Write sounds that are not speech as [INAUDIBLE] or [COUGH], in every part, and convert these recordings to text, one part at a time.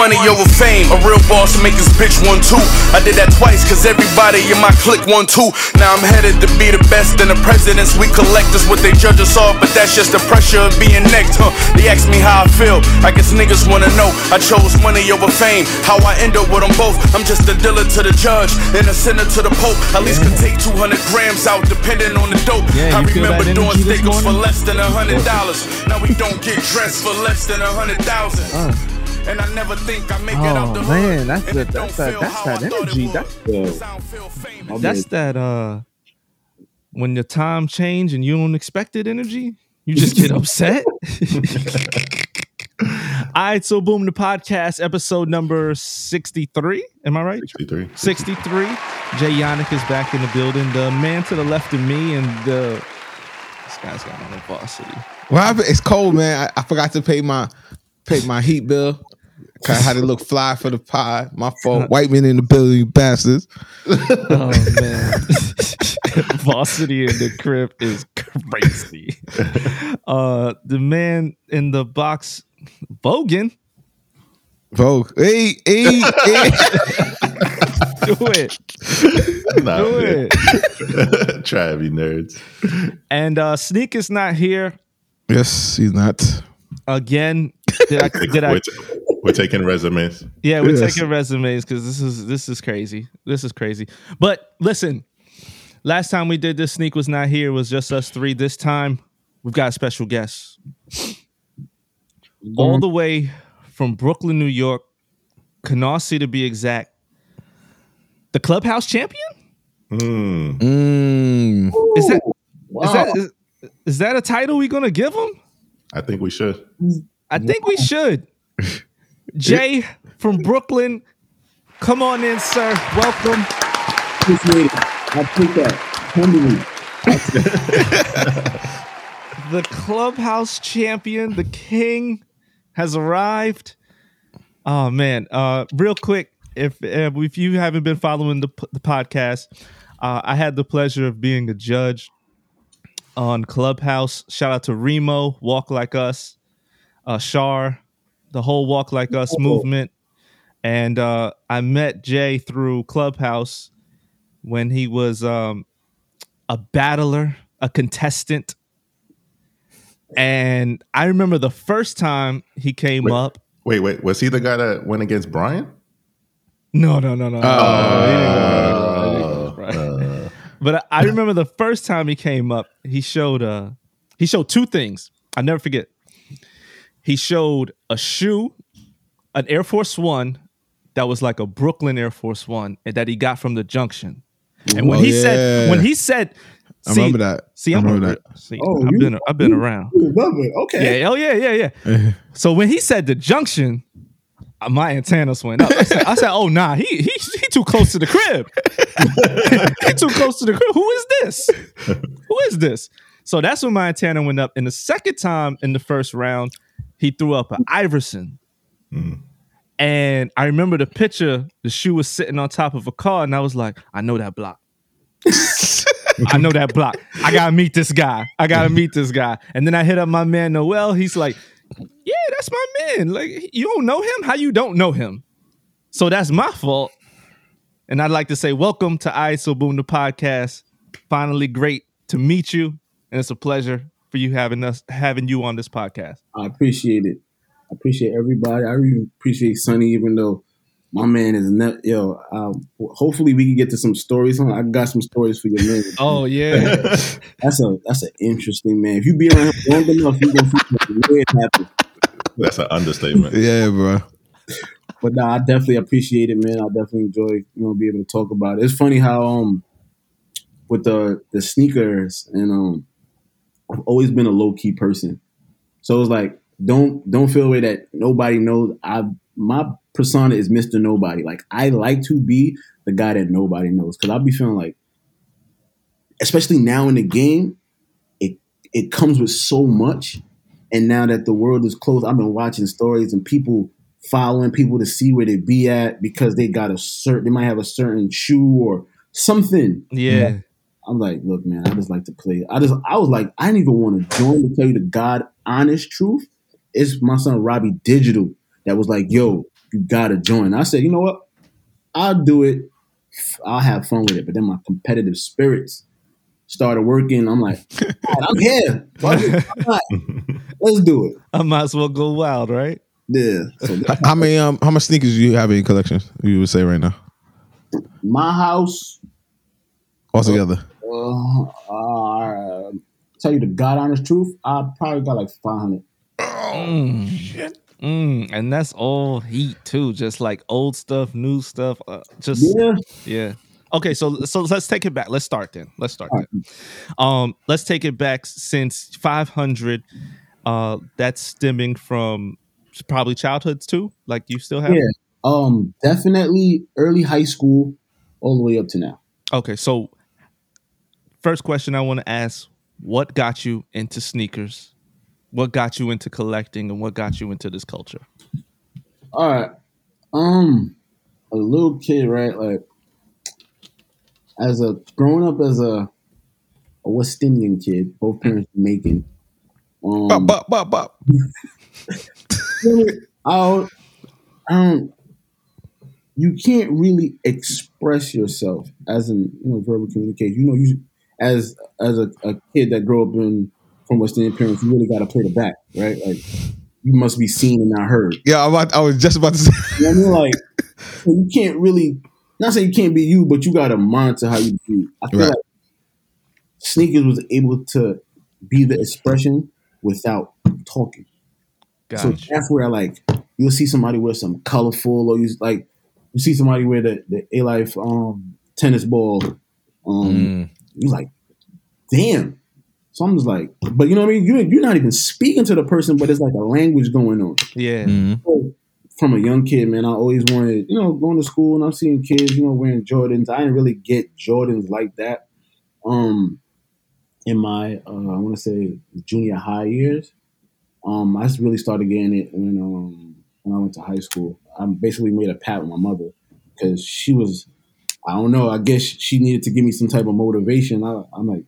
money over fame. A real boss make his bitch one too. I did that twice, cause everybody in my clique one too. Now I'm headed to be the best, and the presidents we collect is what they judge us off. But that's just the pressure of being next, huh? They ask me how I feel. I guess niggas wanna know. I chose money over fame. How I end up with them both. I'm just a dealer to the judge and a sinner to the pope. At least can take 200 grams out, depending on the dope. Yeah, I remember doing stickers for less than a hundred dollars. Now we don't get dressed for less than a hundred thousand. And I never think I make it out the Oh man, that's the, that's that that's that I thought it energy. That's Yeah. Cause feel famous. My that's that uh when your time change and you don't expect it energy, you just get [LAUGHS] upset. [LAUGHS] [LAUGHS] All right, so boom, the podcast episode number 63. Am I right? 63. 63. Jay Yannick is back in the building. The man to the left of me and the this guy's got no varsity. Well, it's cold, man. I, I forgot to pay my pay my heat bill. 'Cause I had to look fly for the pie. My fault. [LAUGHS] White men in the building, you bastards. Oh man. [LAUGHS] Varsity in the crib is crazy. Uh the man in the box Bogan. Vogue. Hey, hey, hey. Do it. Nah, Do man. it. [LAUGHS] Try to be nerds. And uh Sneak is not here yes, he's not. again. Did I did I we're, taking resumes. Yeah, we're Yes. taking resumes because this is this is crazy. This is crazy. But listen, last time we did this, Sneak was not here. It was just us three. This time, we've got a special guest, all the way from Brooklyn, New York, Canarsie to be exact. The clubhouse champion Mm. Mm. is that Wow. is that is, is that a title we're gonna give him? I think we should. I think we should. [LAUGHS] Jay from Brooklyn, come on in, sir. Welcome. Appreciate it. I take that. Humbly. [LAUGHS] the clubhouse champion, the king, has arrived. Oh man! Uh, real quick, if uh, if you haven't been following the the podcast, uh, I had the pleasure of being a judge on Clubhouse. Shout out to Remo, Walk Like Us, uh, Shar, the whole Walk Like Us movement, and uh, I met Jay through Clubhouse when he was um, a battler, a contestant. And I remember the first time he came Wait. up. Wait, wait. Was he the guy that went against Brian? No, no, no, no. no. Oh. He didn't go- he didn't go- right. Uh, But I, I remember the first time he came up, he showed uh he showed two things. I never forget. He showed a shoe, an Air Force One that was like a Brooklyn Air Force One and that he got from the junction. And when Oh, he said when he said I see- remember that. See, I I'm remember a- See, Oh, I've you- been I've been around. Ooh, love it. Okay. Yeah, oh yeah, yeah, yeah. so when he said the junction, uh, my antennas went up. I said, I said "Oh nah, he he he too close to the crib. [LAUGHS] he too close to the crib. Who is this? Who is this?" So that's when my antenna went up. And the second time in the first round, he threw up an Iverson. Mm-hmm. And I remember the picture. The shoe was sitting on top of a car, and I was like, "I know that block." I know that block. I gotta meet this guy. I gotta meet this guy. And then I hit up my man Noel. He's like, "Yeah, that's my man. Like, you don't know him? How you don't know him?" So that's my fault. And I'd like to say, welcome to ISO Boom the podcast. Finally, great to meet you, and it's a pleasure for you having us having you on this podcast. I appreciate it. I appreciate everybody. I even appreciate Sonny, even though my man is not. Yo, um, hopefully we can get to some stories. Huh? I got some stories for your man. [LAUGHS] Oh yeah, [LAUGHS] That's a that's an interesting man. If you be around him long enough, you gonna see something weird happen. that's an understatement. Yeah, bro. But nah, I definitely appreciate it, man. I definitely enjoy you know be able to talk about it. It's funny how um with the the sneakers and um I've always been a low key person. So it's like don't don't feel away that nobody knows. I my persona is Mr. Nobody. Like I like to be the guy that nobody knows because I'll be feeling like, especially now in the game, it it comes with so much. And now that the world is closed, I've been watching stories and people following people to see where they be at because they got a certain they might have a certain shoe or something. yeah. I'm like, look, man, I just like to play. I just I was like, I didn't even want to join to tell you the God honest truth. It's my son Robbie Digital that was like, yo, you gotta join. I said, you know what? I'll do it. I'll have fun with it. But then my competitive spirits started working. I'm like, [LAUGHS] "God, I'm here. Why? [LAUGHS] Let's do it. I might as well go wild, right? Yeah. So How- How many um how much sneakers do you have in your collection? You would say right now my house, altogether. uh, uh, tell you the God honest truth, I probably got like 500. Mm, and that's all heat too, just like old stuff, new stuff. Uh, just Yeah. Yeah. Okay, so so let's take it back. Let's start then. Let's start then. Um, let's take it back since 500. Uh, that's stemming from probably childhoods too. Like you still have. Yeah. Um, definitely early high school all the way up to now. Okay, so first question I want to ask: What got you into sneakers? What got you into collecting, and what got you into this culture? All right. Um, a little kid, right? Like, as a growing up as a a West Indian kid, both parents Jamaican. Um, Bop, bop, bop, bop. [LAUGHS] I, um, you can't really express yourself as in you know verbal communication. You know, you as as a, a kid that grew up in from West Indian parents, you really got to play the back, right? Like you must be seen and not heard. Yeah, I'm about, I was just about to [LAUGHS] say. You know what I mean? Like so you can't really not say you can't be you, but you got to monitor how you do. I feel Right. like sneakers was able to be the expression without talking. So that's where like you'll see somebody wear some colorful, or you like you see somebody wear the the A Life um tennis ball. Um, Mm. You're like, damn. So I'm just like, but you know what I mean? You you're not even speaking to the person, but it's like a language going on. yeah. Mhm. So, From a young kid, man, I always wanted, you know, going to school and I'm seeing kids, you know, wearing Jordans. I didn't really get Jordans like that. Um, in my, uh, I want to say junior high years, um, I really started getting it when um when I went to high school. I basically made a pact with my mother because she was, I don't know, I guess she needed to give me some type of motivation. I, I'm like,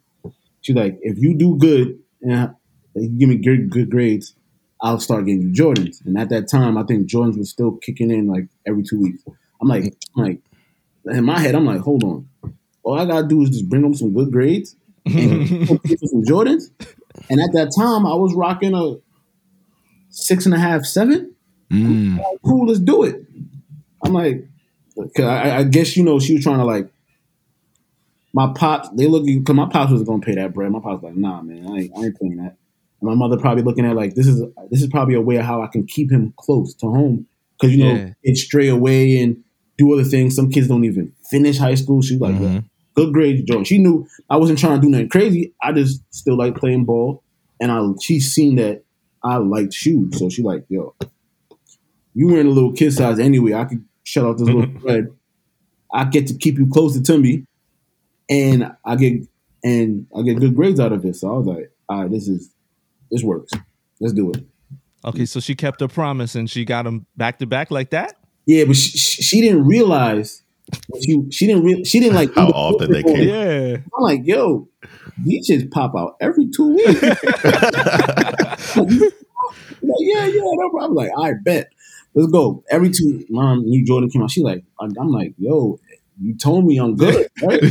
she's like, if you do good and you give me good good grades, I'll start getting you Jordans. And at that time, I think Jordans was still kicking in like every two weeks. I'm like, I'm like in my head, I'm like, hold on. All I gotta do is just bring them some good grades and [LAUGHS] some Jordans. And at that time, I was rocking a six and a half, seven. Mm. Cool, let's do it. I'm like, 'cause I, I guess you know she was trying to like. My pops, they looking because my pops was gonna pay that bread. My pops like, nah, man, I ain't, I ain't paying that. And my mother probably looking at like this is this is probably a way of how I can keep him close to home because you know Yeah. kids stray away and do other things. Some kids don't even finish high school. She's like, Mhm. good grades, Jordan. She knew I wasn't trying to do nothing crazy. I just still like playing ball, and I she seen that I liked shoes, so she like, yo, you wearing a little kid size anyway. I could shut out this little bread. [LAUGHS] I get to keep you closer to me, and I get and I get good grades out of it. So I was like, all right, this is this works. Let's do it. Okay, so she kept her promise and she got them back to back like that. Yeah, but she, she she didn't realize. what She she didn't re- she didn't like How often they came. Yeah. I'm like, yo, these just pop out every two weeks. [LAUGHS] [LAUGHS] like, yeah, yeah, no problem. I'm like, I bet. Let's go. Every two, mom, new Jordan came out. She like, I'm like, yo, you told me I'm good, [LAUGHS] right?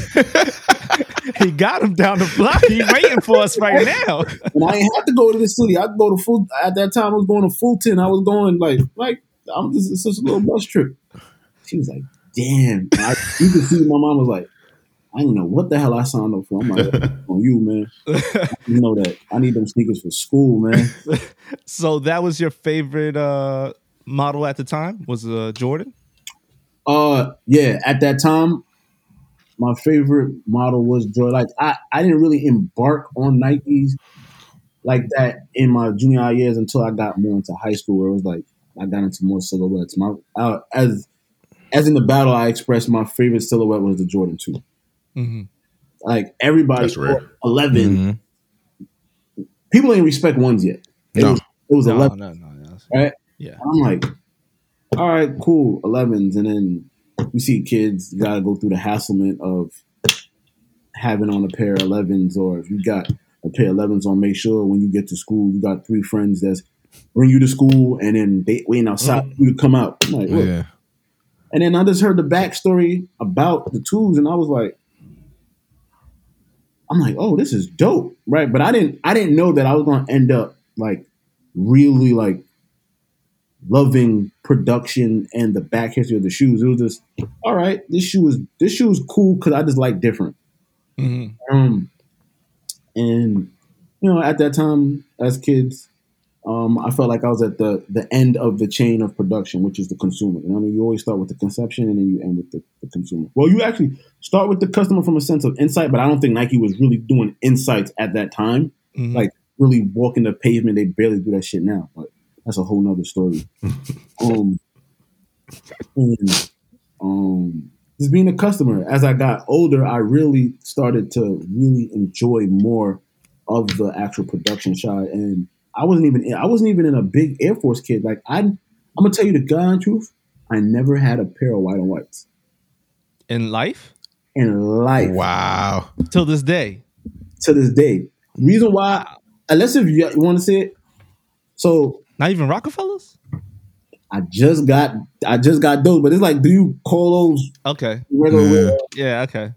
He got him down the block. He waiting for us right now. and I ain't have to go to the city. I go to full. At that time, I was going to Fulton. I was going like, like I'm just it's just a little bus trip. She was like, damn. I, you can see my mom was like, I didn't know what the hell I signed up for. I'm like, on you, man. You know that I need them sneakers for school, man. [LAUGHS] So that was your favorite uh model at the time? Was uh Jordan? Uh, yeah. At that time, my favorite model was Jordan. Like I, I didn't really embark on Nikes like that in my junior high years until I got more into high school, where it was like I got into more silhouettes. My uh, as as in the battle, I expressed my favorite silhouette was the Jordan Two. Mhm. Like everybody, That's rare. bought eleven. Mhm. People ain't respect ones yet. It No. was it was No, eleven. no, no, no. right? Yeah. I'm like, all right, cool, 11s. And then you see kids got to go through the hasslement of having on a pair of 11s, or if you got a pair of 11s on, make sure when you get to school, you got three friends that's bring you to school, and then they waiting outside for you to come out. Like. Yeah. And then I just heard the backstory about the tools, and I was like, I'm like, oh, this is dope, right? But I didn't, I didn't know that I was gonna end up like really like loving production and the back history of the shoes. It was just, all right, this shoe is this shoe is cool because I just like different. Mhm. Um, and you know, at that time, as kids, um, I felt like I was at the the end of the chain of production, which is the consumer. You know, I mean, you always start with the conception and then you end with the, the consumer. Well, you actually start with the customer from a sense of insight, but I don't think Nike was really doing insights at that time. Mhm. Like really walking the pavement, they barely do that shit now. But that's a whole nother story. [LAUGHS] um, and, um, just being a customer. As I got older, I really started to really enjoy more of the actual production side. And I wasn't even in, I wasn't even in a big Air Force kid. Like I, I'm gonna tell you the God truth. I never had a pair of white and whites in life in life Wow. till this day. to this day. Reason why, unless if you, you want to say it. So Not even Rockefellers. I just got I just got those, but it's like, do you call those Okay. regular? Yeah. Yeah. Okay.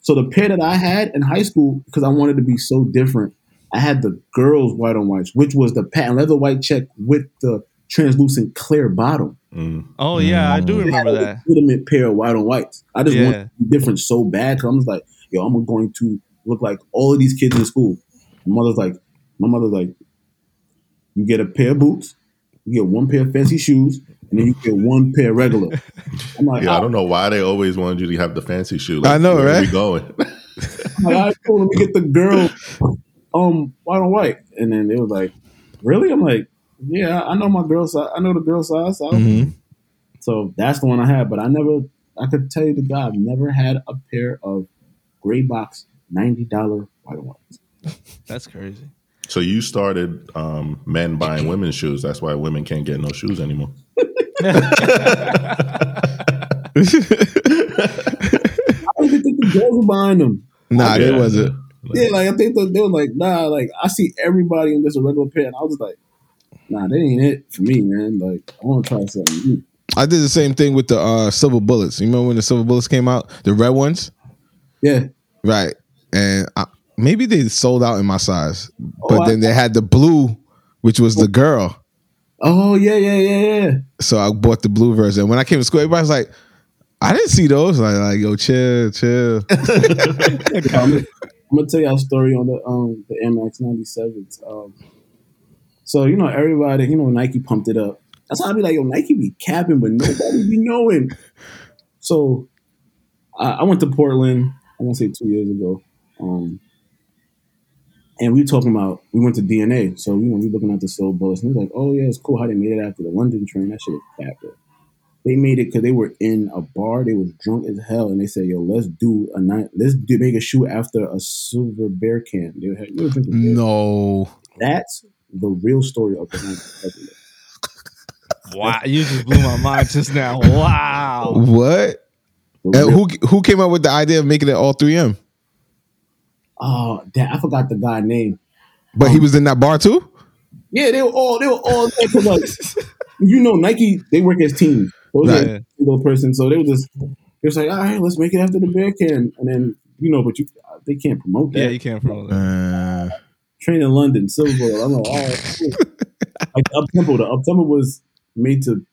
So the pair that I had in high school, because I wanted to be so different, I had the girls' white on whites, which was the patent leather white check with the translucent clear bottom. Mm. Oh yeah, I do It had remember a that. legitimate pair of white on whites. I just Yeah. wanted to be different so bad because I was like, yo, I'm going to look like all of these kids in school. My mother's like, my mother's like, you get a pair of boots, you get one pair of fancy shoes, and then you get one pair of regular. [LAUGHS] I'm like, Yeah, I "Ah." don't know why they always wanted you to have the fancy shoe. I know, where right? We going? [LAUGHS] I'm like, all right, cool. Let me get the girl, um, white on white. And then it was like, really? I'm like, yeah, I know my girl size. I know the girl size. So, Mhm. so that's the one I had. But I never, I could tell you the guy, I've never had a pair of gray box ninety dollar white on whites. [LAUGHS] That's crazy. So you started um, men buying [CLEARS THROAT] women's shoes. That's why women can't get no shoes anymore. [LAUGHS] I don't even think the girls were buying them. Nah, Yeah. it wasn't. Yeah, like I think that they were like, nah, like I see everybody in just a regular pair, and I was like, nah, that ain't it for me, man. Like I want to try something new. I did the same thing with the uh, silver bullets. You remember when the silver bullets came out, the red ones, Yeah, right? And I, maybe they sold out in my size, but Oh, I- then they had the blue, which was the girl. Oh yeah, yeah, yeah, yeah. So I bought the blue version. When I came to school, everybody was like, "I didn't see those." Like, like yo, chill, chill. [LAUGHS] I'm, gonna, tell y'all a story on the um the MX 97s. Um, so you know everybody, you know Nike pumped it up. That's how I be like, yo, Nike be capping, but nobody be knowing. So I, I went to Portland. I want to say two years ago. Um, and we talking about we went to DNA. So you know we looking at the soul bullets, and he's like, oh yeah, it's cool how they made it after the London train. That shit is capped. They made it because they were in a bar. They was drunk as hell, and they said, "Yo, let's do a night. Let's do, make a shoe after a silver bear can." They were, they were drinking beer. No, That's the real story of the 97. Wow, you just blew my mind just now. Wow. what? The And who who came up with the idea of making it all 3M? Oh, damn, I forgot the guy name. But he was in that bar too. Yeah, they were all they were all there 'cause, like, [LAUGHS] you know Nike. They work as teams. So it was Right. like a single person. So they were just they was like, all right, let's make it after the bear can, and then you know, but you they can't promote that. Yeah, you can't promote that. Uh, train in London, Silver. I'm [LAUGHS] like, all right, cool. like up tempo. The up tempo was made to.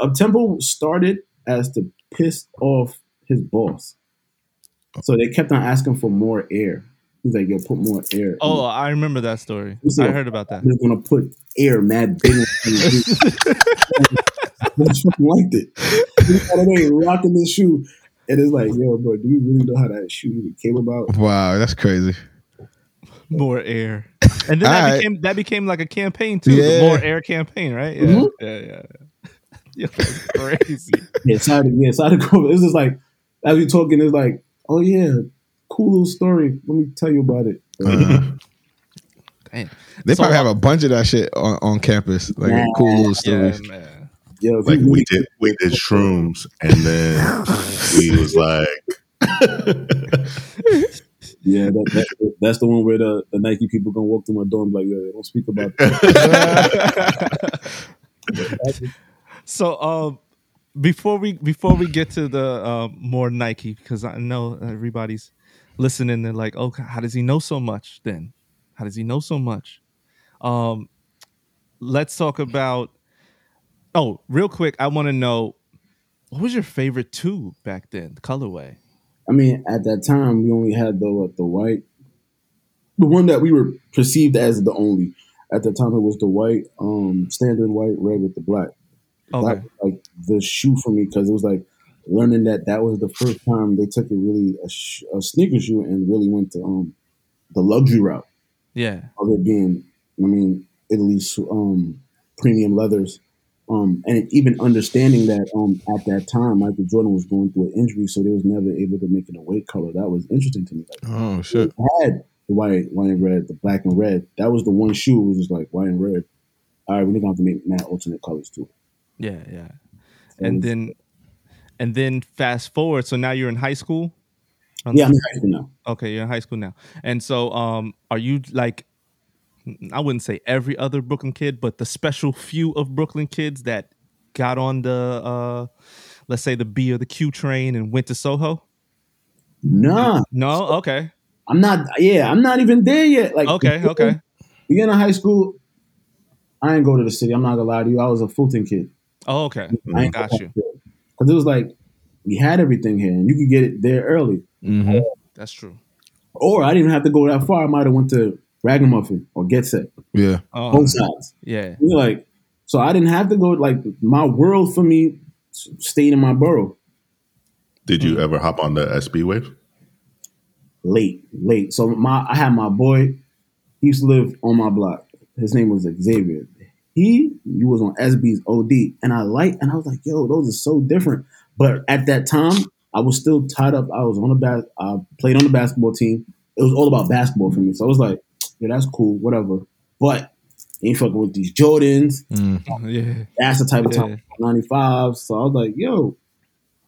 Up tempo started as to piss off his boss, so they kept on asking for more air. He's like, yo, put more air. Oh, I remember that story. You see I a- heard about that. I'm just gonna put air mad big. on it. I fucking liked it. They ain't rocking this shoe, and it's like, yo, bro, do you really know how that shoe even came about? wow, that's crazy. More air. And then that Alright. became that became like a campaign too. Yeah. The more air campaign, right? Yeah. Mhm. Yeah, yeah, yeah. [LAUGHS] Yeah, crazy. Yeah, sorry to yeah, sorry to go. It's just like as we talking, it's like, oh yeah, cool little story. Let me tell you about it. Uh, [LAUGHS] Damn. They So, probably have a bunch of that shit on, on campus, like Yeah. cool little Yeah, stories. man. Yo, like you we did, we did [LAUGHS] shrooms, and then we was like, [LAUGHS] Yeah, that, that, that's the one where the, the Nike people gonna walk through my door and be like, "Yo, don't speak about that." So, um, before we before we get to the uh, more Nike, because I know everybody's listening. They're like, "Oh, how does he know so much?" Then, how does he know so much? Um, let's talk about. Oh, real quick, I want to know what was your favorite two back then, the colorway. I mean, at that time, we only had the what, the white, the one that we were perceived as the only. At the time, it was the white, um, standard white red with the black. Okay. That was like the shoe for me because it was like learning that that was the first time they took a really a, sh- a sneaker shoe and really went to um the luxury route Yeah. of it being, I mean, Italy's um premium leathers. Um, and even understanding that um, at that time Michael Jordan was going through an injury, so they was never able to make it a weight color. That was interesting to me. Like, Oh shit. had the white, white and red, the black and red. That was the one shoe. Was just like white and red. All right, we're gonna have to make mad alternate colors too. Yeah, yeah. And then, and then fast forward. So now you're in high school. yeah, I'm in high school now. Okay, you're in high school now. And so, um, are you like? I wouldn't say every other Brooklyn kid, but the special few of Brooklyn kids that got on the, uh, let's say the B or the Q train and went to Soho. Nah, No, okay, I'm not. Yeah, I'm not even there yet. Like, okay, okay. Beginning of high school, I ain't go to the city. I'm not gonna lie to you. I was a Fulton kid. Oh, okay. I ain't Got you. Because it was like we had everything here, and you could get it there early. Mm-hmm. That's true. Or I didn't have to go that far. I might have went to Ragamuffin or Get Set, Yeah. Oh, both sides. yeah. You're like, so I didn't have to go. Like my world for me stayed in my borough. Did you ever hop on the SB wave? late, late. So my I had my boy. He used to live on my block. His name was Xavier. He he was on SB's OD, and I like, and I was like, yo, those are so different. But at that time, I was still tied up. I was on a bas- I played on the basketball team. It was all about basketball for me. So I was like, yeah, that's cool, whatever. But ain't fucking with these Jordans. Mm-hmm. Yeah. That's the type of time 95. So I was like, yo,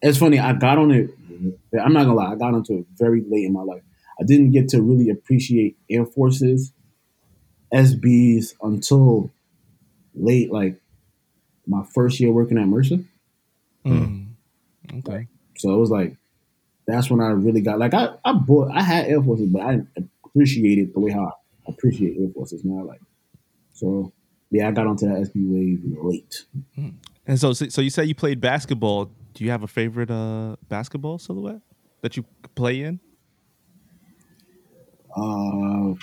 it's funny. I got on it. Mm-hmm. I'm not gonna lie, I got onto it very late in my life. I didn't get to really appreciate Air Forces, SBs until late, like my first year working at Mercer. Mm. Okay. So it was like that's when I really got like I, I bought I had Air Forces, but I didn't appreciate it the way how I appreciate Air Forces now. Like so yeah, I got onto that SB wave late. And so, so so you say you played basketball. Do you have a favorite uh basketball silhouette that you play in? Uh,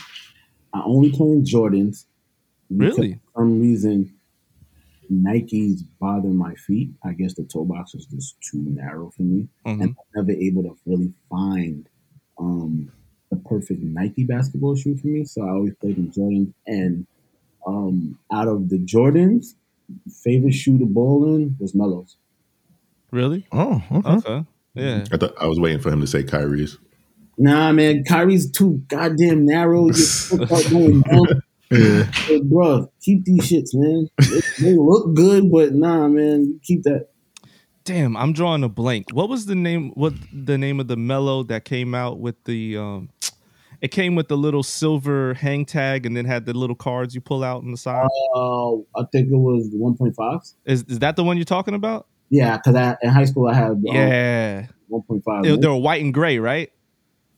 I only play in Jordans. Because Really? For some reason, Nikes bother my feet. I guess the toe box is just too narrow for me, Mhm. and I'm never able to really find um, the perfect Nike basketball shoe for me. So I always played in Jordans. And um, out of the Jordans, favorite shoe to ball in was Melos. Really? Oh, okay. Okay. Yeah. I thought I was waiting for him to say Kyrie's. Nah, man, Kyrie's too goddamn narrow. [LAUGHS] You start going down. Yeah. Hey, bro, keep these shits, man. They, they look good, but nah, man, you keep that. Damn, I'm drawing a blank. What was the name? What the name of the Melo that came out with the? um It came with the little silver hang tag, and then had the little cards you pull out on the side. Uh, I think it was 1.5. Is is that the one you're talking about? Yeah, because I, in high school I had um, Yeah. 1.5. They, they were white and gray, right?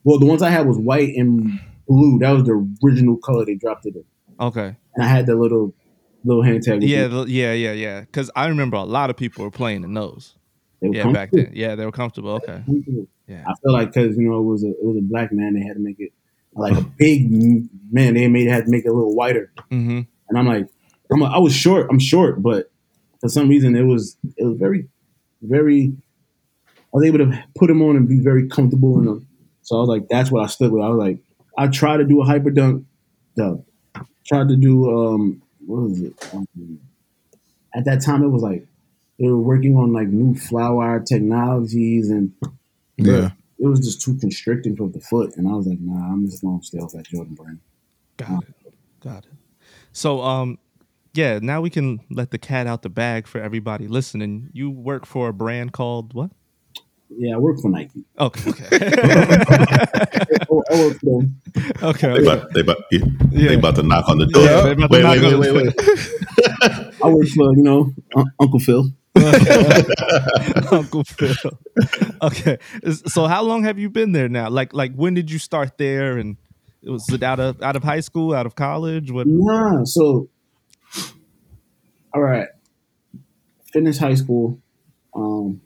well, the ones I had was white and blue. That was the original color they dropped it in. Okay. I had the little little tag. Yeah, the- yeah, yeah, yeah. Because I remember a lot of people were playing in those. Yeah, back then. Yeah, they were comfortable. Okay. Comfortable. Yeah. I feel like because you know it was a it was a black man, they had to make it like a big man. They made had to make it a little whiter. Mm-hmm. and I'm like, I'm a, I was short, I'm short, but for some reason it was it was very, very. I was able to put them on and be very comfortable in them. So I was like, that's what I stood with. I was like, I tried to do a hyper dunk, dunk. Tried to do um, what was it? Um, at that time, it was like they were working on like new Flywire technologies, and Yeah. it was just too constricting for the foot. And I was like, nah, I'm just gonna stay off that Jordan brand. Got it. Got it. So, um, yeah, now we can let the cat out the bag for everybody listening. You work for a brand called what? Yeah, I work for Nike. Okay. okay. [LAUGHS] Oh, I work for them. Okay. They about, they about, yeah, Yeah. they about to knock on the door. Yeah, they wait, wait, wait, wait, [LAUGHS] wait. I work for you know Un- Uncle Phil. [LAUGHS] Uncle Phil. Okay. So how long have you been there now? Like like when did you start there and it was it out of out of high school, out of college? What Nah, so all right. Finished high school. Um,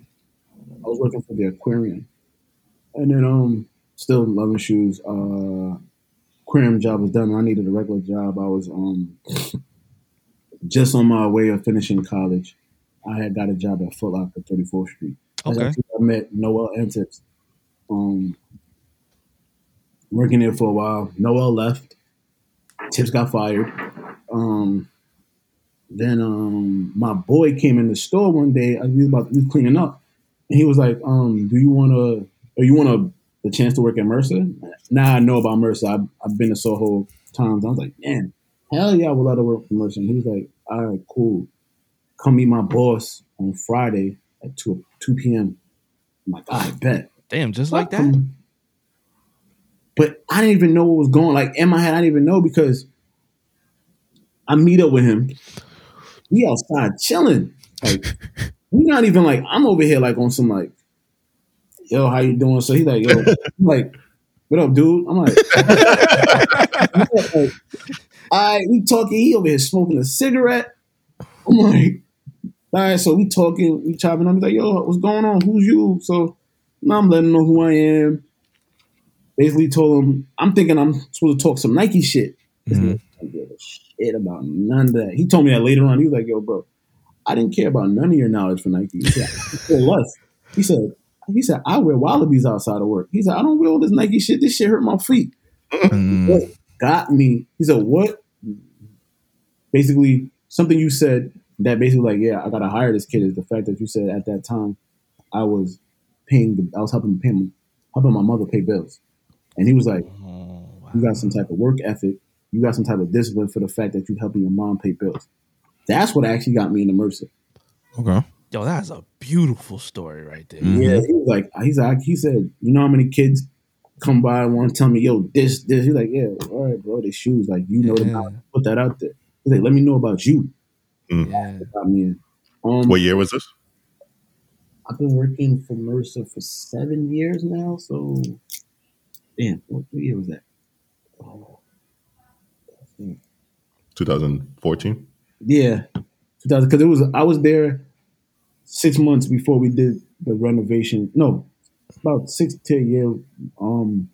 I was working for the aquarium, and then um, still loving shoes. Uh, aquarium job was done. I needed a regular job. I was um, just on my way of finishing college. I had got a job at Foot Locker, 34th Street. Okay. I met Noel and Tips. Um, working there for a while. Noel left. Tips got fired. Um, then um, my boy came in the store one day. I was about we cleaning up, he was like, um, "Do you want to? Or you want a the chance to work at Mercer?" Now I know about Mercer. I've, I've been to Soho times. I was like, "Man, hell yeah, I would love to work for Mercer." And he was like, "All right, cool. Come meet my boss on Friday at two two p.m." I'm like, "I bet." damn, just like that? Um, But I didn't even know what was going. Like in my head, I didn't even know because I meet up with him. We outside chilling. Like [LAUGHS] we not even like I'm over here like on some like, yo, how you doing? So he's like, yo, [LAUGHS] I'm like, what up, dude? I'm like, like [LAUGHS] all right, we talking. He over here smoking a cigarette. I'm like, all right, so we talking, we chopping I'm like, yo, what's going on? Who's you? So now I'm letting him know who I am. Basically told him, I'm thinking I'm supposed to talk some Nike shit. Nigga mm-hmm. don't give a shit about none of that. He told me that later on. He was like, yo, bro, I didn't care about none of your knowledge for Nike. He said, less. He said, he said, I wear Wallabees outside of work. He said, I don't wear all this Nike shit. This shit hurt my feet. Mm. What got me? He said, what? Basically, something you said that basically like, yeah, I gotta hire this kid is the fact that you said at that time I was paying the, I was helping pay helping my mother pay bills. And he was like, oh, You got some type of work ethic, you got some type of discipline for the fact that you're helping your mom pay bills. That's what actually got me into Mercer. Okay. Yo, that's a beautiful story right there. Yeah, he was like, he's like, he said, you know how many kids come by and want to tell me, yo, this, this. He's like, yeah, all right, bro, they shoes. Like, you know, the Yeah. knowledge, put that out there. He's like, let me know about you. Yeah. Got me in. Um, What year was this? I've been working for Mercer for seven years now. So, damn, what, what year was that? Oh, 2014. Yeah, 2000. Because it was I was there six months before we did the renovation. No, about six to a year um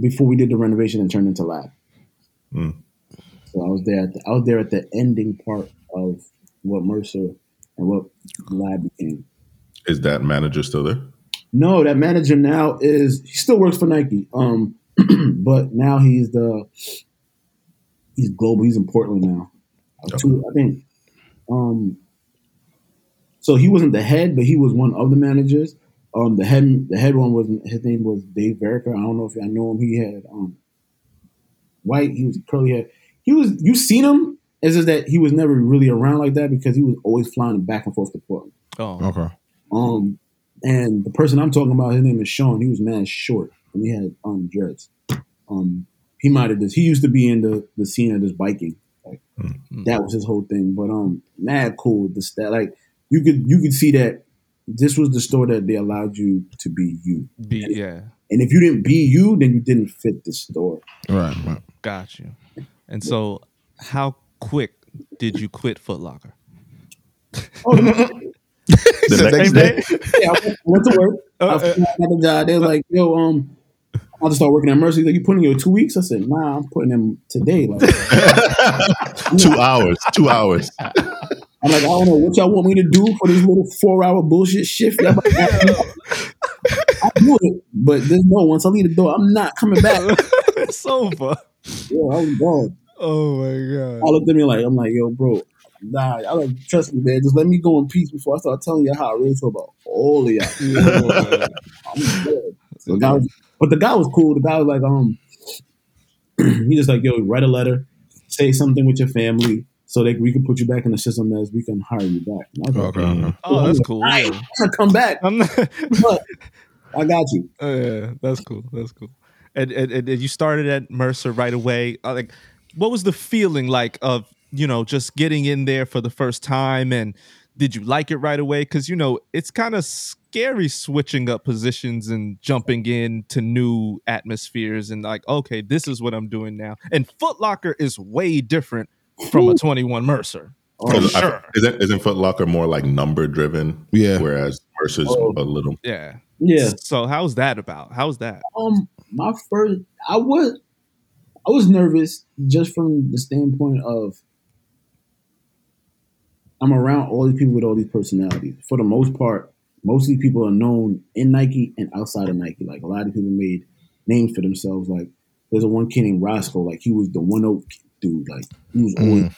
before we did the renovation and turned into lab. Mm. So I was there. At the, I was there at the ending part of what Mercer and what lab became. Is that manager still there? No, that manager now is he still works for Nike. Um, [CLEARS THROAT] but now he's the he's global. He's in Portland now. Two- I think. Um, so he wasn't the head, but he was one of the managers. Um, the head the head one was his name was Dave Verica. I don't know if I know him. He had um white. He was curly hair. He was you seen him. It's just that he was never really around like that because he was always flying back and forth to Portland. Oh, Okay. Um, and the person I'm talking about, his name is Sean. He was mad short, and he had um dreads. Um, he might have just. He used to be in the the scene of this biking. Like that was his whole thing. But um, mad cool. The stat, like you could you could see that this was the store that they allowed you to be you. be, yeah. And if you didn't be you, then you didn't fit the store. Right. right. Got you. And so, how quick did you quit Foot Locker? Oh, [LAUGHS] the The next next day. yeah, I went- went to work. Uh, I got the job. They was like, "Yo, um, I'll just start working at Mercer." He's Like, you putting in your two weeks? I said, "Nah, I'm putting them today." Like, [LAUGHS] two hours. Two hours. I'm like, I don't know what y'all want me to do for this little four hour bullshit shift. Y'all [LAUGHS] I do it, but there's no once I leave the door, I'm not coming back. [LAUGHS] it's over. Yeah, I was gone. Oh my god! I god. looked at me like, I'm like, yo, bro, nah, I like trust me, man. Just let me go in peace before I start telling you how I really feel about all of y'all. I'm good. So the was, but the guy was cool. The guy was like, um, [CLEARS THROAT] he just like, yo, write a letter, say something with your family, so that we can put you back in the system as we can hire you back. And I was like, Okay. okay. Oh, that's cool. I Yeah. ain't gonna come back, I'm not. [LAUGHS] but I got you. Uh, yeah, that's cool. That's cool. and, and, and you started at Mercer right away. Uh, like, what was the feeling like of you know just getting in there for the first time, and did you like it right away? Because you know it's kind of scary switching up positions and jumping into new atmospheres, and like, okay, this is what I'm doing now. And Foot Locker is way different from a 21 Mercer. Oh, Because I- sure. Isn't isn't Foot Locker more like number driven? Yeah. Whereas Mercer's Oh. a little. Yeah. Yeah. So how's that about? How's that? Um, my first, I was, I was nervous just from the standpoint of I'm around all these people with all these personalities. For the most part, most of these people are known in Nike and outside of Nike. Like a lot of people made names for themselves. Like there's a one kid named Roscoe. Like he was the one oak dude. Like he was mm. always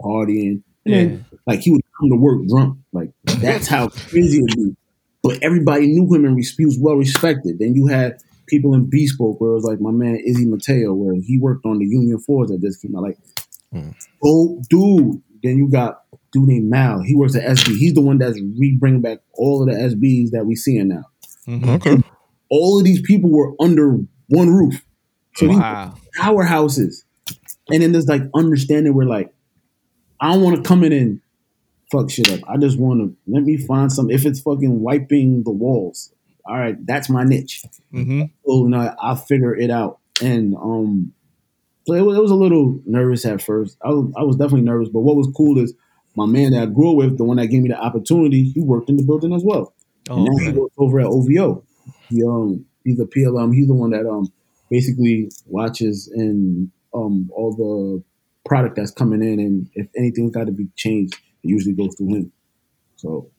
partying. And then, like he would come to work drunk. Like that's how crazy it would be. But everybody knew him and res- he was well respected. Then you had people in Bespoke where it was like my man Izzy Mateo, where he worked on the Union Fours that just came out. Like, oh, dude. Then you got a dude named Mal. He works at SB. He's the one that's re bringing back all of the SBs that we seeing now. Okay. All of these people were under one roof. So these Wow. powerhouses. And then there's like understanding where like I don't want to come in and fuck shit up. I just want to let me find some. If it's fucking wiping the walls, all right, that's my niche. Mm-hmm. So no, I'll figure it out. And um, so it was, it was a little nervous at first. I was, I was definitely nervous, but what was cool is my man that I grew up with, the one that gave me the opportunity, he worked in the building as well. Oh, And now he works over at OVO. He um he's a PLM. He's the one that um basically watches and um all the product that's coming in, and if anything's got to be changed, it usually goes through him. So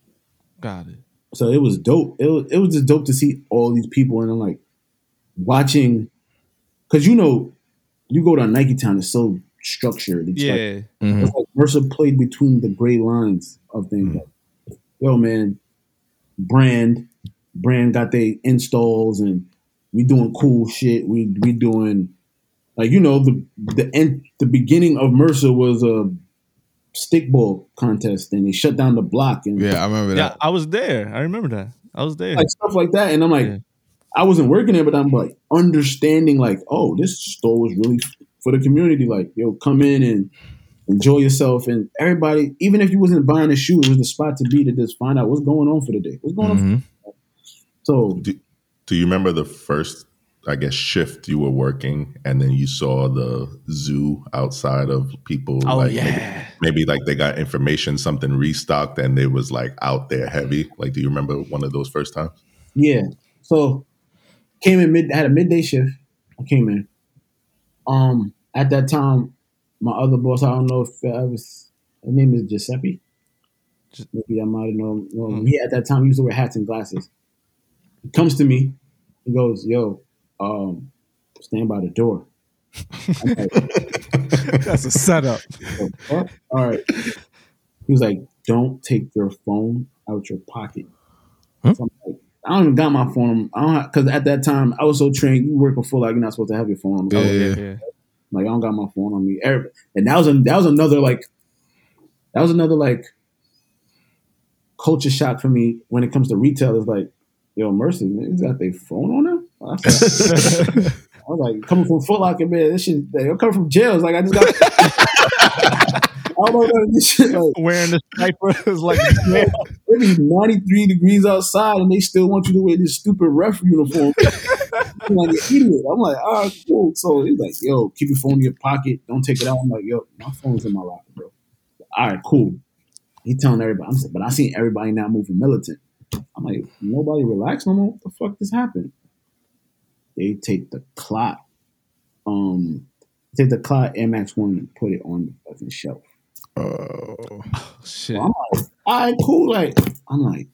got it. so it was dope. It was, it was just dope to see all these people and I'm like watching because you know you go to a Nike Town, it's so structured. It's like, Yeah. Mhm. it's like Mercer played between the gray lines of things. Like, Yo, man, brand, brand got their installs, and we doing cool shit. We we doing like you know the the end the beginning of Mercer was a stickball contest, and they shut down the block and Yeah, I remember that. Yeah, that. I was there. I remember that. I was there. like stuff like that. And I'm like, Yeah. I wasn't working there, but I'm like understanding like, oh, this store was really for the community. Like, yo, come in and enjoy yourself. And everybody, even if you wasn't buying a shoe, it was the spot to be to just find out what's going on for the day. What's going on? Mhm. So Do, do you remember the first, I guess, shift you were working, and then you saw the zoo outside of people? Oh, like yeah. maybe, maybe like they got information, something restocked, and it was like out there heavy. Like, do you remember one of those first times? yeah. So came in mid had a midday shift. I came in. Um, at that time, my other boss, I don't know if I was his name is Giuseppe. Gi- Maybe I might have known. known him. Hmm. He at that time he used to wear hats and glasses. He comes to me. He goes, "Yo, um, stand by the door." Like, [LAUGHS] That's a setup. "Oh. All right. He was like, "Don't take your phone out your pocket." Huh? So I'm like, I don't even got my phone. I don't because at that time I was so trained. You work before like you're not supposed to have your phone. on. Yeah, yeah. Yeah. like I don't got my phone on me. And that was a, that was another like that was another like culture shock for me when it comes to retail. Is like, yo, Mercer, niggas got their phone on them. I was like, [LAUGHS] I was like, coming from Foot Locker, man, this shit, they come from jail. It's like I just got. [LAUGHS] Know about this shit. Like, [LAUGHS] Wearing the striper [LAUGHS] is like [LAUGHS] it be 93 degrees outside and they still want you to wear this stupid ref uniform. I'm like an idiot. I'm like, all right, cool. So he's like, yo, keep your phone in your pocket. Don't take it out. I'm like, yo, my phone's in my locker, bro. All right, cool. He telling everybody. I'm but I seen everybody now moving militant. I'm like, nobody relax no more. What the fuck just happened? They take the Clot, um, take the Clot Air Max One and put it on the fucking shelf. Oh. [LAUGHS] shit. I'm like, all right, cool. Like, I'm like,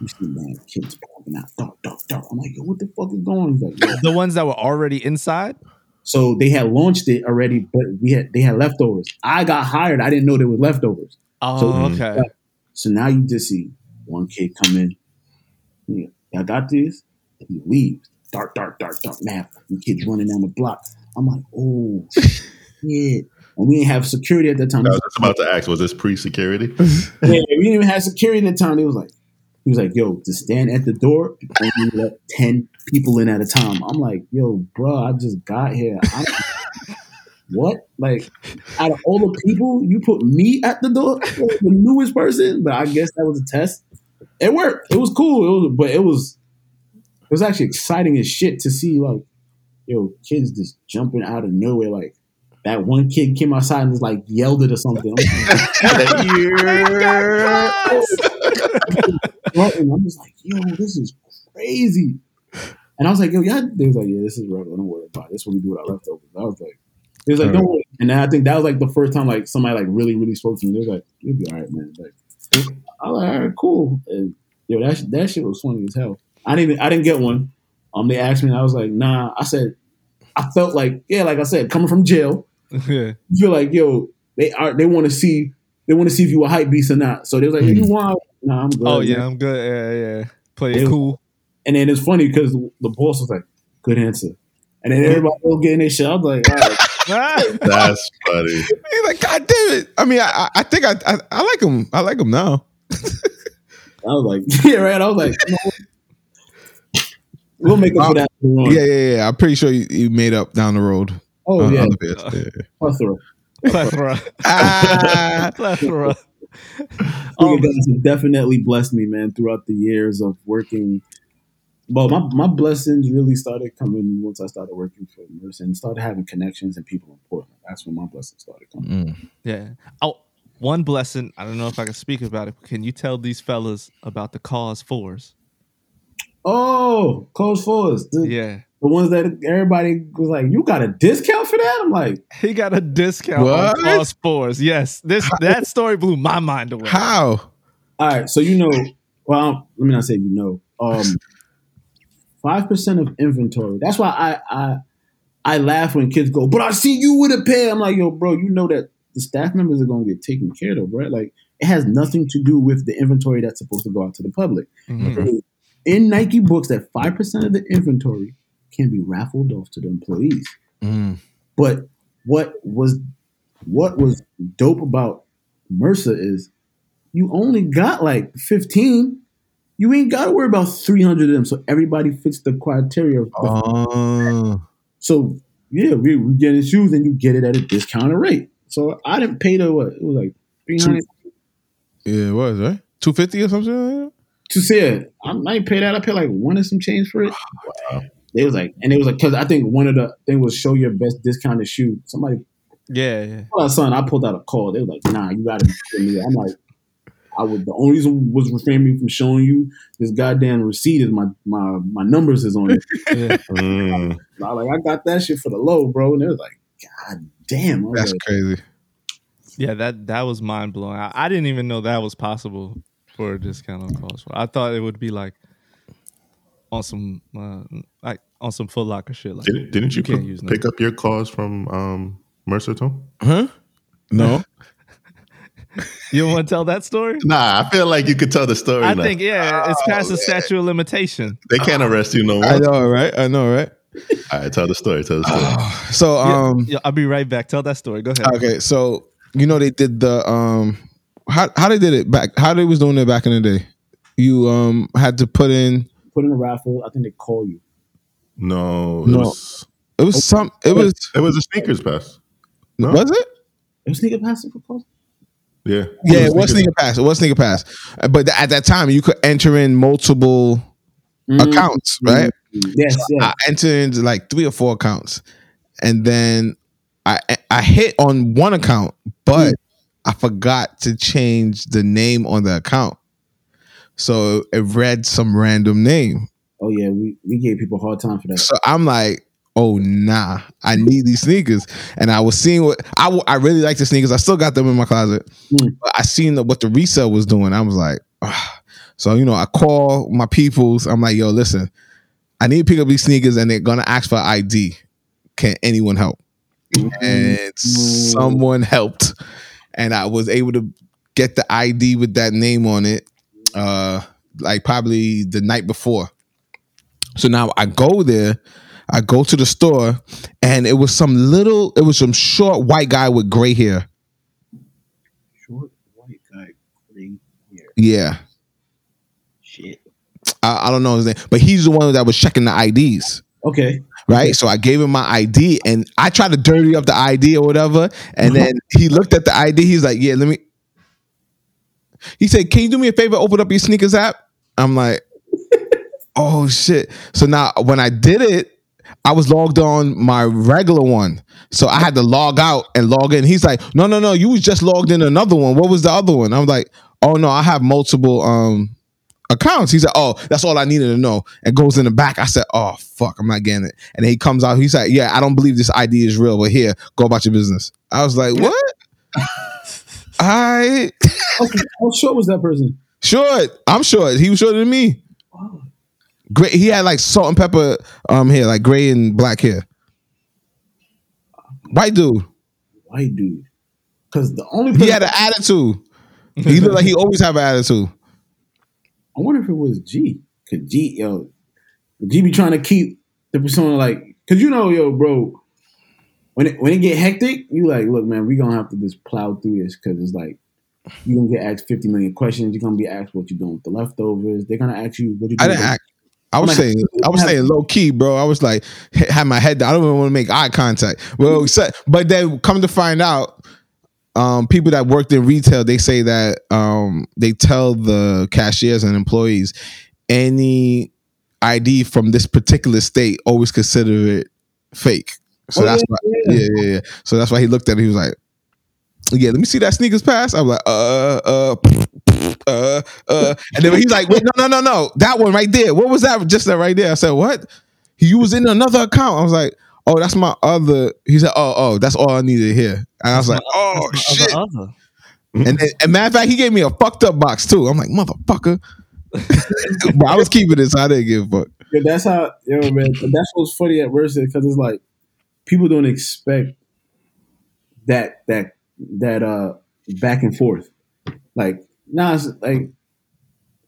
you see, man, kids popping out, dark, dark, dark. I'm like, yo, what the fuck is going on? He's like. The ones that were already inside. So they had launched it already, but we had they had leftovers. I got hired. I didn't know there was leftovers. Oh, So- okay. So now you just see one kid come in. Yeah, I got this. He leaves. Dark, dark, dark, dark. Man, kids running down the block. I'm like, oh [LAUGHS] shit. And we didn't have security at that time. I was just about to ask, was this pre-security? [LAUGHS] Yeah, we didn't even have security at the time. He was like, he was like, yo, just stand at the door and let 10 people in at a time. I'm like, yo, bro, I just got here. I'm, [LAUGHS] what? Like, out of all the people, you put me at the door, the newest person. But I guess that was a test. It worked. It was cool. It was, but it was, it was actually exciting as shit to see like, yo, kids just jumping out of nowhere. Like that one kid came outside and was like yelled it or something. I'm, I'm just like, yo, this is crazy. And I was like, yo, yeah. They was like, yeah, this is regular. Don't worry about it. This is what we do with our leftovers. I was like, he was like, don't worry. And I think that was like the first time like somebody like really, really spoke to me. They was like, you'll be all right, man. Like, I was like, all right, cool. And yo, that that shit was funny as hell. I didn't even, I didn't get one. Um, they asked me, and I was like, nah. I said, I felt like, yeah, like I said, coming from jail, [LAUGHS] Yeah. you feel like, yo, they are they want to see they want to see if you a hype beast or not. So they was like, Mm-hmm. you want? Nah, I'm good. Oh man. yeah, I'm good. Yeah, yeah. Play It it cool. And then it's funny because the boss was like, good answer. And then everybody was getting their shit. I was like, all right. [LAUGHS] That's funny. He's like, God damn it! I mean, I I, I think I, I I like him. I like him now. [LAUGHS] I was like, yeah, right. I was like, you know we'll make up for that. Yeah, yeah, yeah. I'm pretty sure you, you made up down the road. Oh on yeah, other bits. Yeah. plethora. plethora. Ah, [LAUGHS] plethora. You Um, guys have definitely blessed me, man, throughout the years of working. Well, my, my blessings really started coming once I started working for Mercer and started having connections and people in Portland. That's when my blessings started coming. Mm. Yeah. Oh, one blessing. I don't know if I can speak about it. Can you tell these fellas about the cause fours? Oh, close fours. The, Yeah. The ones that everybody was like, you got a discount for that? I'm like, He got a discount What? on cause fours. Yes. This that story blew my mind away. How? all right, so you know, well, let me not say you know. Um, five percent of inventory. That's why I I I laugh when kids go, but I see you with a pair. I'm like, yo, bro, you know that the staff members are gonna get taken care of, right? Like, it has nothing to do with the inventory that's supposed to go out to the public. Mhm. In Nike books, that five percent of the inventory can be raffled off to the employees. Mm. But what was what was dope about Mercer is you only got like 15. You ain't got to worry about 300 of them. So everybody fits the criteria. Oh. so yeah, we, we get in shoes and you get it at a discounted rate. So I didn't pay the what? It was like 300 Yeah, it was right. Two fifty or something. Like to say it. I, didn't pay that. I paid like one and some change for it. They was like, and it was like, because I think one of the thing was show your best discounted shoe. Somebody Yeah, yeah. Well, son, I pulled out a call. They was like, "Nah, you got to." Be me. I'm like, I would. The only reason was refraining me from showing you this goddamn receipt is my my my numbers is on it. [LAUGHS] yeah. Mm. I like, I got that shit for the low, bro. And they was like, "God damn!" I was That's like, crazy. Yeah, that that was mind blowing. I, I didn't even know that was possible for a discount on cause four. I thought it would be like on some uh, like on some Foot Locker shit. Like Didn't, didn't you, You can't pick- use pick up your cause from um, Mercer too? Huh? No. [LAUGHS] you want to tell that story? Nah, I feel like you could tell the story. I now. think yeah, it's past the statute of limitation. they can't arrest you no more. I know, right? I know, right? All right, tell the story. Tell the story. [SIGHS] So, um, Yeah, I'll be right back. Tell that story. Go ahead. okay, so you know they did the um, how how they did it back? How they was doing it back in the day? You um had to put in put in a raffle. I think they call you. No, it No. was it was some it was it was a sneakers pass. No, was it? It was sneaker passing for call. Yeah, yeah, it was sneaker pass. It was sneaker pass. But at that time, you could enter in multiple mm. accounts, right? Mm. Yes, yes. I entered into like three or four accounts, and then I I hit on one account, but mm. I forgot to change the name on the account, so it read some random name. oh yeah, we, we gave people a hard time for that. So I'm like, oh nah, I need these sneakers, and I was seeing what I w- I really like the sneakers. I still got them in my closet. Mm. But I seen the, what the resale was doing. I was like, ah. so you know, I call my peoples. I'm like, yo, listen, I need to pick up these sneakers, and they're gonna ask for ID. Can anyone help? And someone helped, and I was able to get the ID with that name on it. Uh, like probably the night before. So now I go there, I go to the store, and it was some little, it was some short white guy with gray hair. Short white guy, gray hair. Yeah. Shit. I, I don't know his name, but he's the one that was checking the IDs. Okay. Right, so I gave him my ID, and I tried to dirty up the ID or whatever, and [LAUGHS] then he looked at the ID. He's like, "Yeah, let me." He said, "Can you do me a favor? Open up your sneakers app." I'm like, [LAUGHS] "Oh shit!" So now when I did it, I was logged on my regular one, so I had to log out and log in. He's like, "No, no, no, you was just logged in another one. What was the other one?" I'm like, "Oh no, I have multiple um accounts." He said, "Oh, that's all I needed to know." And goes in the back. I said, "Oh fuck, I'm not getting it." And he comes out. He's like, "Yeah, I don't believe this ID is real, but here, go about your business." I was like, "What?" [LAUGHS] I Okay. How short was that person? short. I'm short. He was shorter than me. Great. He had like salt and pepper um hair, like gray and black hair. White dude. White dude. Because the only person He had an attitude. He looked like he always have an attitude. I wonder if it was G. Cause G, yo, G be trying to keep the persona like, cause you know, yo, bro, when it when it get hectic, you like, look, man, we gonna have to just plow through this, cause it's like you gonna get asked fifty million questions. You're gonna be asked what you're doing with the leftovers. They're gonna ask you what you. I doing didn't act. I was Like, saying, I was saying low key, bro. I was like, had my head down. I don't even want to make eye contact. Well, so, but then come to find out, um, people that worked in retail, they say that um, they tell the cashiers and employees any ID from this particular state always consider it fake. So Oh, that's yeah, why, yeah, yeah, yeah. So that's why he looked at it. He was like, "Yeah, let me see that sneakers pass." I'm like, "Uh, uh." Uh, uh, and then he's like, "Wait, no, no, no, no, that one right there. What was that? Just that right there." I said, "What?" He was in another account. I was like, "Oh, that's my other." He said, "Oh, oh, that's all I needed here." And I was like, "Oh shit!" Other, other. And then, and matter of fact, he gave me a fucked up box too. I'm like, "Motherfucker," [LAUGHS] but I was keeping it, so I didn't give a fuck. Yeah, that's how, yo, man. but That's what's funny at Mercer because it's like people don't expect that that that uh back and forth. Like, nah, it's like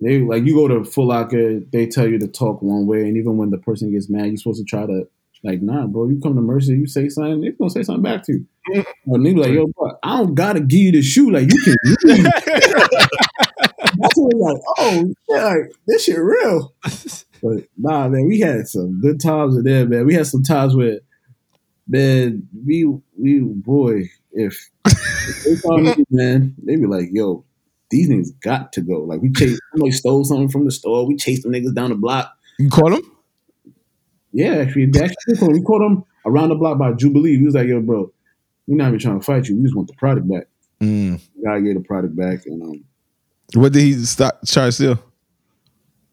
they like you go to Foot Locker, they tell you to talk one way, and even when the person gets mad, you're supposed to try to like, nah, bro, you come to Mercer, you say something, they're gonna say something back to you. And they be like, yo, bro, I don't gotta give you the shoe, like you can. [LAUGHS] That's when like, oh, yeah, like this shit real. [LAUGHS] But nah, man, we had some good times in there, man. We had some times where, man, we we boy, if, if they saw me, [LAUGHS] man, they be like, yo, these niggas got to go. Like we chased somebody stole something from the store. We chased them niggas down the block. You caught him? Yeah, actually, actually we caught them around the block by Jubilee. We was like, yo, bro, we're not even trying to fight you. We just want the product back. Mm. Gotta get the product back. And um, What did he start try to steal?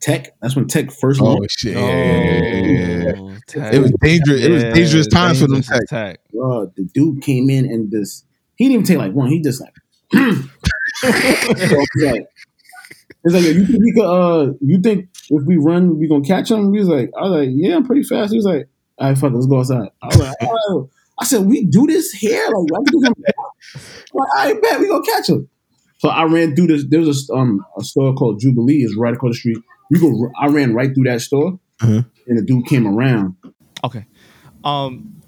Tech, that's when Tech first Oh launched. shit! Yeah, yeah, yeah, yeah, yeah. Oh, tag. It was dangerous. It was Yeah, dangerous times for them. dangerous Tech. bro, the dude came in and just he didn't even take like one. He just like, [CLEARS THROAT] so he's like, he's like, you think we could? Uh, you think if we run, we gonna catch him? He was like, I was like, yeah, I'm pretty fast. He was like, all right, fuck, it, let's go outside. I was like, oh. I said, we do this here, like, I can do like, I bet we gonna catch him. So I ran through this. There was a um a store called Jubilee. Is right across the street. We go. I ran right through that store, Uh-huh. and the dude came around. Okay. Um.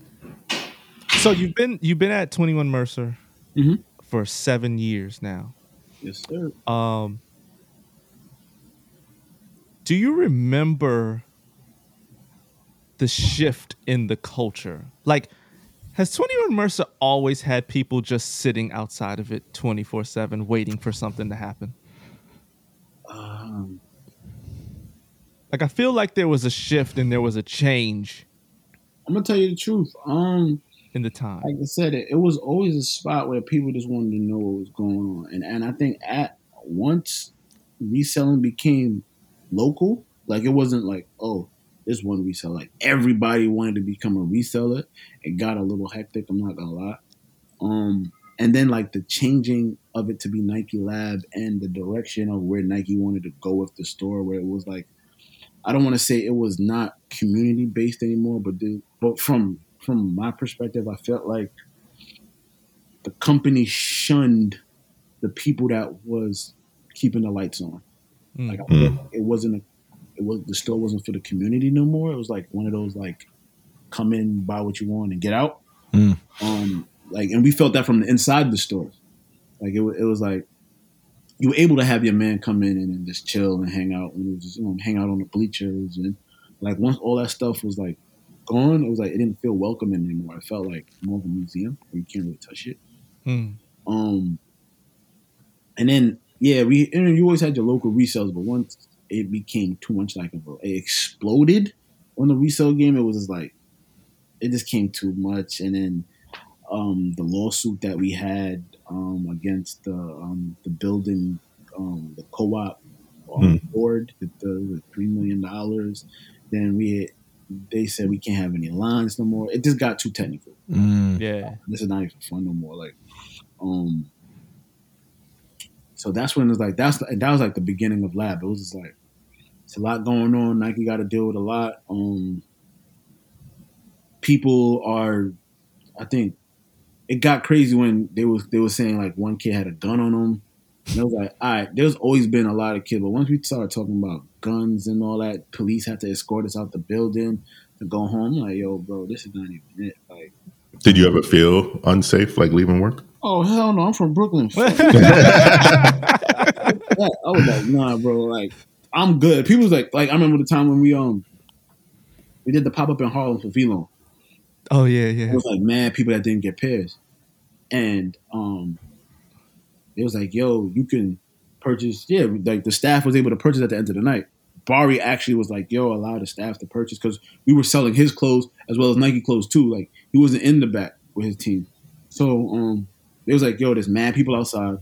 So you've been you've been at Twenty One Mercer Mhm. for seven years now. Yes, sir. Um. Do you remember the shift in the culture? Like, has Twenty One Mercer always had people just sitting outside of it twenty four seven, waiting for something to happen? Um, Like, I feel like there was a shift and there was a change I'm gonna tell you the truth. Um, in the time. like I said, it, it was always a spot where people just wanted to know what was going on, and and I think at once reselling became local, like it wasn't like oh this one reseller, like everybody wanted to become a reseller. It got a little hectic. I'm not gonna lie. Um, and then like the changing of it to be Nike Lab and the direction of where Nike wanted to go with the store, where it was like I don't want to say it was not community based anymore, but the, but from from my perspective, I felt like the company shunned the people that was keeping the lights on. Mm. Like like it wasn't a, it was the store wasn't for the community no more. It was like one of those like come in, buy what you want, and get out. Mm. Um, like, and we felt that from the inside of the store. Like it, wa- it was like you were able to have your man come in and, and just chill and hang out and just you know hang out on the bleachers and like once all that stuff was like gone, it was like it didn't feel welcoming anymore. It felt like more of a museum where you can't really touch it. Hmm. Um, and then yeah, we and you always had your local resales, but once it became too much like a, it exploded on the resale game, it was just like it just came too much. And then um, the lawsuit that we had um, against the um, the building, um, the co-op um, board, with the, the three million dollars. Then we they said we can't have any lines no more. It just got too technical Mm. Yeah. this is not even fun no more. Like, um, so that's when it's like that's that was like the beginning of lab. It was just like it's a lot going on. Nike got to deal with a lot. Um, people are, I think, it got crazy when they was they were saying like one kid had a gun on him. And it was like, all right, there's always been a lot of kids, but once we started talking about guns and all that, police had to escort us out the building to go home. I'm like, yo, bro, this is not even it. Like, Did you ever feel unsafe, like leaving work? Oh hell no! I'm from Brooklyn. [LAUGHS] I was like, nah, bro. Like, I'm good. People was like, like I remember the time when we um we did the pop up in Harlem for VLONE. Oh yeah, yeah. It was like mad people that didn't get pairs, and um it was like, yo, you can purchase. Yeah, like the staff was able to purchase at the end of the night. Bari actually was like, yo, allow the staff to purchase because we were selling his clothes as well as Nike clothes too. Like he wasn't in the back with his team, so um it was like, yo, there's mad people outside.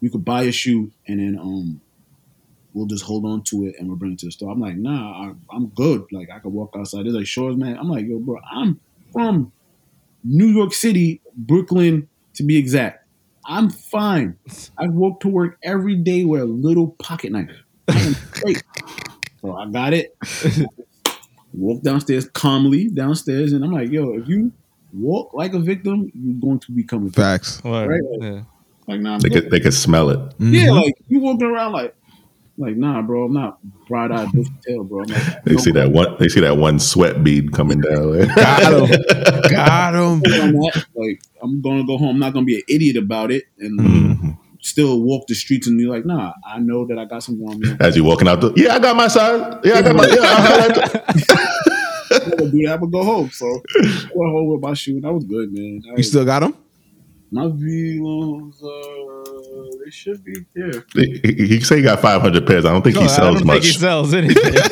You could buy a shoe and then um we'll just hold on to it and we'll bring it to the store. I'm like, nah, I, I'm good. Like I could walk outside. There's like shores, man. I'm like, yo, bro, I'm from New York City, Brooklyn to be exact. I'm fine. I walk to work every day with a little pocket knife. I so I got it. walk downstairs calmly downstairs, and I'm like, yo, if you walk like a victim, you're going to become a victim. Facts. Word. Right. Yeah. Like, nah, They could they could smell it. Yeah, Mhm. like you walking around like, like nah, bro. I'm not bright eyed bushy tail, bro. I'm like, [LAUGHS] They see that one. They see that one sweat bead coming down. [LAUGHS] Got him. Got him. [LAUGHS] Like I'm gonna go home. I'm not gonna be an idiot about it and Mhm. still walk the streets and be like, nah. I know that I got something on me. As you walking out the, yeah, I got my side. Yeah, I got my. Yeah, I got I'm gonna do that. I'm gonna go home. So I went home with my shoe, and that was good, man. I, You still got him? my VLONEs, uh, they should be there. he, he he say he got five hundred pairs. I don't think No, he I sells don't much. think he sells anything. [LAUGHS]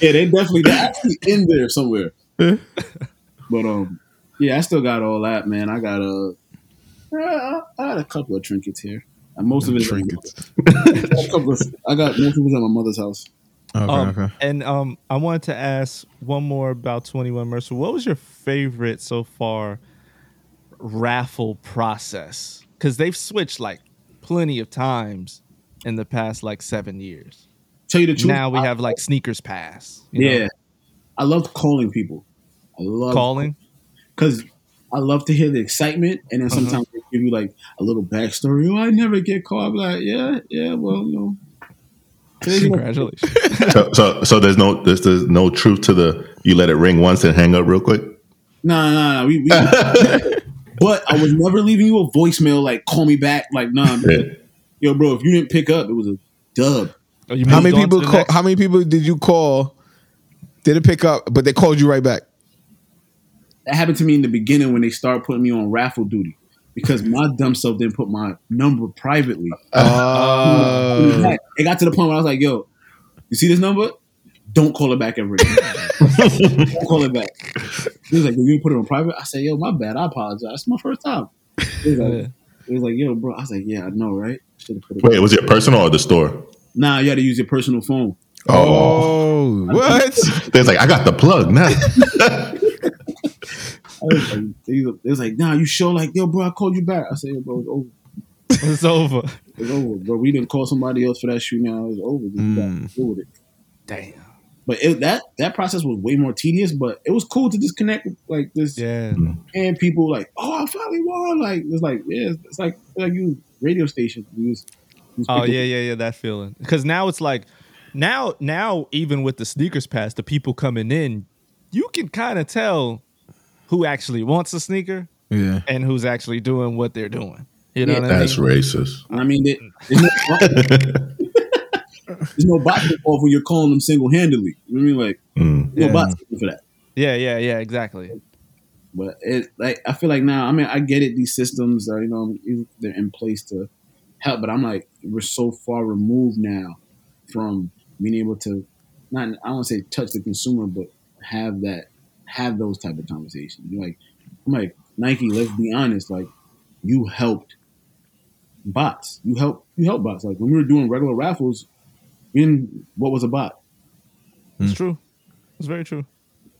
Yeah, they definitely they're actually in there somewhere. [LAUGHS] but um, yeah, I still got all that, man. I got a, uh, I got a couple of trinkets here. And most of it is Trinkets. I got, of, I got most of it at my mother's house. Okay, Um, okay. And um, I wanted to ask one more about Twenty One Mercer. What was your favorite so far raffle process? Because they've switched like plenty of times in the past like seven years. Tell you the truth, now we I- have like sneakers pass. you know, yeah. I love calling people. I love calling. because I love to hear the excitement, and then Uh-huh. sometimes they give you like a little backstory. Oh, I never get called. I'm like, yeah, yeah, well, you know. Congratulations. [LAUGHS] [LAUGHS] so, so, so there's no there's, there's no truth to the you let it ring once and hang up real quick. No, no, nah. We, we [LAUGHS] but I was never leaving you a voicemail like call me back. Like, nah, man. Yo, bro. If you didn't pick up, it was a dub. Oh, How many people the call, how many people did you call? Didn't pick up, but they called you right back. That happened to me in the beginning when they started putting me on raffle duty because my dumb self didn't put my number privately. Uh, it got to the point where I was like, yo, you see this number? Don't call it back ever again. [LAUGHS] Don't call it back. He was like, "Did you put it on private?" I said, "Yo, my bad. I apologize. It's my first time." He was like, Yeah. he was like "Yo, bro." I was like, "Yeah, I know, right? Should have put it." Wait, was it personal or the store? Nah, you had to use your personal phone. oh, what? [LAUGHS] There's like I got the plug now. [LAUGHS] I was like, he was, they was like, "Nah, you sure?" Like, "Yo, bro, I called you back." I said, "Yo, bro, it's over. It's over. It's over, bro. We didn't call somebody else for that shoe. Now it's over. Just Mm. deal with it." Damn. But it, that that process was way more tedious, but it was cool to just connect with like this Yeah. and people like, oh, I finally won. Like it's like yeah, it's, it's like it's like you radio station. You just, you just Oh yeah, up- yeah, yeah. That feeling. Because now it's like, now, now even with the sneakers pass, the people coming in, you can kind of tell who actually wants a sneaker Yeah. and who's actually doing what they're doing. You know Yeah. what I mean? That's racist. I mean, there- [LAUGHS] there's no, there's box involved when you're calling them single handedly. You know what I mean? Like, Mm. no Yeah. box for that. Yeah, yeah, yeah, exactly. But it like I feel like now, I mean, I get it. These systems are you know they're in place to help, but I'm like we're so far removed now from being able to not I don't say touch the consumer, but have that have those type of conversations. You're like I'm like Nike. Let's be honest. Like you helped bots. You help you help bots. Like when we were doing regular raffles, in what was a bot. It's hmm. true. It's very true.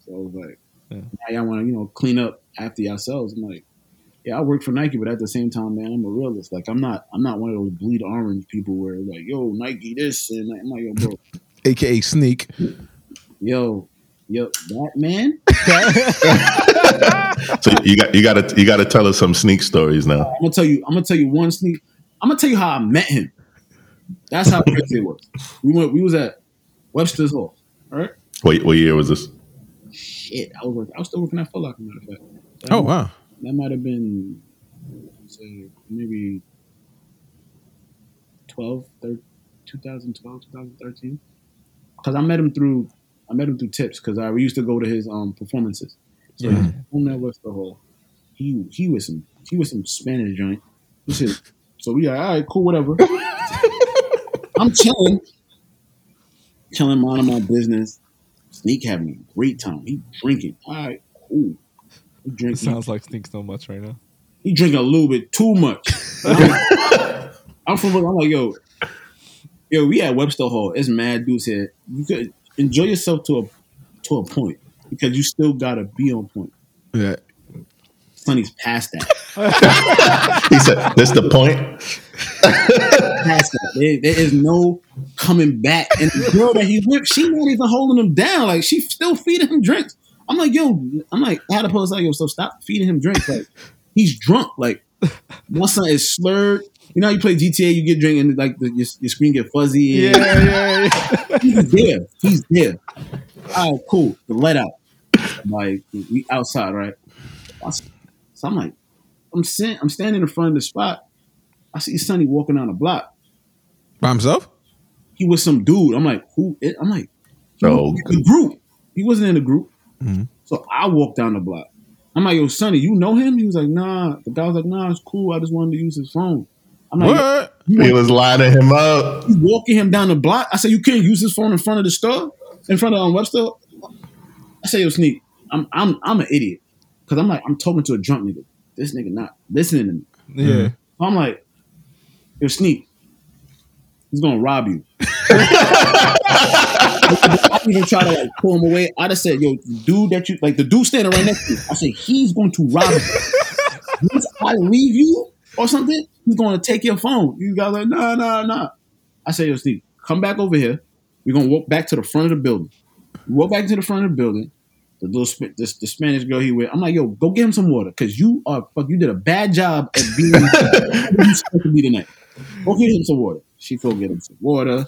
So I was like, Yeah. now y'all want to, you know, clean up after yourselves. I'm like, yeah, I work for Nike, but at the same time, man, I'm a realist. Like, I'm not, I'm not one of those bleed orange people where like, yo, Nike this, and I'm like, yo, bro, [LAUGHS] AKA Sneak. yo, yo, that man. [LAUGHS] So you got you got to you got to tell us some sneak stories now. I'm gonna tell you, I'm gonna tell you one sneak. I'm gonna tell you how I met him. That's how crazy it was. We went, we was at Webster's Hall. All right. What what year was this? Shit, I was working, I was still working at Foot Locker, matter of fact. That Oh wow. That might have been, say, maybe 12, thir- 2012, 2013. Because I met him through, I met him through Tips because I we used to go to his um performances. So Yeah. on that West Hall, he he was some he was some Spanish joint. He said, so we like, all right, cool, whatever. I'm chilling, chilling, minding my business. Sneak having a great time. He drinking. All right, cool. He It sounds like Sneak so much right now. he drinking a little bit too much. I'm, I'm from I'm like, yo, yo, we at Webster Hall. It's mad dudes here. You could enjoy yourself to a to a point because you still gotta be on point. Yeah. Sonny's past that. [LAUGHS] He said, "That's the point." Past that. There, there is no coming back. And the girl that he's with, she not even holding him down. Like she still feeding him drinks. I'm like, yo, I'm like, I had to post like, yo, so stop feeding him drinks. Like he's drunk. Like my son is slurred. You know, how you play GTA, you get drink and like the, your, your screen get fuzzy. and- yeah, yeah. he's there. He's there. All right, cool. The let out. Like we outside, right? I s- So I'm like, I'm sitting, I'm standing in front of the spot. I see Sonny walking down the block. By himself? He was some dude. I'm like, who? Is, I'm like, he Oh, the group. He wasn't in the group. Mhm. So I walked down the block. I'm like, yo, Sonny, you know him? He was like, nah. The guy was like, nah, it's cool. I just wanted to use his phone. I'm like, What? you he was lining him up. you walking him down the block. I said, you can't use his phone in front of the store, in front of um, Webster. I say, yo, Sneak, I'm I'm I'm an idiot because I'm like I'm talking to a drunk nigga. This nigga not listening to me. Yeah. Mm-hmm. I'm like, yo, Sneak, he's gonna rob you. [LAUGHS] I didn't even try to like pull him away. I just said, yo, dude that you like, the dude standing right next to you. I said, he's going to rob you. [LAUGHS] Once I leave you or something, he's going to take your phone. You guys like, nah, nah, nah. I said, yo, Steve, come back over here. We're gonna walk back to the front of the building. We walk back to the front of the building. The little Sp- this, the Spanish girl he with. I'm like, yo, go get him some water because you are fuck. You did a bad job at being [LAUGHS] who you supposed to be tonight. Go get him some water. She go get him some water.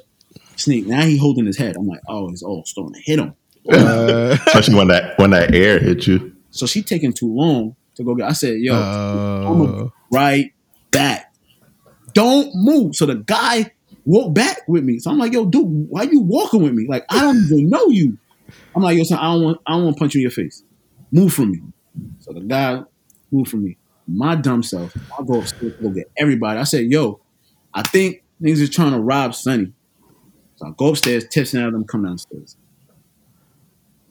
Sneak. Now he holding his head. I'm like, oh, he's all starting to hit him. Uh, [LAUGHS] Especially when that when that air hit you. So she taking too long to go get. I said, yo, I'm uh, right back. Don't move. So the guy walked back with me. So I'm like, yo, dude, why you walking with me? Like, I don't even know you. I'm like, yo, son, I don't want I don't want to punch you in your face. Move from me. So the guy moved from me. My dumb self, I go upstairs to go get everybody. I said, yo, I think niggas is trying to rob Sonny. So I go upstairs, Tips and out of them come downstairs.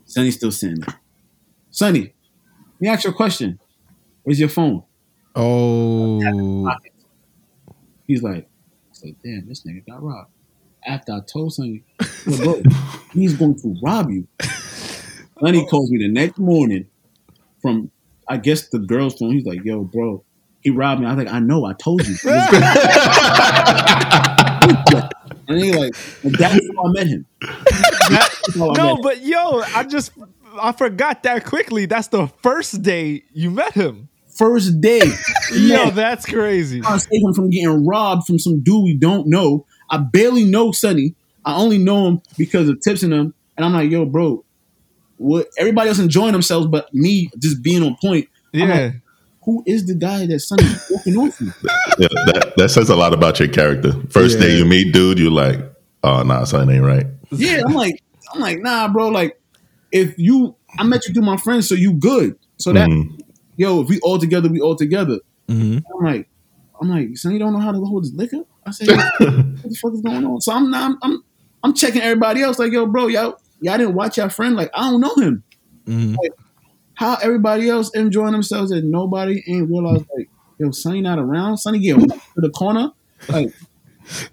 Sonny's still sitting there. Sonny, let me ask you a question. Where's your phone? oh. He's like, I said, damn, this nigga got robbed. After I told Sonny, [LAUGHS] yo, bro, he's going to rob you. Sonny calls me the next morning from, I guess, the girl's phone. He's like, yo, bro, he robbed me. I was like, I know, I told you. [LAUGHS] and he like, and that's how I met him. I met No, him. but yo, I just I forgot that quickly. That's the first day you met him. First day. [LAUGHS] Yo, Yeah. that's crazy. trying to save him from getting robbed from some dude we don't know. I barely know Sonny. I only know him because of Tips in him. And I'm like, yo, bro, what everybody else enjoying themselves, but me just being on point. I'm Yeah. like, who is the guy that Sonny's walking off with? [LAUGHS] Yeah, that, that says a lot about your character. First Yeah. day you meet dude, you're like, oh nah, something ain't right. Yeah, I'm like, I'm like, nah, bro. Like, if you, I met you through my friends, so you good. So that, Mhm. yo, if we all together, we all together. Mhm. I'm like, I'm like, Sonny don't know how to hold his liquor. I said, what the fuck is going on? So I'm, I'm, I'm, I'm checking everybody else. Like, yo, bro, y'all, y'all didn't watch your friend. Like, I don't know him. Mhm. How everybody else enjoying themselves and nobody ain't realized like, yo, Sonny not around. Sonny get [LAUGHS] to the corner. Like,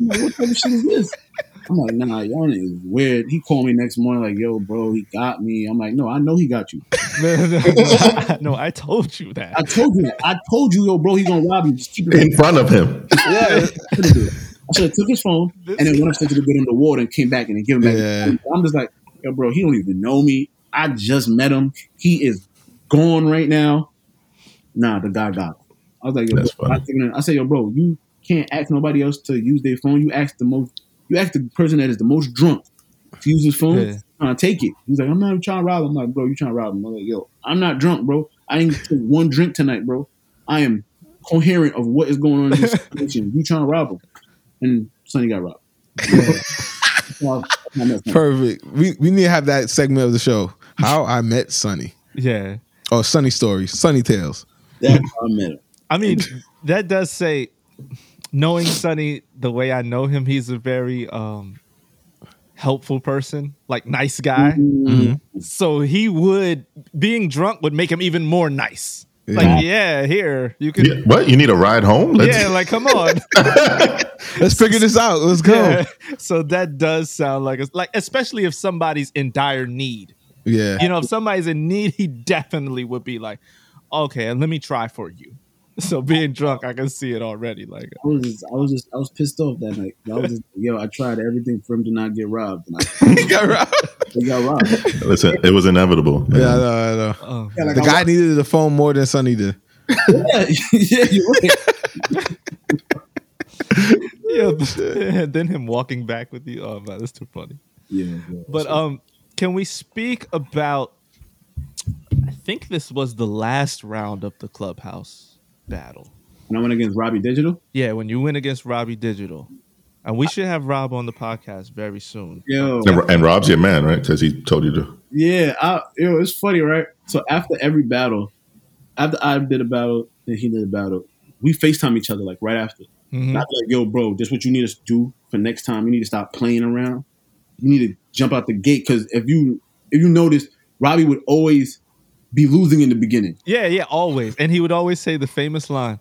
like, what type of shit is this? I'm like, nah, y'all niggas weird. He called me next morning, like, yo, bro, he got me. I'm like, no, I know he got you. [LAUGHS] no, I told you that. I that. told you that. I told you, yo, bro, he gonna rob you. Just keep it In front of him. Yeah, I should have took his phone and then went upstairs to go get him the water and came back and then give him back. Yeah. I'm just like, yo, bro, he don't even know me. I just met him. He is gone right now. Nah, the guy got. Him. I was like, yo, That's bro, funny. I, think- I said, yo, bro, you can't ask nobody else to use their phone. You ask the most. You ask the person that is the most drunk to use his phone. Yeah. Trying to take it. He's like, I'm not even trying to rob him. I'm like, bro, you trying to rob him? I'm like, yo, I'm not drunk, bro. I didn't took one drink tonight, bro. I am coherent of what is going on in this [LAUGHS] situation. You trying to rob him? And Sonny got robbed. Well, I met Sonny. Perfect. We we need to have that segment of the show. How I met Sonny. Yeah. Oh, Sunny stories, Sunny tales. That's how I met him. I mean, [LAUGHS] that does say, knowing Sonny the way I know him, he's a very um helpful person, like nice guy. Mm-hmm. So he would being drunk would make him even more nice. Yeah. Like, yeah, here you can. Yeah, what? You need a ride home? Let's- Yeah, like come on. [LAUGHS] Let's figure this out. Let's go. Yeah. So that does sound like it's like, especially if somebody's in dire need. Yeah. You know, if somebody's in need, he definitely would be like, okay, let me try for you. [LAUGHS] So being drunk, I can see it already. Like, I was just, I was just, I was pissed off that night. I was just, yo, I tried everything for him to not get robbed, and I, [LAUGHS] [LAUGHS] He got robbed. he got robbed. Listen, it was inevitable. man. Yeah, I know, I know. oh, Yeah, like, The I guy needed the phone more than Sonny did. yeah, yeah, you're right. yeah. and then him walking back with you. Oh man, that's too funny. Yeah, yeah. But um, can we speak about? I think this was the last round of the clubhouse battle. when I went against Robbie Digital, Yeah, when you win against Robbie Digital, and we should have Rob on the podcast very soon. yo, And, and Rob's your man, right? Because he told you to. Yeah, I, yo, it's funny, right? So after every battle, after I did a battle and he did a battle, we FaceTime each other like right after. Mhm. And like, yo, bro, this what you need to do for next time. You need to stop playing around. You need to jump out the gate because if you if you notice, Robbie would always be losing in the beginning. Yeah, yeah, always. And he would always say the famous line.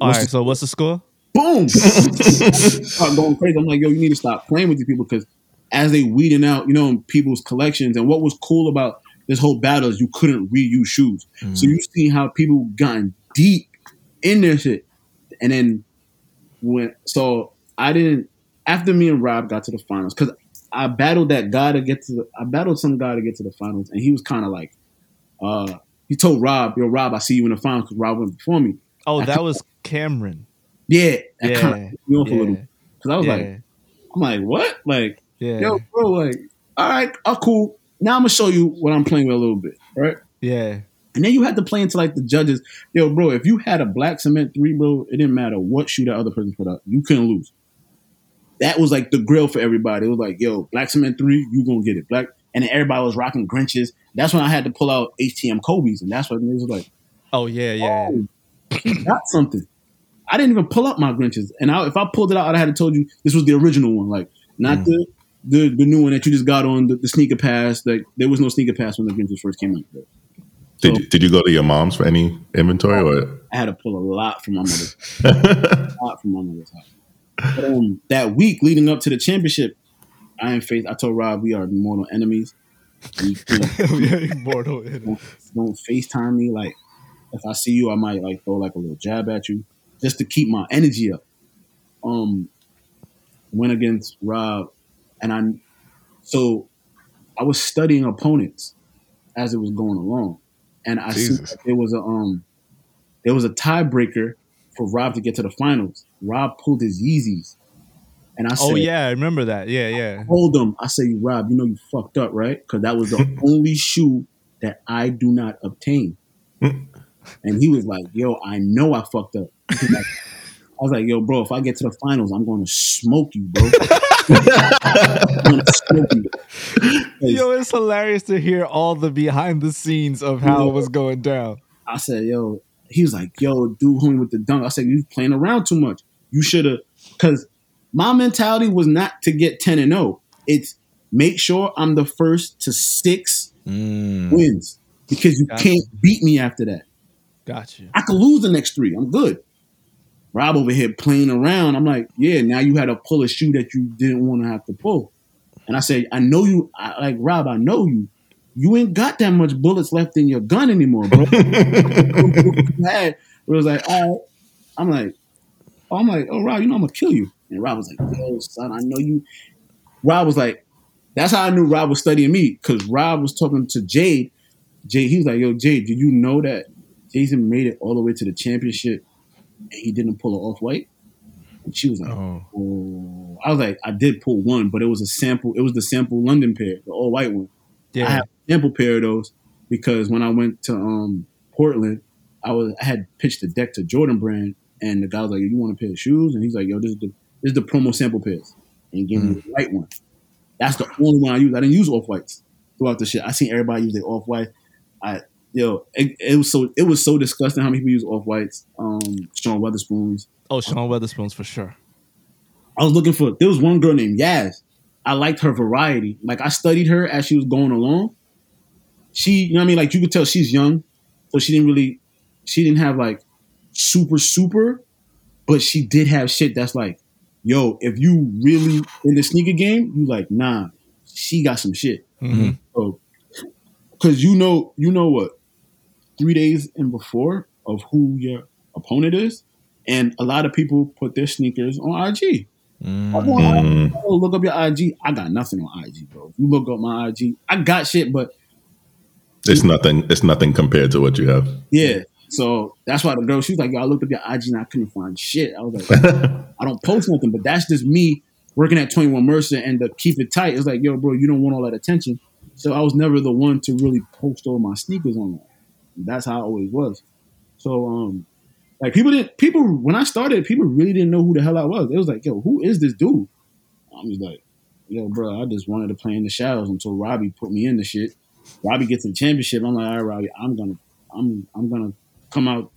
All What's right, the- so what's the score? Boom, [LAUGHS] [LAUGHS] I'm going crazy. I'm like, yo, you need to stop playing with these people because as they weeding out, you know, people's collections. And what was cool about this whole battle is you couldn't reuse shoes. So mm. you see how people gotten deep in their shit. And then when so I didn't after me and Rob got to the finals because I battled that guy to get to the, I battled some guy to get to the finals and he was kind of like uh he told Rob, yo Rob, I see you in the finals because Rob went before me. Oh, that was Cameron. Yeah, that Yeah, kind of me off a little because I was like, "I'm like what like yeah, yo bro like all right oh cool now I'm gonna show you what I'm playing with a little bit right. yeah. And then you had to play into like the judges. Yo, bro, if you had a black cement three, bro, it didn't matter what shoe that other person put up. You couldn't lose. That was like the grill for everybody. It was like, yo, black cement three, you gonna get it. Black and then everybody was rocking Grinches. That's when I had to pull out HTM Kobe's, and that's when it was like, Oh yeah, yeah. oh, [CLEARS THROAT] he got something. I didn't even pull up my Grinches. And I, if I pulled it out, I'd have had to told you this was the original one. Like, not the, the the new one that you just got on the, the sneaker pass. Like there was no sneaker pass when the Grinches first came out. Bro. Did, you, did you go to your mom's for any inventory? Or I had to pull a lot from my mother's [LAUGHS] a lot from my mother's house. But um, that week leading up to the championship, I am face. I told Rob we are mortal enemies. We [LAUGHS] Immortal. don't, don't FaceTime me. Like if I see you, I might like throw like a little jab at you just to keep my energy up. Um, went against Rob, and I so I was studying opponents as it was going along, and I see Jesus. that there was a um there was a tiebreaker for Rob to get to the finals. Rob pulled his Yeezys, and I oh, said, Oh yeah, I remember that. Yeah, yeah. told him, I say, Rob, you know you fucked up, right? Because that was the [LAUGHS] only shoe that I do not obtain. [LAUGHS] and he was like, "Yo, I know I fucked up." Like, I was like, "Yo, bro, if I get to the finals, I'm going to smoke you, bro." [LAUGHS] I'm gonna smoke you. 'Cause Yo, it's hilarious to hear all the behind the scenes of how it was going down. I said, "Yo," he was like, "Yo, dude, homie with the dunk." I said, "You playing around too much. You should have." Because my mentality was not to get ten and zero. It's make sure I'm the first to six Mm. wins because you can't beat me after that. Gotcha. I could lose the next three. I'm good. Rob over here playing around. I'm like, yeah, now you had to pull a shoe that you didn't want to have to pull. And I said, I know you, I, like Rob, I know you. You ain't got that much bullets left in your gun anymore, bro. [LAUGHS] [LAUGHS] it was like, all right. I'm like, oh, I'm like, oh, Rob, you know I'm gonna kill you. And Rob was like, yo, son, I know you. Rob was like, that's how I knew Rob was studying me because Rob was talking to Jade. Jade, he was like, yo, Jade, did you know that Jason made it all the way to the championship and he didn't pull an off white? And she was like, Oh. oh. I was like, I did pull one, but it was a sample. It was the sample London pair, the all white one. I have a sample pair of those because when I went to um, Portland, I was I had pitched the deck to Jordan Brand, and the guy was like, "You want a pair of shoes?" And he's like, "Yo, this is the is the promo sample pairs," and give gave me the white one. That's the only one I use. I didn't use off whites throughout the shit. I seen everybody use their off white. I yo, it, it was so it was so disgusting how many people use off whites. Um, Sean Wotherspoons. Oh, Sean Wotherspoons for sure. I was looking for. There was one girl named Yaz. I liked her variety. Like I studied her as she was going along. She, you know what I mean? Like you could tell she's young, so she didn't really, she didn't have like super super, but she did have shit that's like, yo, if you really in the sneaker game, you like, nah, she got some shit. Mhm. So, because you know, you know what, three days and before of who your opponent is, and a lot of people put their sneakers on IG. Mm. On IG. Oh, look up your IG. I got nothing on IG, bro. If you look up my IG, I got shit, but It's nothing. It's nothing compared to what you have. yeah. So that's why the girl, she was like, yo, I looked up your IG and I couldn't find shit. I was like, [LAUGHS] I don't post nothing, but that's just me working at 21 Mercer and to keep it tight. It's like, yo, bro, you don't want all that attention. So I was never the one to really post all my sneakers on that. That's how I always was. So, um, like people didn't, people, when I started, people really didn't know who the hell I was. It was like, yo, who is this dude? I was like, yo, bro, I just wanted to play in the shadows until Robbie put me in the shit. Robbie gets the championship. I'm like, all right, Robbie, I'm gonna, I'm, I'm gonna come out.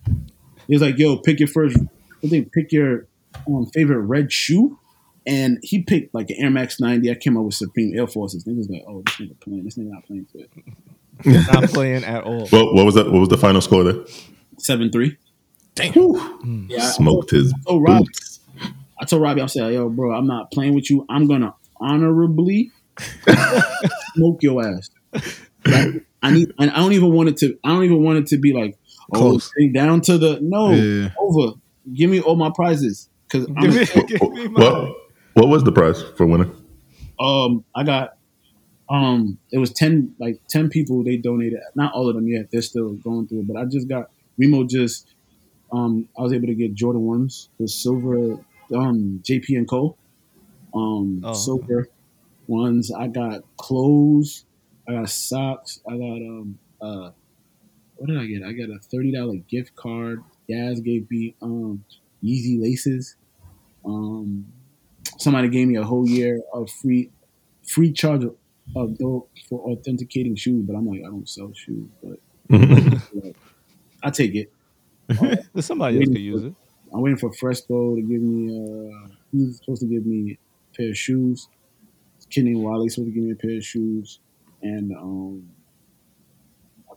He was like, yo, pick your first, I think, pick your um, favorite red shoe. And he picked like an Air Max 90. I came up with Supreme Air Forces. Niggas like, oh, this nigga playing. This nigga not playing for it. Not playing at all. What, what was that? What was the final score there? 7 3. Damn. Yeah. I- Smoked his I told Robbie, boots. I told Robbie, I said, yo, bro, I'm not playing with you. I'm gonna honorably [LAUGHS] smoke your ass. Like, I need. I don't even want it to. I don't even want it to be like oh, Close. stay down to the no Yeah. over. Give me all my prizes because Give me, [LAUGHS] give me my- What? What was the prize for winning? um I got um it was ten like ten people they donated. Not all of them yet. They're still going through it, but I just got Remo just um I was able to get Jordan ones, the silver um JP and Co. Um Oh. silver ones. I got clothes. I got socks. I got um uh what did I get? I got a thirty dollar gift card. Yaz gave me um Yeezy laces. Um somebody gave me a whole year of free free charge of, of for authenticating shoes, but I'm like, I don't sell shoes, but [LAUGHS] like, I take it. [LAUGHS] Somebody else could use it. I'm waiting for Fresco to give me. Uh, he's supposed to give me a pair of shoes. Kenny Wiley's supposed to give me a pair of shoes, and um,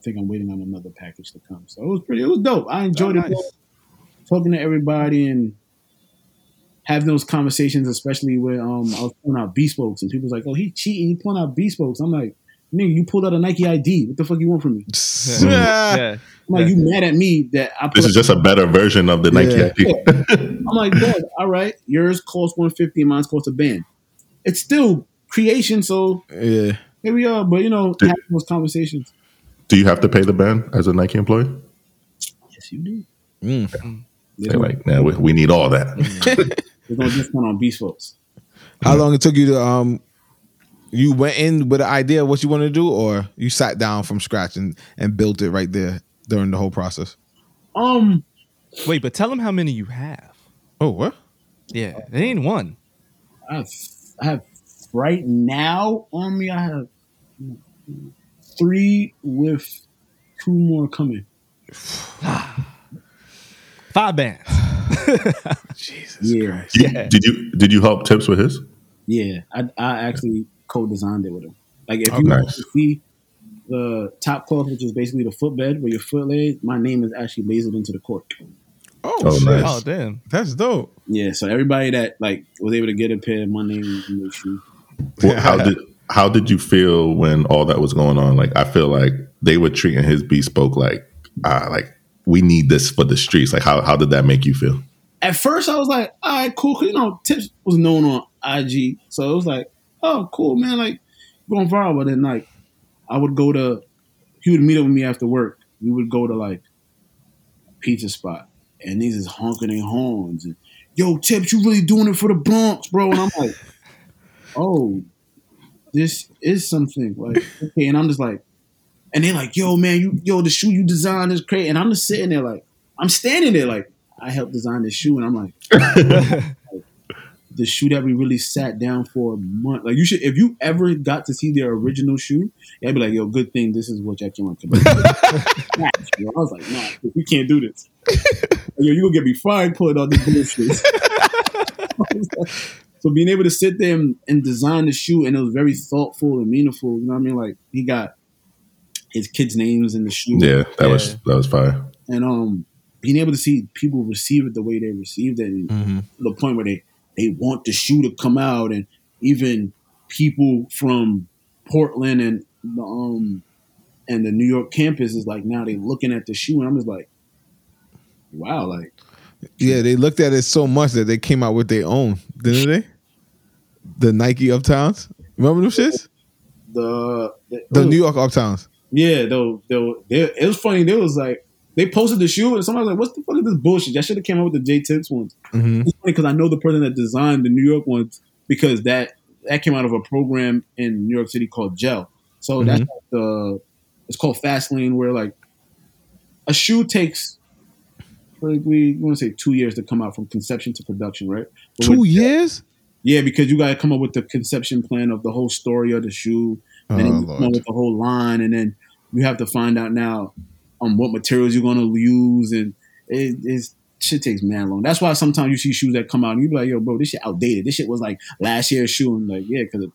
think I'm waiting on another package to come. So it was pretty. It was dope. I enjoyed Oh, it. nice. Talking to everybody and having those conversations, especially when um, I was pulling out bespokes, and people was like, "Oh, he cheating. He pulling out bespokes." I'm like, "Nigga, you pulled out a Nike ID. What the fuck you want from me?" Yeah. [LAUGHS] yeah. I'm like, "You mad at me that I?" This is just a better version of the Nike Yeah. ID. [LAUGHS] I'm like, "Dog, all right, yours costs 150, and mine's costs a band. It's still creation, so Yeah. here we are. But you know, having those conversations. Do you have to pay the band as a Nike employee? Yes, you do. Mm. There's They're like, man, we, we need all that. [LAUGHS] there's no discount on bespokes. How long it took you to um you went in with an idea of what you want to do or you sat down from scratch and, and built it right there during the whole process? Um, Wait, but tell them how many you have. Oh, what? Yeah, it ain't one. I have, I have right now on me. I have three with two more coming. [SIGHS] Five bands. [SIGHS] Jesus Yeah. Christ. You- Yeah. Did you did you help Tips with his? Yeah, I, I actually co-designed it with him. Like if Oh, you nice. see the top cloth, which is basically the footbed where your foot lays, my name is actually lasered into the cork. Oh, Oh, shit. nice. Oh damn. That's dope. Yeah, so everybody that like was able to get a pair, my name is in the shoe. Well, how did how did you feel when all that was going on? Like I feel like they were treating his bespoke like ah like we need this for the streets. Like how how did that make you feel? At first, I was like, all right, cool. you know, Tips was known on IG, so it was like, oh, cool, man, like going viral. But then, like, I would go to, he would meet up with me after work. We would go to like pizza spot, and these is honking their horns and, yo, Tips, you really doing it for the Bronx, bro? And I'm like, [LAUGHS] oh, this is something like okay. And I'm just like, and they're like, yo, man, you, yo, the shoe you designed is great. And I'm just sitting there like, I'm standing there like, I helped design this shoe, and I'm like, [LAUGHS] the shoe that we really sat down for a month. Like you should, if you ever got to see their original shoe, you'd be like, yo, good thing this is what Jack came on. I was like, nah, we can't do this. yo, you gonna get me fired pulling all these bullshit. [LAUGHS] so being able to sit there and, and design the shoe, and it was very thoughtful and meaningful. You know what I mean? Like he got his kids' names in the shoe Yeah, that was that was fire. and um being able to see people receive it the way they received it and Mm-hmm. to the point where they they want the shoe to come out and even people from Portland and the um and the New York campus is like now they looking at the shoe and I'm just like wow like Yeah, they looked at it so much that they came out with their own, didn't they? The Nike Uptowns. Remember them shits? the the, The New York Uptowns. yeah though it was funny they was like they posted the shoe and somebody was like what's the fuck is this bullshit I should have came out with the J Tips ones Mm-hmm. it's funny because I know the person that designed the New York ones because that that came out of a program in New York City called Gel. So that's like the it's called Fast Lane, where like a shoe takes like we want to say two years to come out from conception to production, right? But Two years? Yeah, because you got to come up with the conception plan of the whole story of the shoe, Oh, and then you come up with the whole line, and then you have to find out now um what materials you're gonna use, and it, it's shit takes man long. That's why sometimes you see shoes that come out and you be like, yo, bro, this shit outdated. This shit was like last year's shoe, and like yeah, because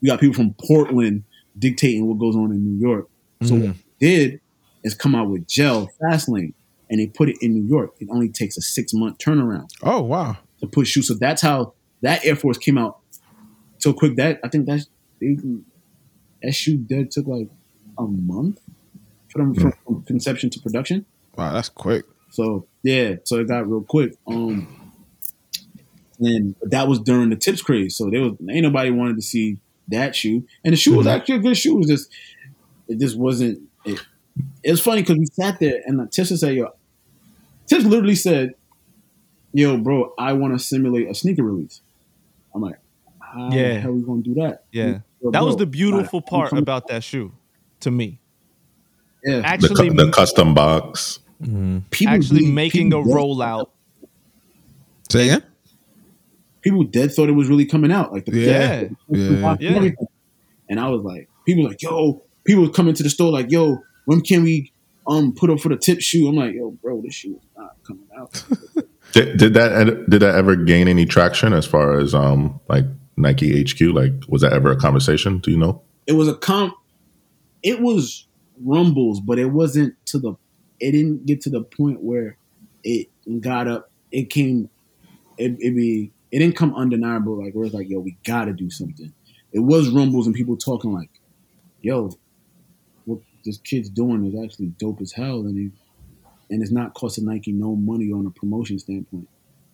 you got people from Portland dictating what goes on in New York. So Mhm. what they did is come out with gel fast lane, and they put it in New York. It only takes a six month turnaround Oh wow. to put shoes. So that's how that Air Force came out so quick. That I think that's they, that shoe dead took like a month from, from, from conception to production. Wow, that's quick. So yeah, so it got real quick. Um, and that was during the tips craze. So there was ain't nobody wanted to see that shoe, and the shoe was actually a good shoe. It was just it just wasn't. It, it was funny because we sat there and the Tips said, "Yo," Tips literally said, "Yo, bro, I want to simulate a sneaker release." I'm like, "How Yeah. the hell we gonna do that?" Yeah. Yo, That was the beautiful I'm part about that shoe to me. yeah. The, Actually, cu- the custom box. People actually really- making a people dead- rollout. Say again? People dead thought it was really coming out. Like the Yeah. Yeah. Yeah. everything. And I was like, people were like, yo, people were coming to the store like, yo, when can we um put up for the tip shoe? I'm like, yo, bro, this shoe is not coming out. [LAUGHS] Did, did that did that ever gain any traction as far as um like Nike HQ? Like was that ever a conversation? Do you know? it was a comp. It was rumbles, but it wasn't to the. It didn't get to the point where it got up. It came. It it be. It didn't come undeniable. Like where it's like, yo, we got to do something. It was rumbles and people talking like, yo, what this kid's doing is actually dope as hell, and he, and it's not costing Nike no money on a promotion standpoint.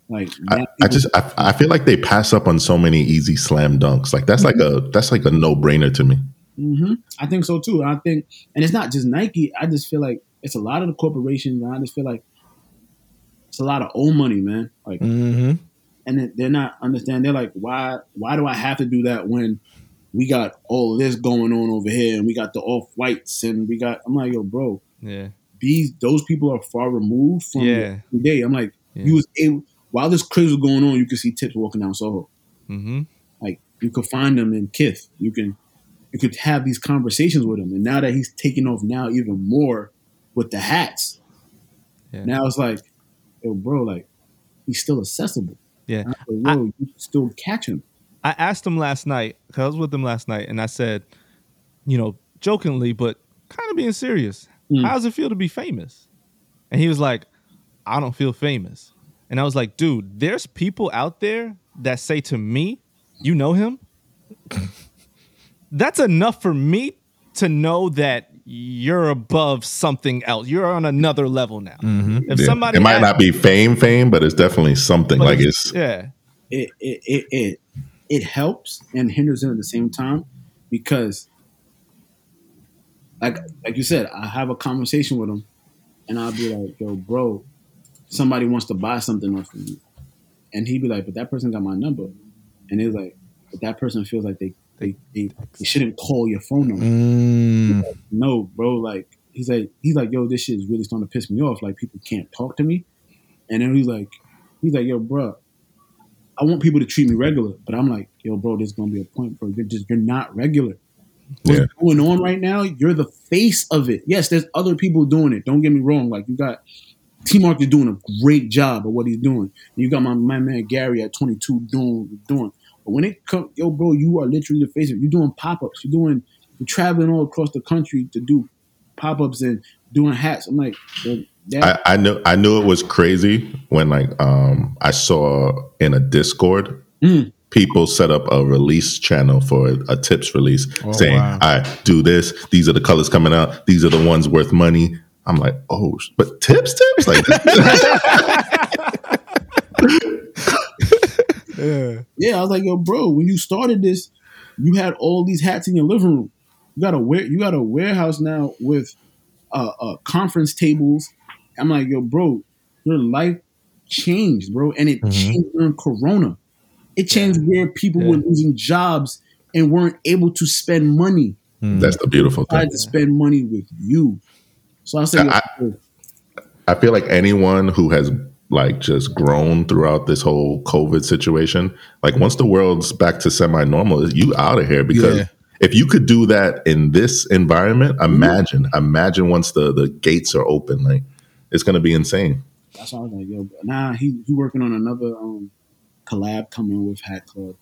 Like I, I just I, I feel like they pass up on so many easy slam dunks. Like that's like a that's like a no brainer to me. hmm I think so too. I think, and it's not just Nike. I just feel like it's a lot of the corporations, and I just feel like it's a lot of old money, man. Like, Mm-hmm. and they're not understand. They're like, why? Why do I have to do that when we got all this going on over here, and we got the off whites, and we got? I'm like, yo, bro, Yeah. These those people are far removed from Yeah. the day. I'm like, Yeah. you was able while this craze was going on, you could see tips walking down Soho. Mm-hmm. Like you could find them in Kith. You can you could have these conversations with him. And now that he's taking off now even more with the hats, Yeah. now it's like, yo, bro, like he's still accessible. Yeah. Like, yo, you still catch him. I asked him last night because I was with him last night, and I said, you know, jokingly, but kind of being serious. Mm. How does it feel to be famous? And he was like, I don't feel famous. And I was like, dude, there's people out there that say to me, you know him? That's enough for me to know that you're above something else. You're on another level now. If Yeah. somebody it might not be fame, fame, but it's definitely something. but like it's yeah, it it, it it it helps and hinders it at the same time because like like you said, I have a conversation with him and I'll be like, yo, bro, somebody wants to buy something off of you. And he'd be like, but that person got my number. And he's like, but that person feels like they they, they, they shouldn't call your phone number. Mm, No, bro, like he's like he's like, yo, this shit is really starting to piss me off. Like people can't talk to me. And then he's like, he's like, yo, bro, I want people to treat me regular, but I'm like, yo, bro, there's gonna be a point, bro. You're just you're not regular. What's Yeah. going on right now? You're the face of it. Yes, there's other people doing it. Don't get me wrong. Like you got T Mark is doing a great job of what he's doing. You got my, my man Gary at 22 doing doing. But when it comes, yo, bro, you are literally the face of it. You're doing pop ups. You're doing you're traveling all across the country to do pop ups and doing hats. I'm like, I, I knew I knew it was crazy when like um I saw in a Discord Mm. People set up a release channel for a, a tips release Oh, saying wow. I do this these are the colors coming out these are the ones worth money I'm like oh but tips tips like [LAUGHS] Yeah, yeah, I was like, yo, bro, when you started this, you had all these hats in your living room. You got a ware, you got a warehouse now with uh, uh conference tables. I'm like, yo, bro, your life changed, bro, and it changed during Corona. It changed where people were losing jobs and weren't able to spend money. that's the beautiful thing Tried to spend money with you. So I said, I- yo, I feel like anyone who has like just grown throughout this whole COVID situation, like once the world's back to semi normal, you out of here because Yeah. if you could do that in this environment, imagine, imagine once the the gates are open, like it's gonna be insane. That's why I was like, yo, nah, he he working on another um collab coming with Hat Club,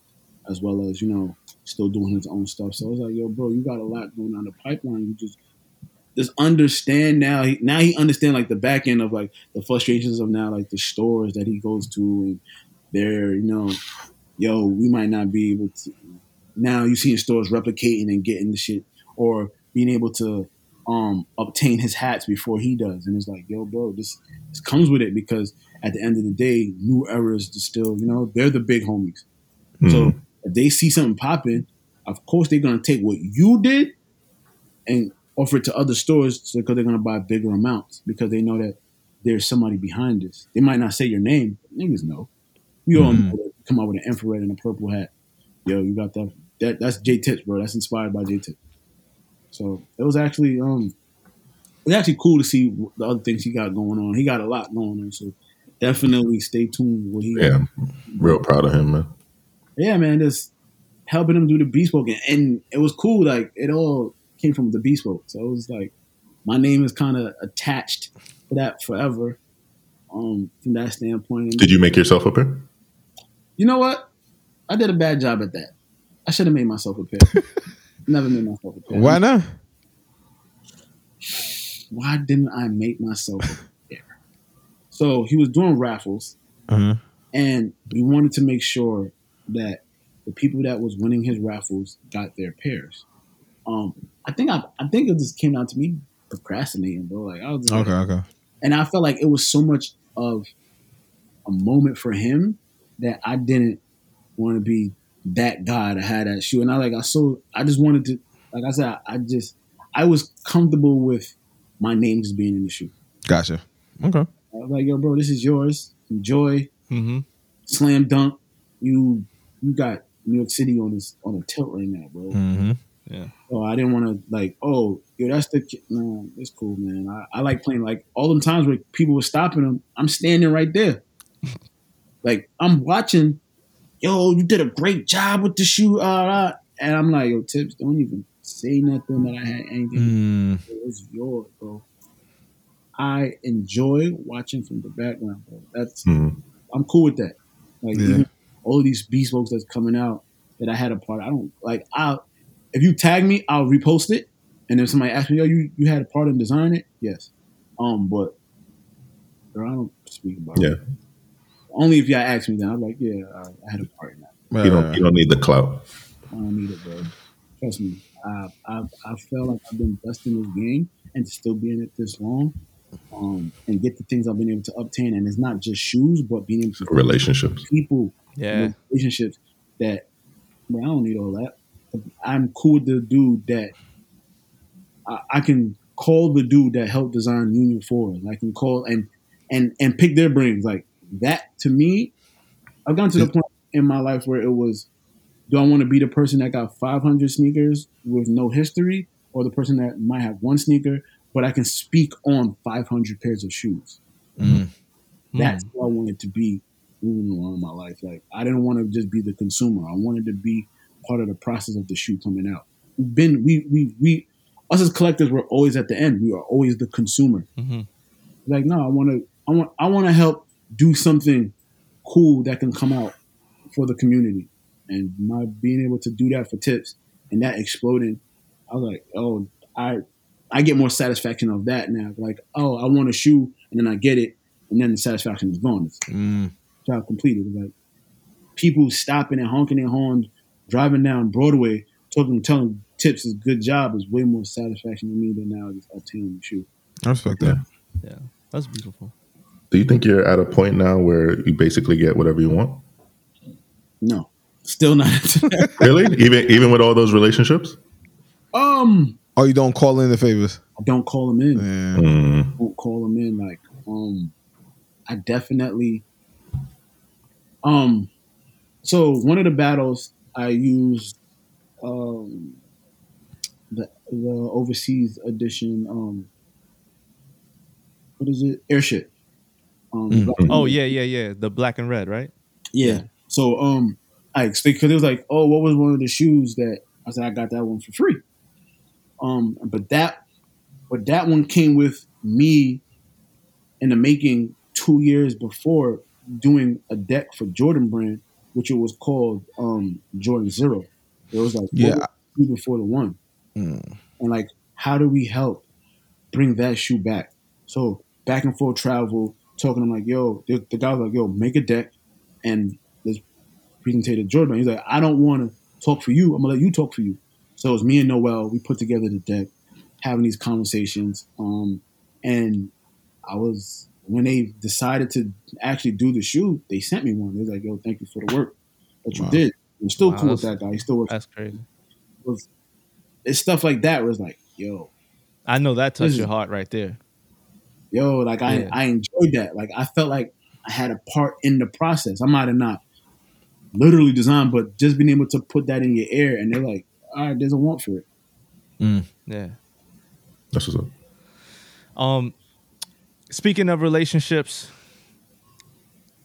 as well as you know still doing his own stuff. So I was like, yo, bro, you got a lot going on the pipeline. You just just understand now. He, now he understand like the back end of like the frustrations of now like the stores that he goes to and they're you know, yo, we might not be able to. Now you seeing stores replicating and getting the shit or being able to um obtain his hats before he does, and it's like, yo, bro, this this comes with it because at the end of the day, New Era is still, you know, they're the big homies. So Mm. if they see something popping, of course they're gonna take what you did and offer it to other stores because they're gonna buy bigger amounts because they know that there's somebody behind this. They might not say your name, but niggas know. You all know that you come out with an infrared and a purple hat. Yo, you got that. That that's J Tips, bro. That's inspired by J Tips. So it was actually um, it was actually cool to see the other things he got going on. He got a lot going on, so definitely stay tuned. What he Yeah, real proud of him, man. yeah, man, just helping him do the bespoke, and, and it was cool. Like it all came from the beast bespoke, so it was like my name is kind of attached to that forever. Um, from that standpoint, Did you make yourself up here? you know what? I did a bad job at that. I should have made myself a pair. [LAUGHS] Never made myself a pair. why not? Why didn't I make myself a pair? So he was doing raffles, Uh-huh. and we wanted to make sure that the people that was winning his raffles got their pairs. Um, I think I, I think it just came down to me procrastinating, bro. Like I was just like- Okay, okay. and I felt like it was so much of a moment for him that I didn't want to be that guy to have that shoe. And I like I so I just wanted to like I said I, I just I was comfortable with my name just being in the shoe. Gotcha. Okay. I was like, yo, bro, this is yours. Enjoy. Mm-hmm. Slam dunk. You you got New York City on this on a tilt right now, bro. Mm-hmm. Yeah. So I didn't want to like, oh, yo, that's the. No, it's cool, man. I, I like playing like all them times where people were stopping them. I'm standing right there, [LAUGHS] like I'm watching. Yo, you did a great job with the shoe, uh, uh, and I'm like, yo, tips, don't even say nothing that I had anything. Mm. It's yours, bro. I enjoy watching from the background, bro. That's Mhm. I'm cool with that. Like Yeah. even all of these bespokes that's coming out that I had a part. I don't like. I if you tag me, I'll repost it. And if somebody asks me, "Yo, you you had a part in designing it?" Yes. Um, but bro, I don't speak about Yeah. it. Only if y'all ask me, then I'm like, yeah, I, I had a part in that. You don't you don't need the clout. I don't need it, bro. Trust me. I I I feel like I've been blessed in this game and to still be in it this long, um, and get the things I've been able to obtain. And it's not just shoes, but being able to Relationships. people, Yeah. relationships that. Bro, I don't need all that. I'm cool with the dude that I, I can call the dude that helped design Union Four. I can call and and and pick their brains. Like that to me, I've gotten to the point in my life where it was do I want to be the person that got 500 sneakers with no history or the person that might have one sneaker but I can speak on 500 pairs of shoes? Mm. That's what I wanted to be moving along in my life. Like I didn't want to just be the consumer. I wanted to be part of the process of the shoe coming out. We've been we we we us as collectors we're always at the end. We are always the consumer. Mhm. Like no, I want to I want I want to help do something cool that can come out for the community. And my being able to do that for tips and that exploding, I was like, oh, I I get more satisfaction of that now. Like, oh, I want a shoe, and then I get it, and then the satisfaction is gone. It's Mm. job completed. Like people stopping and honking their horns, driving down Broadway, talking, telling tips is good job is way more satisfaction to me than now just obtaining the shoe. I respect that. Yeah. That's beautiful. Do you think you're at a point now where you basically get whatever you want? No, still not. [LAUGHS] Really? even even with all those relationships? um, Oh, you don't call in the favors? I don't call them in. Yeah. Mm. won't call them in. Like, um, I definitely, um, so one of the battles I used, um, the the overseas edition, um, what is it? Airship. Um, Mm. Black- Oh yeah, yeah, yeah. The black and red, right? yeah. So um, I expect because it was like, oh, what was one of the shoes that I said I got that one for free. Um, but that, but that one came with me in the making two years before doing a deck for Jordan Brand, which it was called um Jordan Zero. It was like Yeah. was before the one, Mm. and like how do we help bring that shoe back? So back and forth travel, talking. I'm like, yo, the, the guy was like, yo, make a deck and let's presentate to Jordan. He's like, I don't want to talk for you. I'm gonna let you talk for you. So it was me and Noel. We put together the deck, having these conversations. Um, and I was when they decided to actually do the shoe, they sent me one. They was like, yo, thank you for the work that you Wow. did. I'm still Wow, cool with that guy. He still works. That's crazy. Was it's stuff like that where it's like, yo, I know that touched your heart right there. yo, like I, Yeah. I enjoyed that. Like I felt like I had a part in the process. I might have not literally designed, but just being able to put that in your ear and they're like, all right, there's a want for it. Mm. Yeah. That's what's up. Um, speaking of relationships,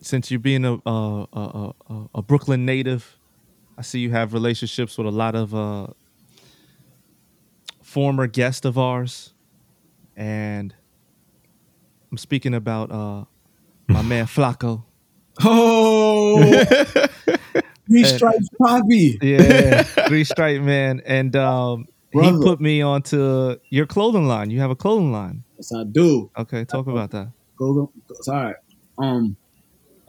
since you being a a, a, a, a Brooklyn native, I see you have relationships with a lot of uh, former guests of ours, and I'm speaking about uh, my [LAUGHS] man Flacco. Oh, [LAUGHS] three stripes poppy. Yeah, [LAUGHS] three stripe man, and um, he Brother. put me onto your clothing line. You have a clothing line. Yes, I do. Okay, talk about that. Go, it's all right. Um,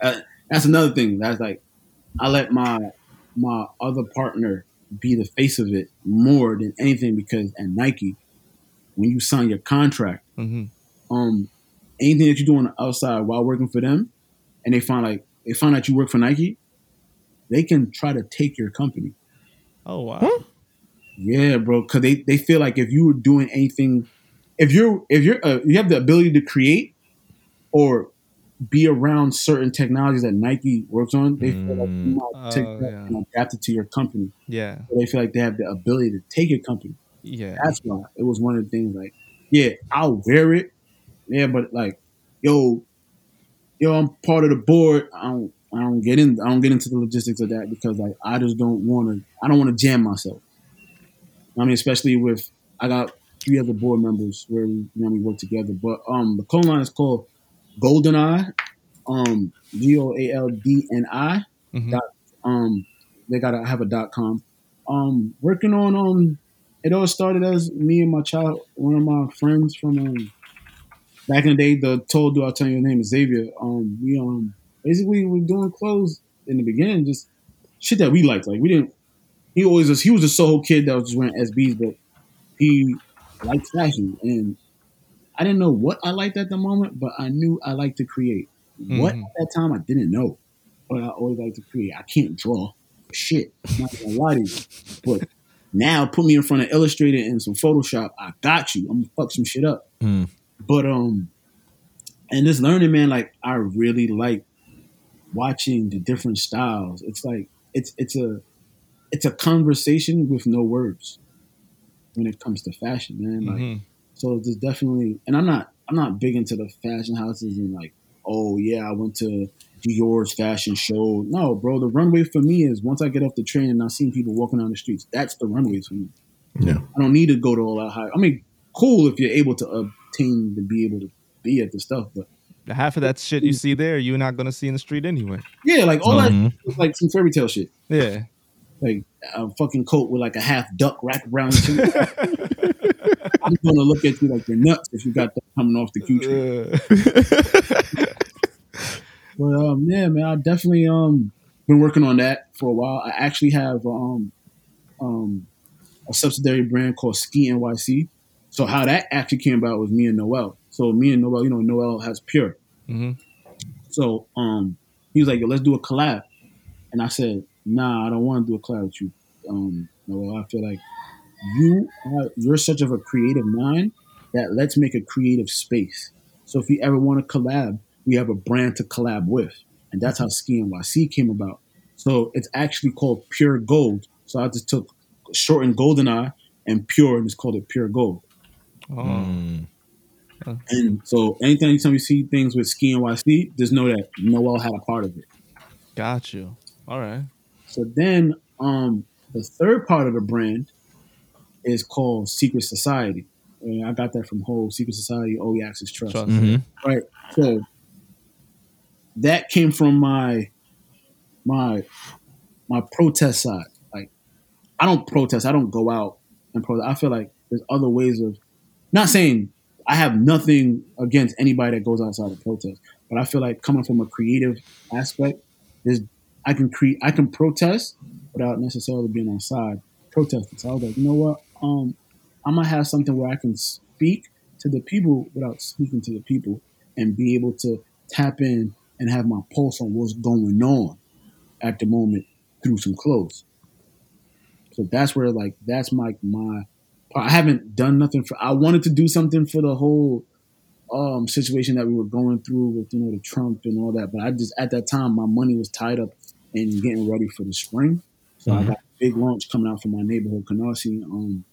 uh, that's another thing. That's like, I let my my other partner be the face of it more than anything because at Nike, when you sign your contract, hmm um, anything that you do on the outside while working for them, and they find like they find out you work for Nike, they can try to take your company. Oh wow. Yeah, bro, because they, they feel like if you were doing anything, if you're if you're uh, you have the ability to create or be around certain technologies that Nike works on, they feel like you might take Oh, that yeah. and adapt it to your company. Yeah. So they feel like they have the ability to take your company. Yeah. That's why it was one of the things. Like, yeah, I'll wear it. Yeah, but like, yo, yo, I'm part of the board. I don't, I don't get in. I don't get into the logistics of that because like I just don't want to. I don't want to jam myself. I mean, especially with I got three other board members where we, you know, we work together. But um, the clone line is called Golden Eye, um, G O A L D N I. Mhm. Dot, um, they gotta have a dot com. Um, working on um, it all started as me and my child, one of my friends from um, back in the day. The told do I'll tell you your name is Xavier. Um, we um basically we were doing clothes in the beginning, just shit that we liked. Like we didn't. He always was. He was a Soho kid that was just wearing SBs, but he liked fashion, and I didn't know what I liked at the moment, but I knew I liked to create. What Mhm. at that time I didn't know, but I always liked to create. I can't draw shit. I'm not gonna lie to you, but now put me in front of Illustrator and some Photoshop, I got you. I'm gonna fuck some shit up. Mm. But um, and this learning, man, like I really like watching the different styles. It's like it's it's a it's a conversation with no words when it comes to fashion, man. Like Mhm. so there's definitely and I'm not I'm not big into the fashion houses and like, oh yeah, I went to Dior's fashion show. No, bro, the runway for me is once I get off the train and I see people walking down the streets, that's the runway for me. Yeah. I don't need to go to all that high. I mean, cool if you're able to obtain to be able to be at the stuff, but Half of that shit you see there, you're not gonna see in the street anyway. yeah, like all Mhm. that is like some fairy tale shit. Yeah. Like a fucking coat with like a half duck wrapped around you. [LAUGHS] I'm gonna look at you like you're nuts if you got that coming off the Q tree. Uh, But um, yeah, man, I definitely um been working on that for a while. I actually have um um a subsidiary brand called Ski NYC. So how that actually came about was me and Noel. So me and Noel, you know, Noel has Pure. mhm. So um he was like, Yo, let's do a collab. And I said, Nah, I don't want to do a collab with you. Um, Noel, I feel like you are you're such of a creative mind that let's make a creative space. So if you ever want to collab, we have a brand to collab with. And that's how Ski NYC came about. So it's actually called Pure Gold. So I just took shortened Goldeneye and Pure and just called it Pure Gold. Oh. Mm. And so anytime you see things with Ski and NYC, just know that Noel had a part of it. Got you. All right. So then um, the third part of the brand is called Secret Society. And I got that from whole Secret Society, OE Access Trust. Trust. Mhm. Right. So that came from my my my protest side. Like I don't protest. I don't go out and protest. I feel like there's other ways of not saying I have nothing against anybody that goes outside of protest, but I feel like coming from a creative aspect, there's I can create I can protest without necessarily being outside protesting. So I was like, you know what? Um, I might have something where I can speak to the people without speaking to the people and be able to tap in and have my pulse on what's going on at the moment through some clothes. So that's where like that's my my. I haven't done nothing for I wanted to do something for the whole um situation that we were going through with you know the Trump and all that, but I just at that time my money was tied up in getting ready for the spring. So I got a big launch coming out from my neighborhood, Canarsie, um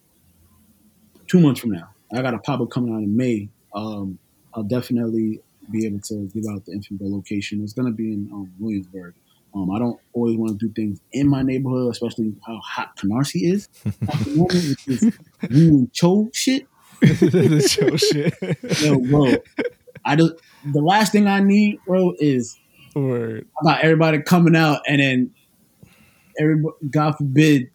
two months from now. I got a pop up coming out in May. Um I'll definitely be able to give out the info location. It's gonna be in um, Williamsburg. Um, I don't always want to do things in my neighborhood, especially how hot Canarsie is [LAUGHS] at the moment, which is Wu Cho shit. the show shit. Yo, bro, I just the last thing I need, bro, is Word. about everybody coming out and then everybody, God forbid,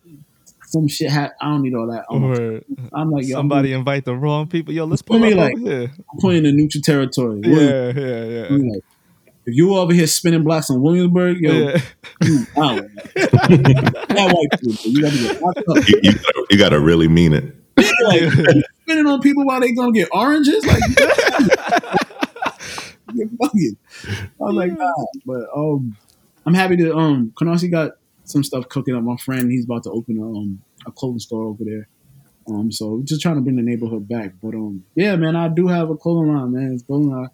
some shit. Ha- I don't need all that. I'm, Word. I'm like, yo, Somebody invite the wrong people. Yo, let's Put me like-. I'm playing in neutral territory. Yeah, yeah, yeah. I'm like, if you over here spinning blocks in Williamsburg, yo, yeah. you out. [LAUGHS] that white people, you gotta get locked up. You, you, gotta, you gotta really mean it. like spinning on people while they gonna get oranges, like you're bugging. I was like, nah, but um, I'm happy to um, Canarsie got some stuff cooking up. My friend, he's about to open a um a clothing store over there. Um, so just trying to bring the neighborhood back. But um, yeah, man, I do have a clothing line, man. It's clothing line.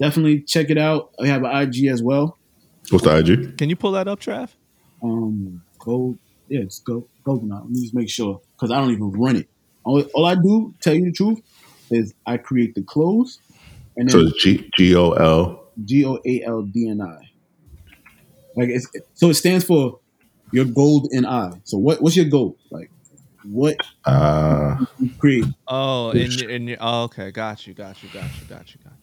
Definitely check it out. I have an IG as well. What's the IG? Can you pull that up, Trav? Um, gold, yeah, it's gold, golden line. Let me just make sure because I don't even run it. All, all I do, tell you the truth, is I create the clothes, and So then it's G G O L. G O A L D N I. Like it's so it stands for your gold in I. So what what's your goal? Like what Uh, you create? Oh, and you- and you- oh, okay, got you, got you, got you, got you, got you.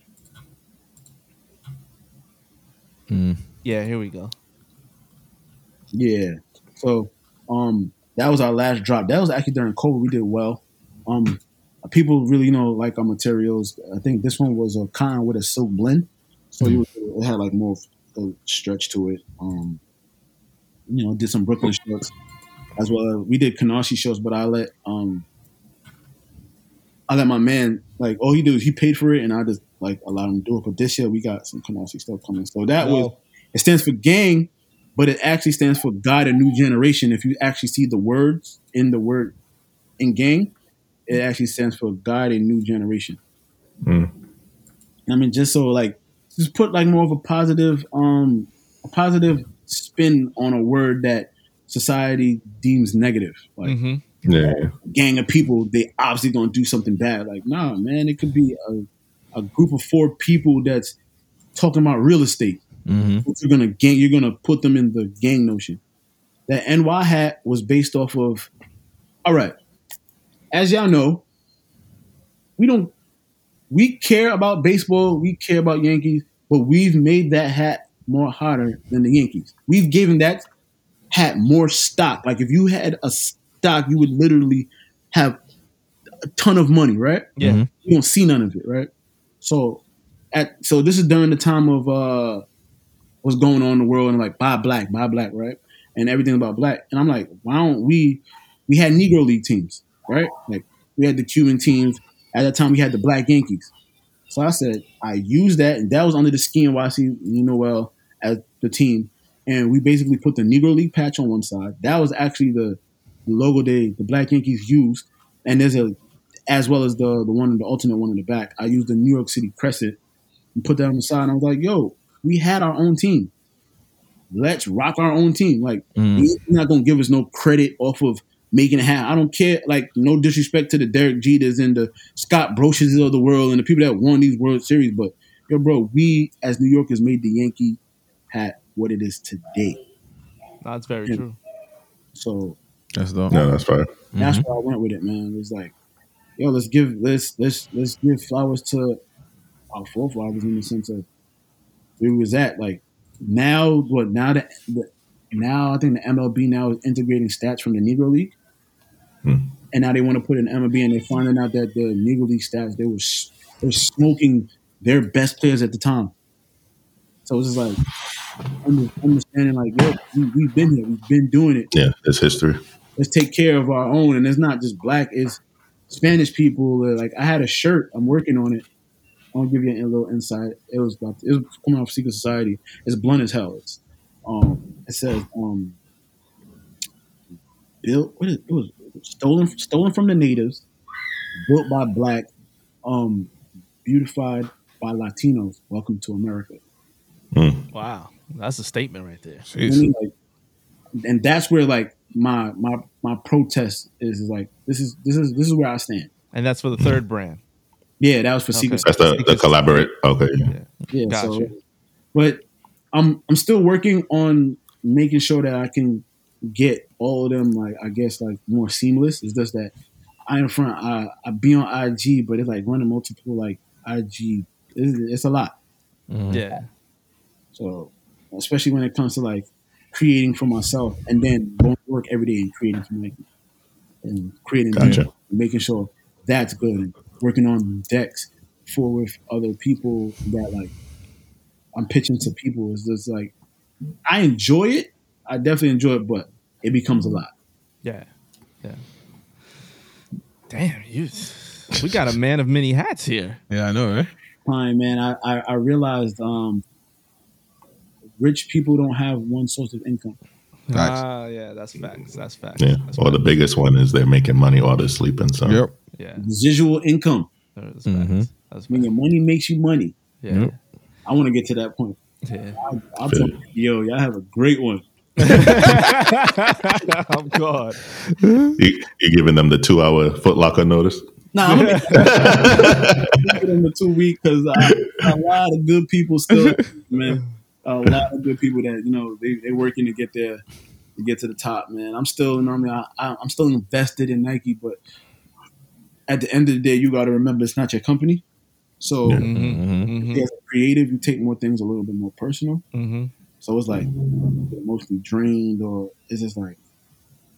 Mm. Yeah, here we go. Yeah. So um that was our last drop. That was actually during COVID. We did well. Um people really you know like our materials. I think this one was a con with a silk blend. So you it had like more of a stretch to it. Um you know, did some Brooklyn shirts as well. We did Canarsie shows, but I let um I let my man like all he did was he paid for it and I just like allowed him to do it. But this year we got some Canarsie stuff coming. So that was it stands for gang, but it actually stands for God a new generation. If you actually see the words in the word in gang, it actually stands for God a new generation. Mm. I mean, just so like just put like more of a positive, um, a positive spin on a word that society deems negative. Like hmm yeah. gang of people, they obviously gonna do something bad. Like, nah, man, it could be a, a group of four people that's talking about real estate. Mm-hmm. You're gonna gang, you're gonna put them in the gang notion. That NY hat was based off of. All right, as y'all know, we don't we care about baseball, we care about Yankees, but we've made that hat more hotter than the Yankees. We've given that hat more stock. Like if you had a stock, you would literally have a ton of money, right? Yeah. You don't see none of it, right? So at so this is during the time of uh what's going on in the world and like buy black, buy black, right? And everything about black. And I'm like, why don't we we had Negro League teams, right? Like we had the Cuban teams. At that time we had the black Yankees. So I said, I used that and that was under the Ski NYC, you know well, as the team. And we basically put the Negro League patch on one side. That was actually the logo they the black Yankees used. And there's a as well as the the one the alternate one in the back. I used the New York City crescent and put that on the side. And I was like, yo, we had our own team. Let's rock our own team. Like Mm. you're not gonna give us no credit off of making it happen. I don't care. Like no disrespect to the Derek Jeters and the Scott Brosius of the world and the people that won these World Series, but yo, bro, we as New Yorkers made the Yankee hat what it is today. That's very Yeah. true. So That's dope. No, that's fine. that's Mhm. where I went with it, man. It was like, yo, let's give let's let's let's give flowers to our forefathers in the sense of where was at. Like now, what now that the, now I think the MLB now is integrating stats from the Negro League, Hmm. and now they want to put in MLB, and they're finding out that the Negro League stats they were they were smoking their best players at the time. So it's just like understanding, like, yo, we, we've been here, we've been doing it Yeah, it's history. let's take care of our own. And it's not just black, it's Spanish people. uh, Like I had a shirt, I'm working on it. I'll give you a little insight. It was about it was coming off Secret Society. It's blunt as hell. It's um it says um built what is it was stolen stolen from the natives, built by black, um beautified by Latinos. Welcome to America. Wow, that's a statement right there. You know what I Jeez. mean? Like, and that's where like my my my protest is, is like this is this is this is where I stand. And that's for the third brand. Yeah, that was for Secret. That's the, the collaborate. Okay. Yeah. Yeah, Gotcha. so, but I'm I'm still working on making sure that I can get all of them like I guess like more seamless. It's just that I in front I I be on IG, but it's like running multiple like IG. It's, it's a lot. Mhm. Yeah. So especially when it comes to like creating for myself and then going to work every day and creating for Nike and creating Gotcha. making sure that's good and working on decks for with other people that like I'm pitching to people is just like I enjoy it. I definitely enjoy it, but it becomes a lot. Yeah. Yeah. Damn, you we got a man of many hats here. Yeah, I know, right? Fine, man. I, I, I realized um, rich people don't have one source of income. Facts. Ah, yeah, that's facts. That's facts. Yeah. That's Or the biggest one is they're making money while they're sleeping. So Yep. yeah. Residual income. That's Mhm. facts. That's When facts. your money makes you money. Yeah. I want to get to that point. Yeah. I, I'll tell yo, y'all have a great one. [LAUGHS] oh God. You, you giving them the two hour Foot Locker notice? Nah, I'm gonna [LAUGHS] give them the two week because a lot of good people still, man. A lot of good people that you know they they working to get there, to get to the top, man. I'm still you know I mean I, I I'm still invested in Nike, but at the end of the day, you got to remember it's not your company. So Mm-hmm. as a creative, you take more things a little bit more personal. Mm-hmm. So it's like you're mostly drained, or it's just like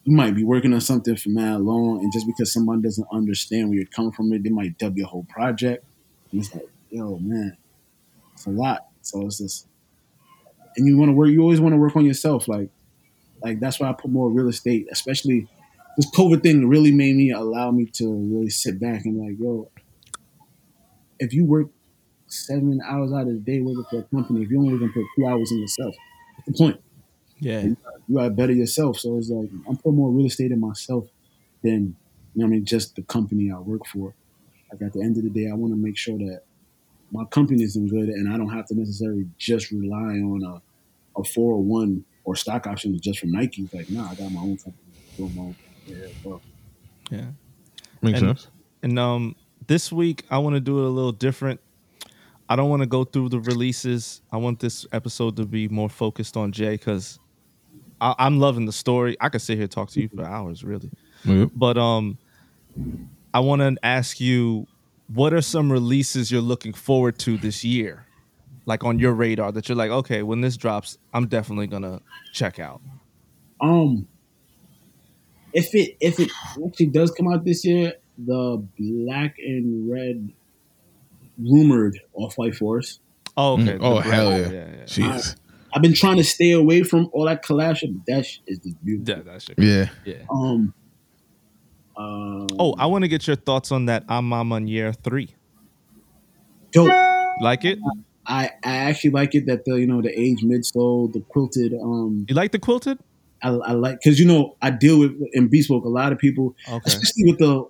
you might be working on something for mad long, and just because someone doesn't understand where you're coming from, they might dub your whole project. And it's like, yo, man, it's a lot. So it's just, and you want to work. You always want to work on yourself. Like, like that's why I put more real estate, especially this COVID thing really made me allow me to really sit back and like, yo, if you work seven hours out of the day working for a company, if you only can put two hours in yourself, what's the point? Yeah. You gotta better yourself. So it's like I'm putting more real estate in myself than you know what I mean, just the company I work for. Like at the end of the day, I want to make sure that my company is in good and I don't have to necessarily just rely on a, a 401 or stock options just from Nike. It's like, nah, I got my own company. doing my own thing. Yeah, well, Yeah. Makes And- sense. And um, this week I want to do it a little different. I don't want to go through the releases. I want this episode to be more focused on Jay because I'm loving the story. I could sit here and talk to you for hours, really. Yep. But um, I want to ask you, what are some releases you're looking forward to this year, like on your radar that you're like, okay, when this drops, I'm definitely gonna check out. Um, if it if it actually does come out this year, the black and red rumored off white force. Oh, okay. Mm. Oh, The hell brand. yeah. yeah, yeah. Jeez. I've been trying to stay away from all that collab shit, but that shit is just beautiful. Yeah, that shit. Yeah. Yeah. Um. Um, Oh, I want to get your thoughts on that. I'm Mama in year three. dope. Like it? I, I actually like it that the you know the age midsole, the quilted. Um, You like the quilted? I, I like because you know I deal with in bespoke a lot of people, Okay. especially with the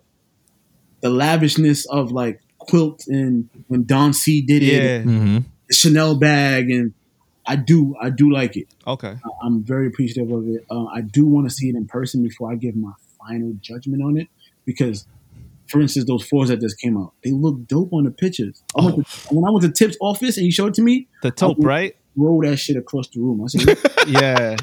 the lavishness of like quilt and when Don C did it, Yeah. Mm-hmm. the Chanel bag, and I do I do like it. Okay. I- I'm very appreciative of it. Uh, I do want to see it in person before I give my final judgment on it because, for instance, those fours that just came out, they look dope on the pictures. I to, when I went to Tip's office and he showed it to me, The taupe, Oh. right? roll that shit across the room. I said, [LAUGHS] Yeah.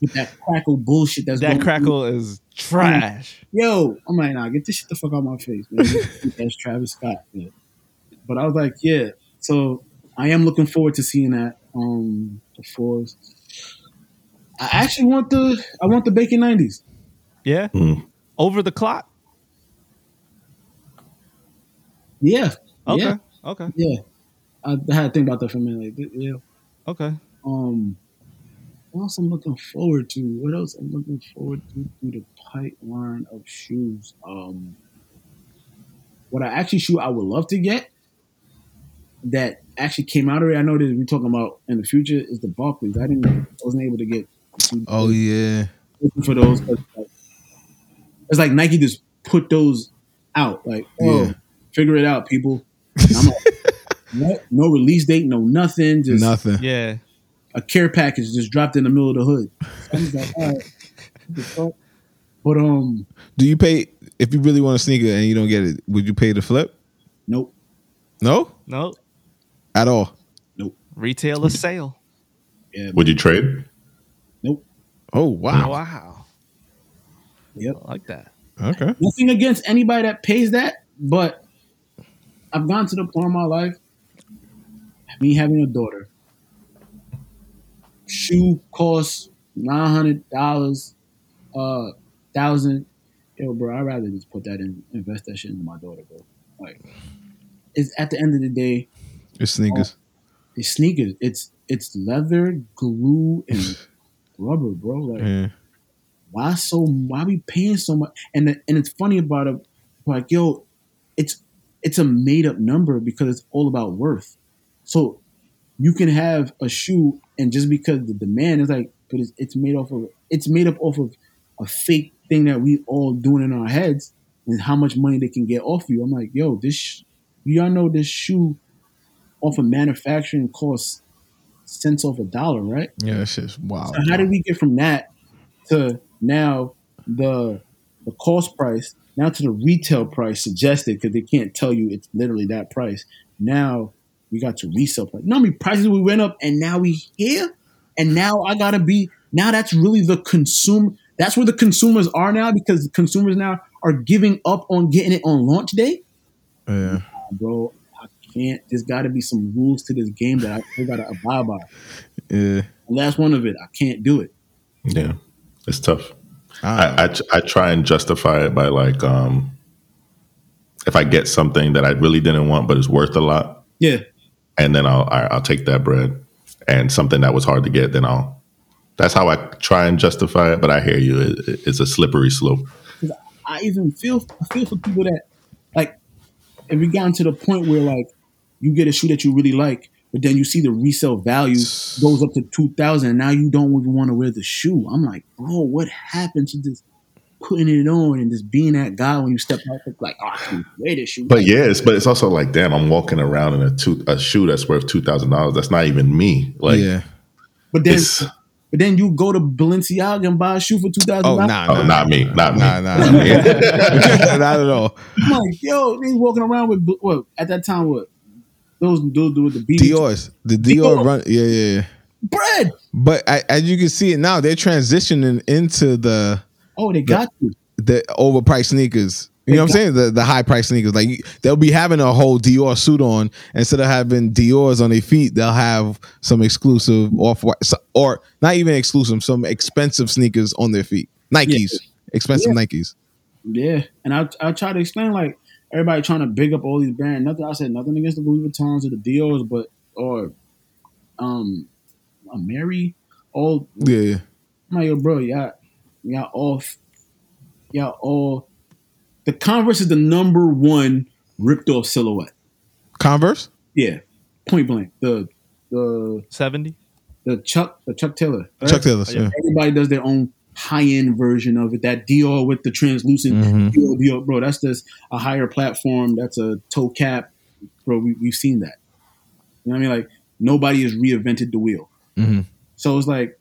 with that crackle bullshit that's that crackle is trash. Yo, I'm like, nah, get this shit the fuck out my face, man. That's [LAUGHS] Travis Scott. Man. But I was like, yeah. So I am looking forward to seeing that. Um, the fours. I actually want the I want the Bacon nineties. Yeah. Mm. Over the clock. Yeah. Okay. Yeah. Okay. Yeah. I, I had to think about that for a minute. Like, yeah. Okay. Um, what else I'm looking forward to? What else I'm looking forward to through the pipeline of shoes? Um, what I actually shoe I would love to get that actually came out of already. I know that we're talking about in the future is the Barclays. I didn't, I wasn't able to get Oh yeah. looking for those. 'cause, like, It's like Nike just put those out. Like, oh, Yeah. figure it out, people. And I'm like, [LAUGHS] what? No release date, no nothing. Just Nothing. Yeah. a care package just dropped in the middle of the hood. I was like, all right. what the fuck? But um, Do you pay if you really want a sneaker and you don't get it? Would you pay the flip? nope, No, No. at all. Nope. Retail or sale. yeah, Would you trade? nope, Oh wow. Wow. Yep. I like that. Okay. Nothing against anybody that pays that, but I've gone to the point in my life, me having a daughter, shoe costs nine hundred dollars, uh, thousand. Yo, bro, I'd rather just put that in, invest that shit into my daughter, bro. Like, it's at the end of the day, It's sneakers. it's sneakers. It's it's leather, glue, and [LAUGHS] rubber, bro. Like, Yeah. Why so? Why we paying so much? And the, and it's funny about it, like yo, it's it's a made up number because it's all about worth. So you can have a shoe, and just because the demand is like, but it's, it's made off of it's made up off of a fake thing that we all doing in our heads, and how much money they can get off you. I'm like, yo, this y'all know this shoe off of manufacturing costs cents off a dollar, right? Yeah, that shit's wow. So how did we get from that to now the the cost price now to the retail price suggested because they can't tell you it's literally that price. Now we got to resale price. You know how many prices we went up and now we here? And now I gotta be now that's really the consumer that's where the consumers are now because the consumers now are giving up on getting it on launch day. Oh, yeah. Bro, I can't there's gotta be some rules to this game that I still gotta abide by. Yeah. And that's one of it. I can't do it. Yeah, it's tough. Ah, I, I I try and justify it by like um if I get something that I really didn't want but it's worth a lot, Yeah. and then I'll I, I'll take that bread, and something that was hard to get, then I'll. That's how I try and justify it. But I hear you; it, it's a slippery slope. I even feel I feel for people that like if we gotten to the point where like you get a shoe that you really like, but then you see the resale value goes up to two thousand, and now you don't even want to wear the shoe. I'm like, bro, what happened to just putting it on and just being that guy when you step out? It's like, oh, I can wear this shoe. But yes, but it's also like, damn, I'm walking around in a two a shoe that's worth two thousand dollars. That's not even me. Like, yeah. but then it's but then you go to Balenciaga and buy a shoe for two thousand Oh, dollars. nah, oh, nah, not me, not me. Nah, nah, [LAUGHS] nah. [LAUGHS] not at all. I'm like, yo, he's walking around with what at that time what those dudes with the BD Dior's. The Dior Dior. run. Yeah, yeah, yeah. bread. But I, as you can see it now, they're transitioning into the Oh, they got you. the overpriced sneakers. You know what I'm saying? The the high price sneakers. Like they'll be having a whole Dior suit on instead of having Dior's on their feet. They'll have some exclusive off white or not even exclusive, some expensive sneakers on their feet. Nikes, expensive Nikes. Yeah, and I I try to explain like everybody trying to big up all these brands. Nothing I said nothing against the Louis Vuittons or the Dior's, but or um, Amiri, all Yeah, yeah. I'm like yo, bro, y'all y'all all y'all all. The Converse is the number one ripped off silhouette. Converse. Yeah, point blank. The the 70? the Chuck the Chuck Taylor. right? Chuck Taylor's. Yeah. Everybody does their own high end version of it. That Dior with the translucent Mhm. Dior, Dior, bro. That's just a higher platform. That's a toe cap, bro. We, we've seen that. You know what I mean? Like nobody has reinvented the wheel. Mhm. So it's like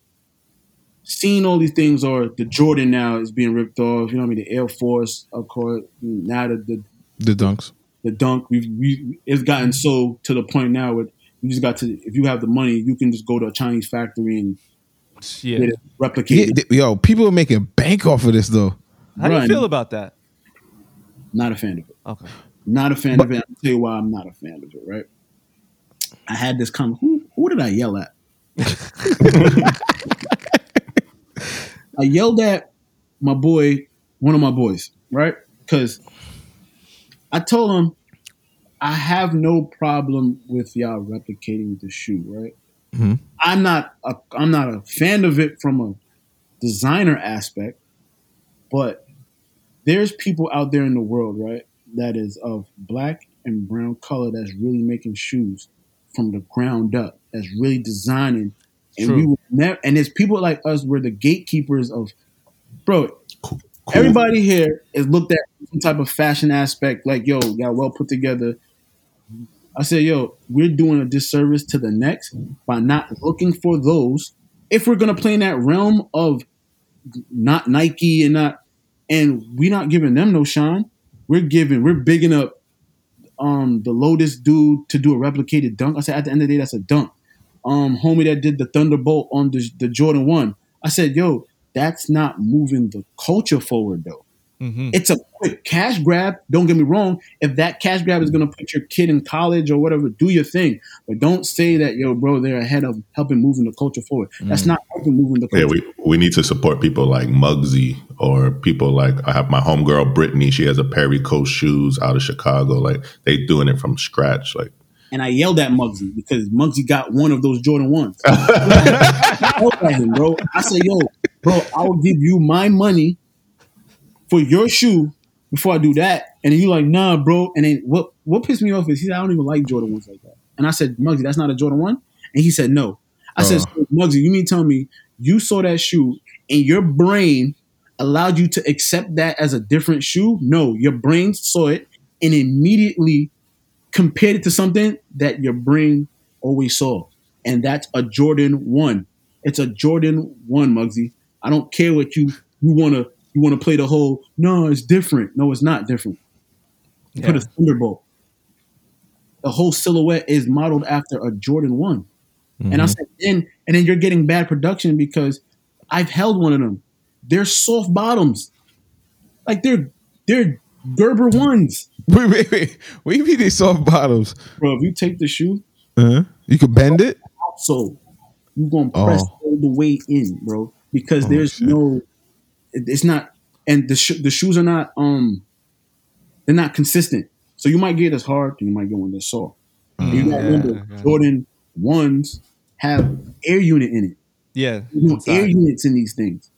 seeing all these things, or the Jordan now is being ripped off. You know what I mean? The Air Force, of course. Now the the, The dunks. the Dunk, we've we, it's gotten so to the point now where you just got to if you have the money, you can just go to a Chinese factory and Yeah. get it Yeah, yo, people are making bank off of this though. How do you feel about that? Not a fan of it. Okay. Not a fan of it. I'll tell you why I'm not a fan of it, right? I had this comment. Who, who did I yell at? [LAUGHS] I yelled at my boy, one of my boys, right? Because I told him I have no problem with y'all replicating the shoe, right? Mhm. I'm not a, I'm not a fan of it from a designer aspect, but there's people out there in the world, right, that is of black and brown color that's really making shoes from the ground up, that's really designing. And we will never and there's people like us we're the gatekeepers of bro, Cool. everybody here is looked at some type of fashion aspect, like, yo, y'all well put together. I said, yo, we're doing a disservice to the next by not looking for those. If we're gonna play in that realm of not Nike and not, and we're not giving them no shine. We're giving, we're bigging up um the Lotas dude to do a replicated dunk. I said, at the end of the day, that's a dunk. Um, homie that did the Thunderbolt on the, the Jordan One. I said, yo, that's not moving the culture forward though. Mm-hmm. It's a quick cash grab. Don't get me wrong. If that cash grab is going to put your kid in college or whatever, do your thing. But don't say that, yo, bro, they're ahead of helping moving the culture forward. That's not helping moving the culture. Yeah, we, we need to support people like Muggsy or people like I have my homegirl Brittany. She has a Perry Coast shoes out of Chicago. Like they doing it from scratch. Like and I yelled at Muggsy because Muggsy got one of those Jordan ones. [LAUGHS] I yelled at him, bro. I said, yo, bro, I will give you my money for your shoe before I do that. And then you like, nah, bro. And then what what pissed me off is he said, I don't even like Jordan ones like that. And I said, Muggsy, that's not a Jordan one? And he said, no. I said, Oh. so, Muggsy, you mean to tell me you saw that shoe and your brain allowed you to accept that as a different shoe? No, your brain saw it and immediately compared it to something that your brain always saw. and that's a Jordan one. It's a Jordan one, Muggsy. I don't care what you you wanna you wanna play the whole. No, it's different. No, it's not different. You Put a Thunderbolt. The whole silhouette is modeled after a Jordan one, and I said, and and then you're getting bad production because I've held one of them. They're soft bottoms, like they're they're Gerber ones, [LAUGHS] Wait, wait, wait. What do you mean these soft bottoms? bro. If you take the shoe Uh-huh. You can bend it. outsole, you're gonna press Oh. all the way in, bro, because Oh, there's shit. no, it's not, and the sh- the shoes are not um, they're not consistent. So you might get as hard, and you might get one that's soft. you got to remember, yeah. Jordan ones have air unit in it. Yeah. You know, air units in these things.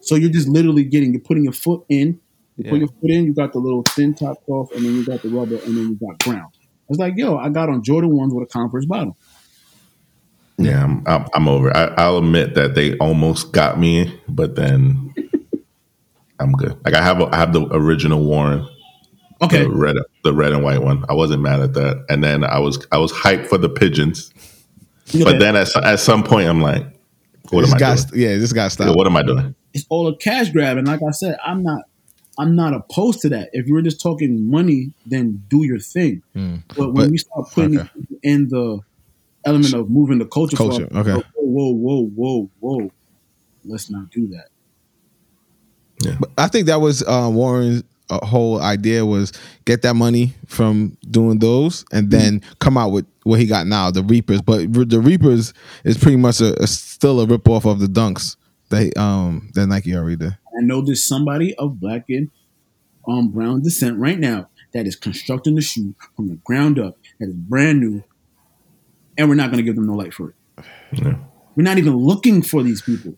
So you're just literally getting, you're putting your foot in, you put Yeah. your foot in, you got the little thin top off, and then you got the rubber, and then you got ground. It's like, yo, I got on Jordan ones with a Converse bottom. Yeah, I'm, I'm, I'm over. I, I'll admit that they almost got me, but then I'm good. Like I have, a, I have the original Warren, Okay. the red, the red and white one. I wasn't mad at that, and then I was, I was hyped for the pigeons, Okay. but then at, at some point, I'm like, what this am I guy, doing? yeah, this guy Yeah, stopped. what am I doing? it's all a cash grab. And like I said, I'm not I'm not opposed to that. If you're just talking money, then do your thing. Mm. But when But- we start putting okay. in the element of moving the culture, Culture, forward, okay. Whoa, whoa, whoa, whoa, whoa. Let's not do that. But I think that was uh, Warren's uh, whole idea was get that money from doing those and then come out with what he got now, the Reapers. But re- the Reapers is pretty much a, a still a rip off of the Dunks that um that Nike already did. I know there's somebody of black and um, brown descent right now that is constructing the shoe from the ground up, that is brand new, and we're not going to give them no light for it. Yeah. We're not even looking for these people.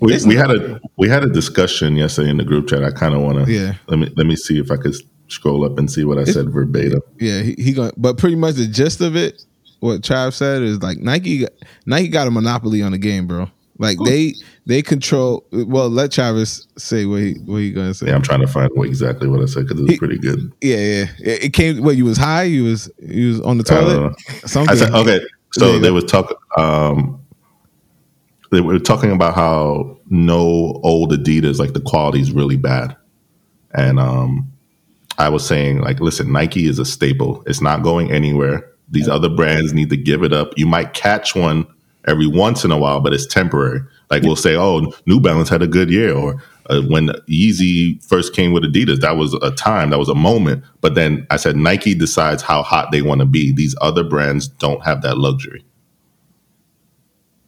We, we had a we had a discussion yesterday in the group chat. I kind of want to Yeah. let me let me see if I could scroll up and see what I said verbatim. Yeah, he, he going but pretty much the gist of it, what Trav said is like Nike Nike got a monopoly on the game, bro. Like they they control. Well, let Travis say what he what he gonna say. Yeah, I'm trying to find what, exactly what I said because it was He- pretty good. Yeah, yeah. It it came. What you was high? You was you was on the toilet. know. Something. I said okay. So you they go. was talking. Um, they were talking about how no old Adidas like the quality is really bad, and um, I was saying like, listen, Nike is a staple. It's not going anywhere. These other brands need to give it up. You might catch one every once in a while, but it's temporary. Like we'll say, oh, New Balance had a good year, or uh, when Yeezy first came with Adidas, that was a time, that was a moment. But then I said Nike decides how hot they want to be. These other brands don't have that luxury.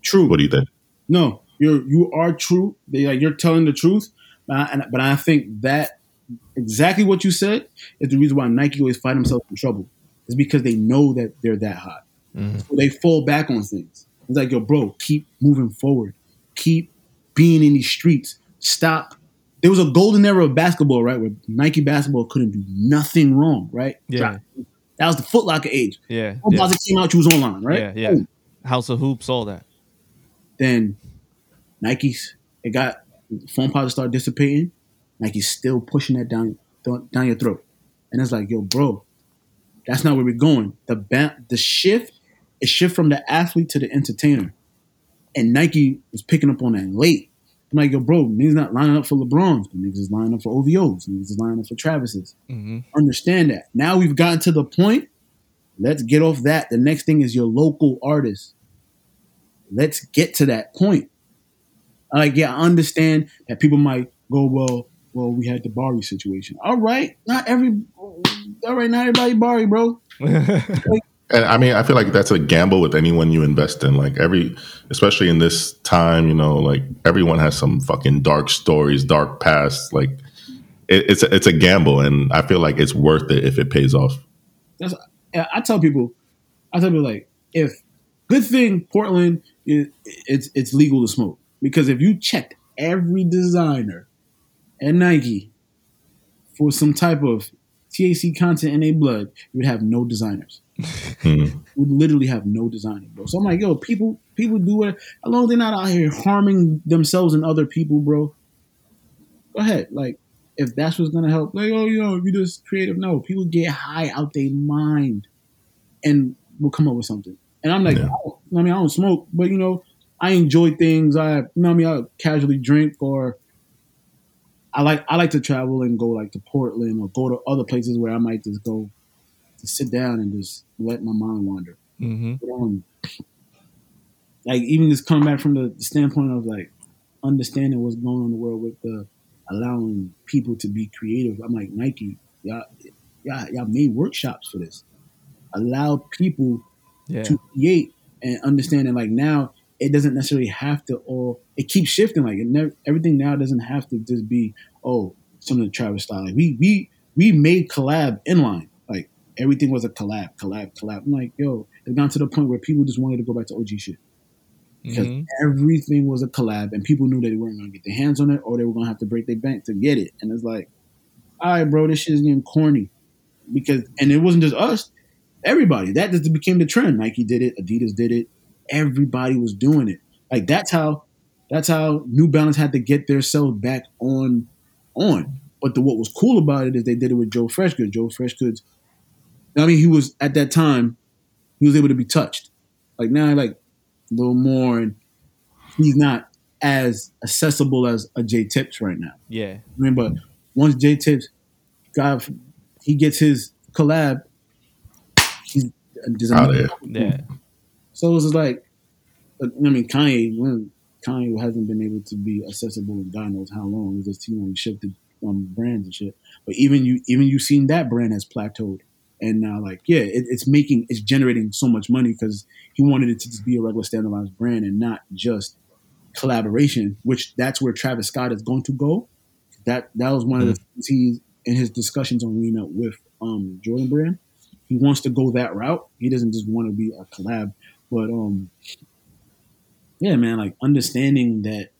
True. What do you think? No, you're you are true. They like you're telling the truth, but I, and- but I think that exactly what you said is the reason why Nike always find themselves in trouble. Is because they know that they're that hot, mm-hmm. so they fall back on things. It's like, yo, bro, keep moving forward, keep being in these streets. Stop. There was a golden era of basketball, right, where Nike basketball couldn't do nothing wrong, right? Yeah. That was the Footlocker age. Yeah. Yeah. Locker came out, you was online, right? Yeah. yeah. Boom. House of Hoops, all that. Then Nike's it got phone pods start dissipating. Nike's still pushing that down down your throat, and it's like, yo, bro, that's not where we're going. The ba- the shift is shift from the athlete to the entertainer, and Nike was picking up on that late. I'm like, yo, bro, niggas not lining up for LeBrons, but niggas is lining up for OVOs, niggas is lining up for Travis's. hmm Understand that. Now we've gotten to the point. Let's get off that. The next thing is your local artist. Let's get to that point. Like, yeah, I understand that people might go, well, well, we had the Bari situation. All right, not every, all right, not everybody Bari, bro. [LAUGHS] And I mean, I feel like that's a gamble with anyone you invest in. Like every, especially in this time, you know, like everyone has some fucking dark stories, dark past. Like it, it's a, it's a gamble, and I feel like it's worth it if it pays off. That's I I tell people, I tell people like, if good thing Portland is it's it's legal to smoke because if you checked every designer at Nike for some type of THC content in their blood, you would have no designers. [LAUGHS] Hmm. You would literally have no designers, bro. So I'm like, yo, people people do it as long as they're not out here harming themselves and other people, bro. Go ahead, like. If that's what's gonna help, like, oh, you know, if you just creative, no, people get high out their mind and we'll come up with something. And I'm like, Yeah. I mean, I don't smoke, but you know, I enjoy things. I, you know, I mean, I casually drink or I like I like to travel and go like to Portland or go to other places where I might just go to sit down and just let my mind wander. Mm-hmm. But, um, like even just coming back from the, the standpoint of like understanding what's going on in the world with the allowing people to be creative. I'm like Nike, y'all, y'all, y'all made workshops for this. Allow people Yeah. to create and understanding like now it doesn't necessarily have to all it keeps shifting like it never, everything now doesn't have to just be oh something Travis style like we we we made collab inline like everything was a collab collab collab. I'm like yo it got to the point where people just wanted to go back to OG shit. Because Mhm. everything was a collab and people knew that they weren't gonna get their hands on it or they were gonna have to break their bank to get it. And it's like all right bro this shit is getting corny. Because and it wasn't just us everybody that just became the trend Nike did it Adidas did it everybody was doing it. Like that's how that's how New Balance had to get their selves back on on. But the, what was cool about it is they did it with Joe Freshgood. Joe Freshgood's I mean, he was at that time, he was able to be touched. Like now like a little more and he's not as accessible as a J Tips right now. Yeah. I mean, but once J Tips got he gets his collab, just Out there. Yeah. so it was just like, I mean, Kanye, Kanye hasn't been able to be accessible in God knows how long. It's just you know he shifted um, brands and shit. But even you, even you seen that brand has plateaued, and now like yeah, it, it's making it's generating so much money because he wanted it to just be a regular standardized brand and not just collaboration. Which that's where Travis Scott is going to go. That that was one of the things he in his discussions on Lean with um, Jordan Brand. He wants to go that route. He doesn't just want to be a collab. But um, yeah, man, like understanding that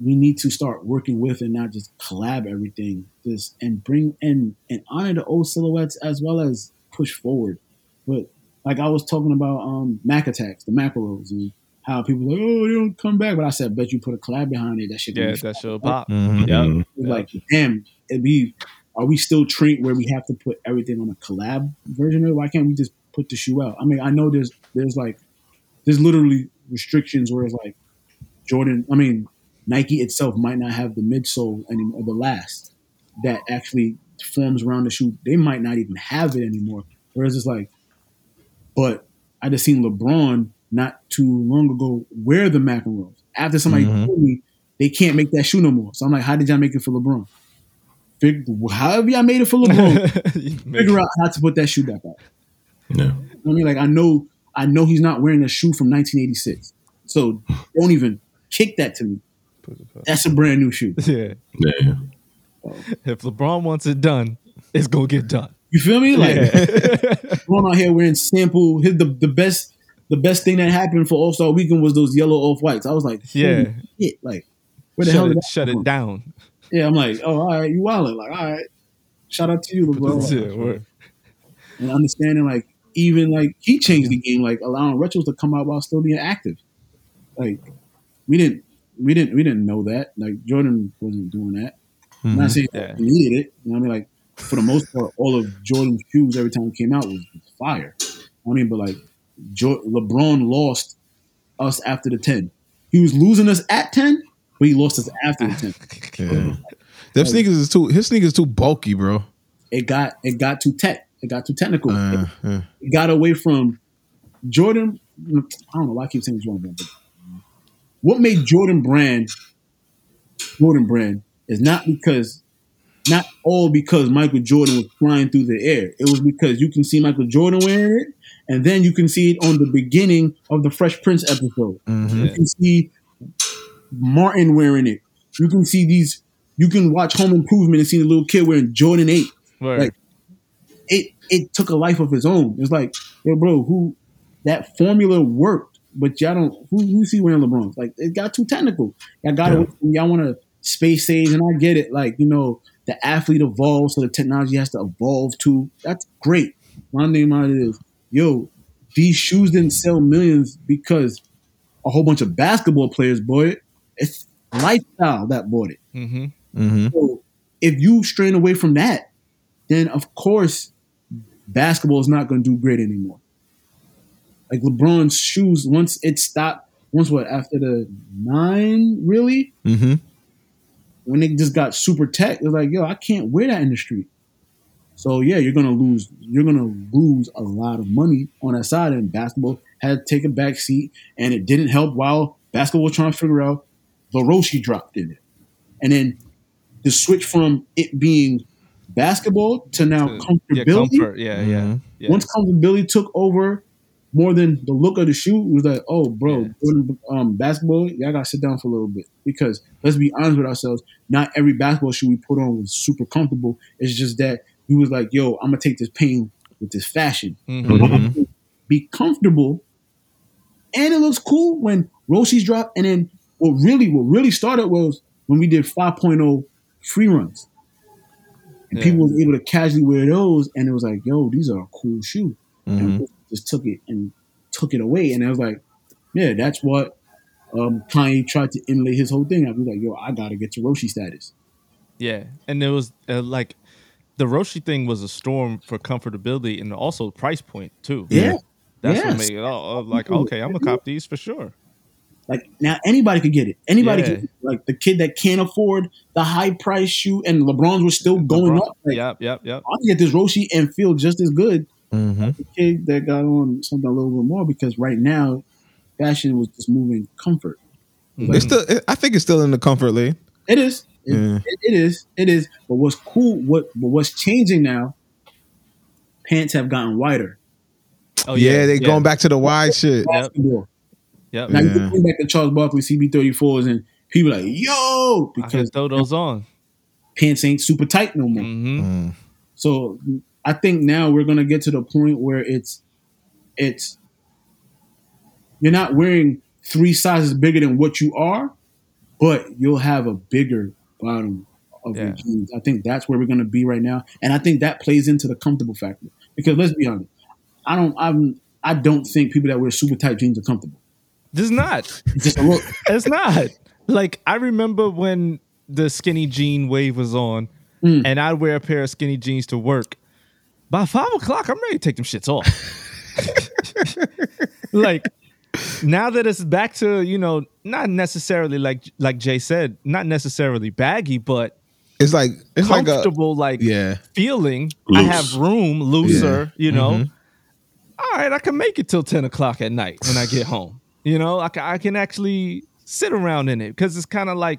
we need to start working with and not just collab everything, just and bring and and honor the old silhouettes as well as push forward. But like I was talking about um Mac attacks, the macaros, and how people like, oh, they don't come back. But I said, bet you put a collab behind it, that shit. Yeah. be That should pop. Mhm. Yeah. it's like, damn, it'd be are we still trained where we have to put everything on a collab version of it? Why can't we just put the shoe out? I mean, I know there's there's like there's literally restrictions where it's like Jordan, I mean, Nike itself might not have the midsole anymore, the last that actually forms around the shoe. They might not even have it anymore. Whereas it's like, but I just seen LeBron not too long ago wear the macaroons. After somebody Mhm. told me they can't make that shoe no more. So I'm like, how did y'all make it for LeBron? Fig- however y'all made it for LeBron, [LAUGHS] figure out how to put that shoe back out. Yeah. I mean, like I know, I know he's not wearing a shoe from 1986. So don't even kick that to me. That's a brand new shoe. Yeah. Yeah. yeah. [LAUGHS] If LeBron wants it done, it's gonna get done. You feel me? Like Yeah. [LAUGHS] going out here wearing sample. His the the best the best thing that happened for All Star Weekend was those yellow off whites. I was like, Yeah. shit, like where the hell shut did it, that shut come it from? down. Yeah, I'm like, oh, all right, you wildin'. Like, all right, shout out to you, LeBron. And understanding like even like he changed the game, like allowing retros to come out while still being active. Like we didn't we didn't we didn't know that. Like Jordan wasn't doing that. I'm not saying Yeah. he needed it. You know what I mean? Like for the most part, all of Jordan's shoes every time it came out was fire. I mean, but like jo- LeBron lost us after the ten. He was losing us at ten, but he lost us after the ten. [LAUGHS] Yeah. Them sneakers is too his sneakers too bulky, bro. It got it got too tech. It got too technical. Uh, uh, It got away from Jordan. I don't know why I keep saying Jordan brand. But what made Jordan brand Jordan brand is not because not all because Michael Jordan was flying through the air. It was because you can see Michael Jordan wearing it, and then you can see it on the beginning of the Fresh Prince episode. mhm. You can see Martin wearing it. You can see these. You can watch Home Improvement and see the little kid wearing Jordan Eight Word. Like, it it took a life of its own. It's like, yo, bro, who that formula worked, but y'all don't. Who who see wearing LeBrons? Like, it got too technical. Y'all got Yeah. y'all want to space age, and I get it. Like, you know, the athlete evolves, so the technology has to evolve too. That's great. My thing about it is, yo, these shoes didn't sell millions because a whole bunch of basketball players bought it. It's lifestyle that bought it. mm-hmm. Mhm. So if you strain away from that, then of course basketball is not going to do great anymore. Like LeBron's shoes, once it stopped, once what after the nine, really, Mm-hmm. when it just got super tech, it's like, yo, I can't wear that in the street. So yeah, you're gonna lose. You're gonna lose a lot of money on that side. And basketball had to take a back seat, and it didn't help while basketball was trying to figure out the Roshe dropped in it, and then the switch from it being basketball to now Yeah, comfortability. comfort. Yeah, yeah. Mhm. yeah. Once comfortability took over more than the look of the shoe, it was like, oh, bro, Yeah. Jordan, um, basketball, y'all gotta sit down for a little bit because let's be honest with ourselves. Not every basketball shoe we put on was super comfortable. It's just that we was like, yo, I'm gonna take this pain with this fashion, Mhm. be comfortable, and it looks cool when Roshe's drop. And then what really, what really started was when we did 5.0 free runs. And Yeah. people was able to casually wear those, and it was like, "Yo, these are a cool shoe." Mm-hmm. And just took it and took it away, and I was like, "Yeah, that's what um, Kanye tried to emulate his whole thing." I was like, "Yo, I gotta get to Roshe status." Yeah, and it was uh, like the Roshe thing was a storm for comfortability and also price point too. Yeah, that's what Yes. made it all like okay. I'm gonna cop these for sure. Like now anybody could get it. Anybody Yeah. could, like the kid that can't afford the high price shoe, and LeBron's was still going LeBron- up. Like, yep, yep, yep. I can get this Roshe and feel just as good. Mm-hmm. The kid that got on something a little bit more because right now, fashion was just moving comfort. It's still. I think it's still in the comfort lane. It is. It, Yeah. it- it is. It is. But what's cool? What? But what's changing now? Pants have gotten wider. Oh yeah, they going back to the wide shit. Yep. Basketball. Yep. Now Yeah. you bring back the Charles Barkley CB34s and people like yo I can because throw those on. pants ain't super tight no more. hmm Mm. So I think now we're gonna get to the point where it's it's you're not wearing three sizes bigger than what you are, but you'll have a bigger bottom of your Yeah. jeans. I think that's where we're gonna be right now, and I think that plays into the comfortable factor. Because let's be honest, I don't I'm I don't think people that wear super tight jeans are comfortable. This is not. It's just a look. It's not. Like I remember when the skinny jean wave was on, Mm. and I'd wear a pair of skinny jeans to work. By five o'clock, I'm ready to take them shits off. [LAUGHS] like now that it's back to you know not necessarily like like Jay said, not necessarily baggy, but It's like it's like a comfortable, like, yeah. feeling. I have room, looser. You know. Mhm. All right, I can make it till ten o'clock at night when I get home. You know, I can, I can actually sit around in it because it's kind of like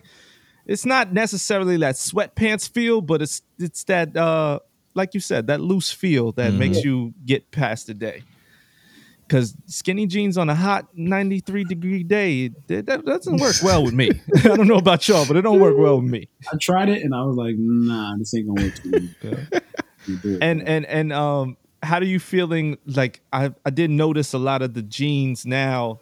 it's not necessarily that sweatpants feel, but it's it's that uh like you said that loose feel that makes you get past the day. Because skinny jeans on a hot 93 degree day, that, that doesn't work well with me. [LAUGHS] I don't know about y'all, but it don't work well with me. I tried it and I was like, nah, this ain't gonna work. For me. [LAUGHS] You do it. and and and um how do you feeling like i i did notice a lot of the jeans now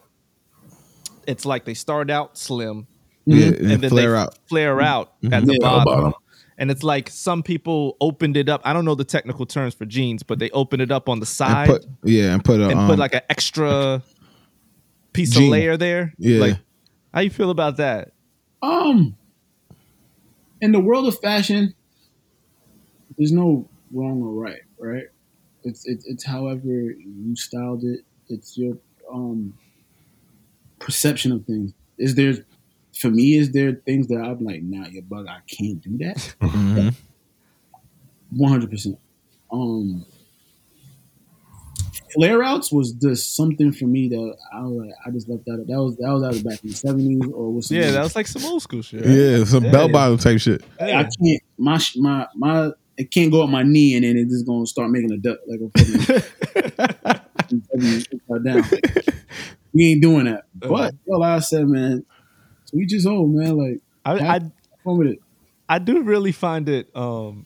it's like they start out slim Yeah, and, and then flare they out. flare out at the Yeah. bottom. Bottom. and it's like some people opened it up i don't know the technical terms for jeans but they opened it up on the And side put yeah, and put a and um, put like an extra piece jean. of layer there Yeah. like how you feel about that Um, in the world of fashion, there's no wrong or right, right? It's it's, it's however you styled it. It's your um perception of things. Is there, for me, is there things that I'm like, nah, you bug, I can't do that. mhm. One hundred percent. Um, flare outs was just something for me that I was like, I just left that. That was that was either back in the seventies or was yeah that was like some old school shit right? Yeah, some Yeah, bell yeah. bottom type shit. I can't my my my it can't go up my knee and then it's just gonna start making a duck like a fucking [LAUGHS] [LAUGHS] upside down. [LAUGHS] We ain't doing that. But yo, like I said, man, we just his own, man. Like I, I fun with it. I do really find it um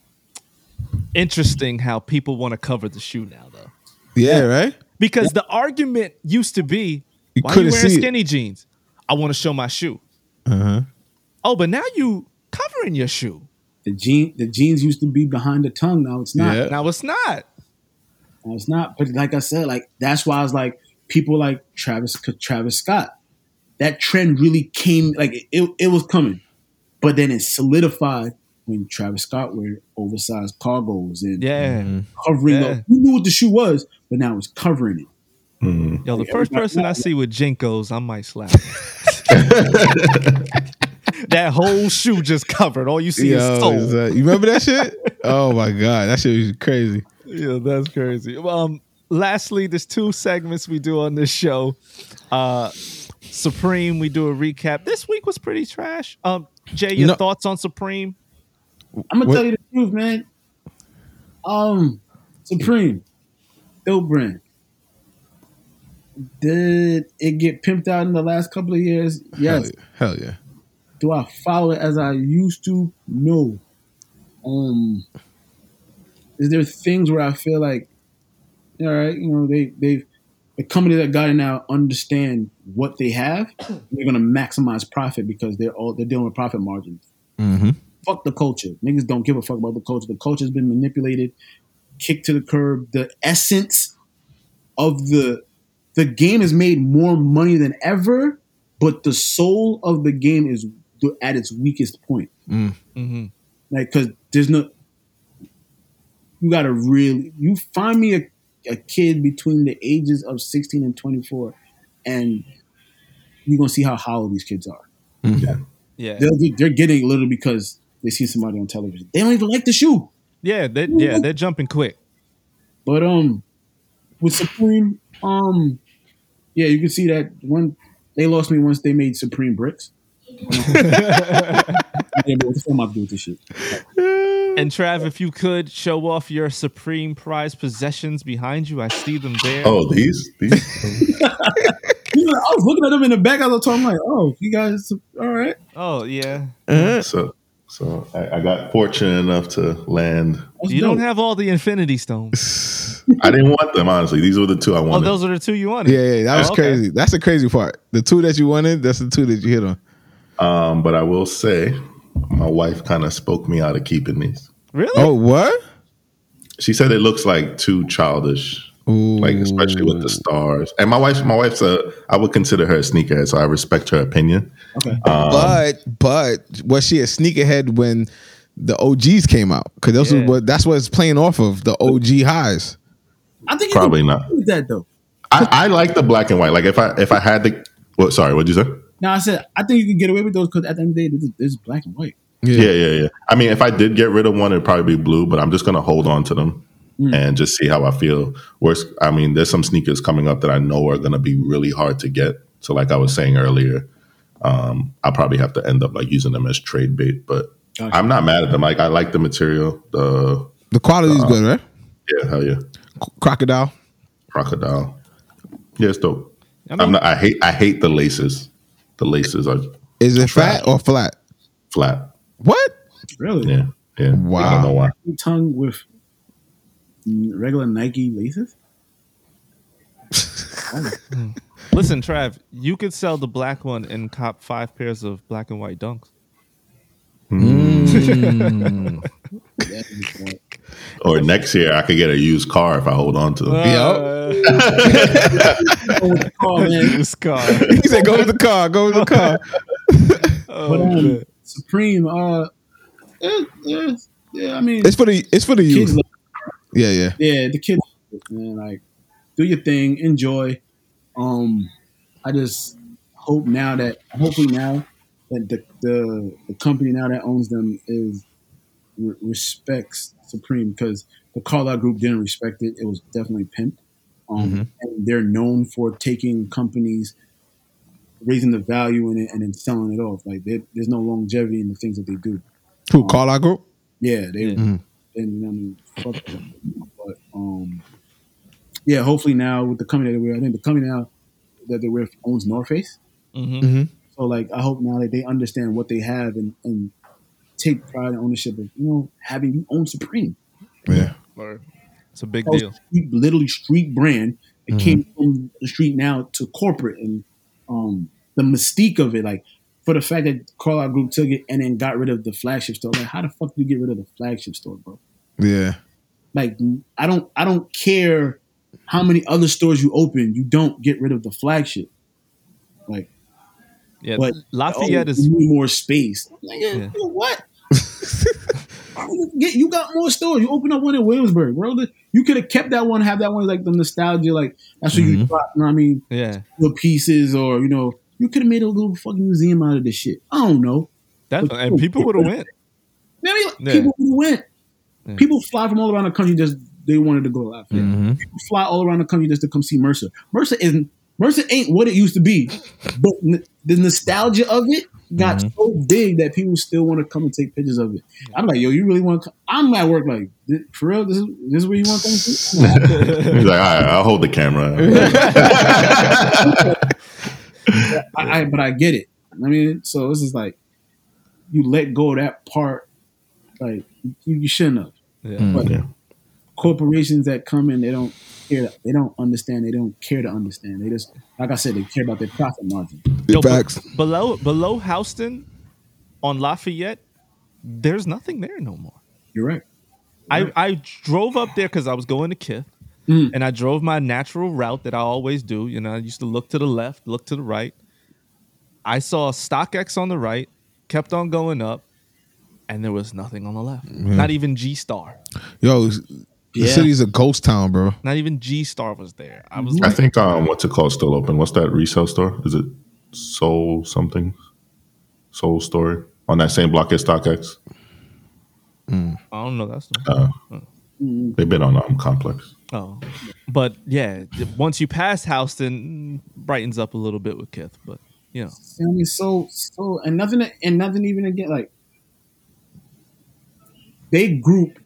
interesting how people want to cover the shoe now though. Yeah, right. Because the argument used to be You why you couldn't wearing see it. skinny jeans? I want to show my shoe. Uh-huh. Oh, but now you covering your shoe. The jean the jeans used to be behind the tongue. Now it's not. Yeah. Now it's not. Now it's not. But like I said, like that's why I was like people like Travis Travis Scott. That trend really came like it, it was coming, but then it solidified when Travis Scott wore oversized cargos and Yeah. Mm-hmm. covering Yeah. up. You knew what the shoe was, but now it's covering it. Mm. Yo, the first person I see with JNCOs, I might slap. [LAUGHS] that whole shoe just covered. All you see Yo, is is toe. that- you remember that shit? [LAUGHS] Oh my god, that shit was crazy. Yeah, that's crazy. Um, lastly, there's two segments we do on this show. Uh, Supreme, we do a recap. This week was pretty trash. Um, Jay, your No. thoughts on Supreme? I'm gonna What- tell you the truth, man. Um, Supreme, dope brand. Did it get pimped out in the last couple of years? Yes. Hell yeah. Hell yeah. Do I follow it as I used to? No. Um, is there things where I feel like, all right, you know, they they've the company that got it now understand what they have. [CLEARS THROAT] They're gonna maximize profit because they're all they're dealing with profit margins. Mm-hmm. Fuck the culture. Niggas don't give a fuck about the culture. The culture has been manipulated, kicked to the curb. The essence of the the game has made more money than ever, but the soul of the game is at its weakest point. Mm-hmm. Like, cause there's no, you gotta really, you find me a, a kid between the ages of 16 and 24, and you're gonna see how hollow these kids are. Yeah, yeah. They're, they're getting a little because they see somebody on television. They don't even like the shoe. yeah, they, yeah. They're jumping quick. But um, with Supreme, um, yeah, you can see that one. They lost me once they made Supreme bricks. [LAUGHS] [LAUGHS] yeah, but what the fuck am I doing with this shit? [LAUGHS] And Trav, if you could show off your Supreme prize possessions behind you, I see them there. Oh, these these. [LAUGHS] You know, I was looking at them in the back. I was talking like, oh, you guys, all right. Oh, yeah. so so I, I got fortunate enough to land. That's You don't have all the Infinity Stones. [LAUGHS] I didn't want them honestly. These were the two I Oh, wanted. those are the two you wanted. Yeah, yeah, that was Oh, okay. crazy. That's the crazy part. The two that you wanted, that's the two that you hit on. Um, but I will say, my wife kind of spoke me out of keeping these. Really? Oh, what? She said it looks like too childish, Ooh. like especially with the stars. And my wife, my wife's a, I would consider her a sneakerhead, so I respect her opinion. Okay. Um, but but was she a sneakerhead when the OGs came out? Because those yeah. what that's what it's playing off of the OG highs. I think Probably not. do that though. I, I like the black and white. Like if I if I had the, what? Sorry, what'd you say? No, I said I think you can get away with those because at the end of the day, this this is black and white. Yeah, yeah, yeah. I mean, if I did get rid of one, it'd probably be blue, but I'm just gonna hold on to them and just see how I feel. Worst, I mean, there's some sneakers coming up that I know are gonna be really hard to get. So, like I was saying earlier, um, I'll probably have to end up like using them as trade bait. But Gotcha. I'm not mad at them. Like I like the material. The The quality is good, right? yeah, hell yeah, C- Crocodile. crocodile. Yeah, it's dope. I I mean- am not. I hate. I hate the laces. The laces are Is it fat or flat? flat. What? Really? Yeah, yeah. I Wow. don't know why. Tongue with regular Nike laces. [LAUGHS] Listen, Trav, you could sell the black one and cop five pairs of black and white dunks. That is like- Or next year, I could get a used car if I hold on to them. Uh, [LAUGHS] oh man, this car. He said, "Go with the car. Go with the car." Oh, But um, man. Supreme, uh, yeah, yeah, yeah. I mean, It's for the it's for the kids, youth. love- Yeah, yeah. yeah, the kids, man, like, do your thing, enjoy. Um, I just hope now that hopefully now that the the, the company now that owns them is re- respects Supreme because the Carlyle Group didn't respect it. It was definitely pimped. Um, and they're known for taking companies, raising the value in it, and then selling it off. Like there's no longevity in the things that they do. Who Carlyle Group? Yeah, they Yeah. and I mean fuck them. But um yeah, hopefully now with the company that we're I think the company now that they're with owns North Face. Mhm. So like I hope now that they understand what they have and, and take pride and ownership of, you know, having you own Supreme. Yeah. It's a big deal. a street- literally street brand. It came from the street now to corporate and um the mystique of it, like for the fact that Carlyle Group took it and then got rid of the flagship store. Like how the fuck do you get rid of the flagship store, bro? Yeah. like I don't I don't care how many other stores you open, you don't get rid of the flagship. Like Yeah, but Lafayette oh, is need more space. Like, yeah, Yeah. you know what? Get, you got more stores. You open up one in Williamsburg, bro. You could have kept that one, have that one like the nostalgia, like that's what you drop. You know what I mean? Yeah. The pieces, or you know, you could have made a little fucking museum out of this shit. I don't know. That and people would have went. Mean, Yeah. people went. Yeah. People fly from all around the country just they wanted to go live. Mhm. People fly all around the country just to come see Mercer. Mercer isn't Mercer ain't what it used to be, but n- the nostalgia of it got mm-hmm. so big that people still want to come and take pictures of it. I'm like, yo, you really want to? I'm at work like, for real, this is this is where you want to come see? [LAUGHS] [LAUGHS] He's like, all right, I'll hold the camera. [LAUGHS] I, I, but I get it. I mean, so this is like, you let go of that part, like you, you shouldn't have. Yeah. Mm, but Yeah. corporations that come in, they don't care. They don't understand. They don't care to understand. They just, like I said, they care about their profit margin. Yo, be- Facts. below below Houston on Lafayette, there's nothing there no more. You're right. I, I drove up there because I was going to Kith, Mm. and I drove my natural route that I always do. You know, I used to look to the left, look to the right. I saw StockX on the right, kept on going up, and there was nothing on the left. Not even G Star. Yo, the Yeah. city's a ghost town, bro. Not even G Star was there. I was I think um, what's it called still open? What's that resale store? Is it Soul something? Soul Story on that same block as StockX. I don't know that's Uh, they've been on um, Complex. oh, but yeah, once you pass Houston, mm, brightens up a little bit with Kith, but you know, I mean, so so, and nothing, and nothing even again. Like they group,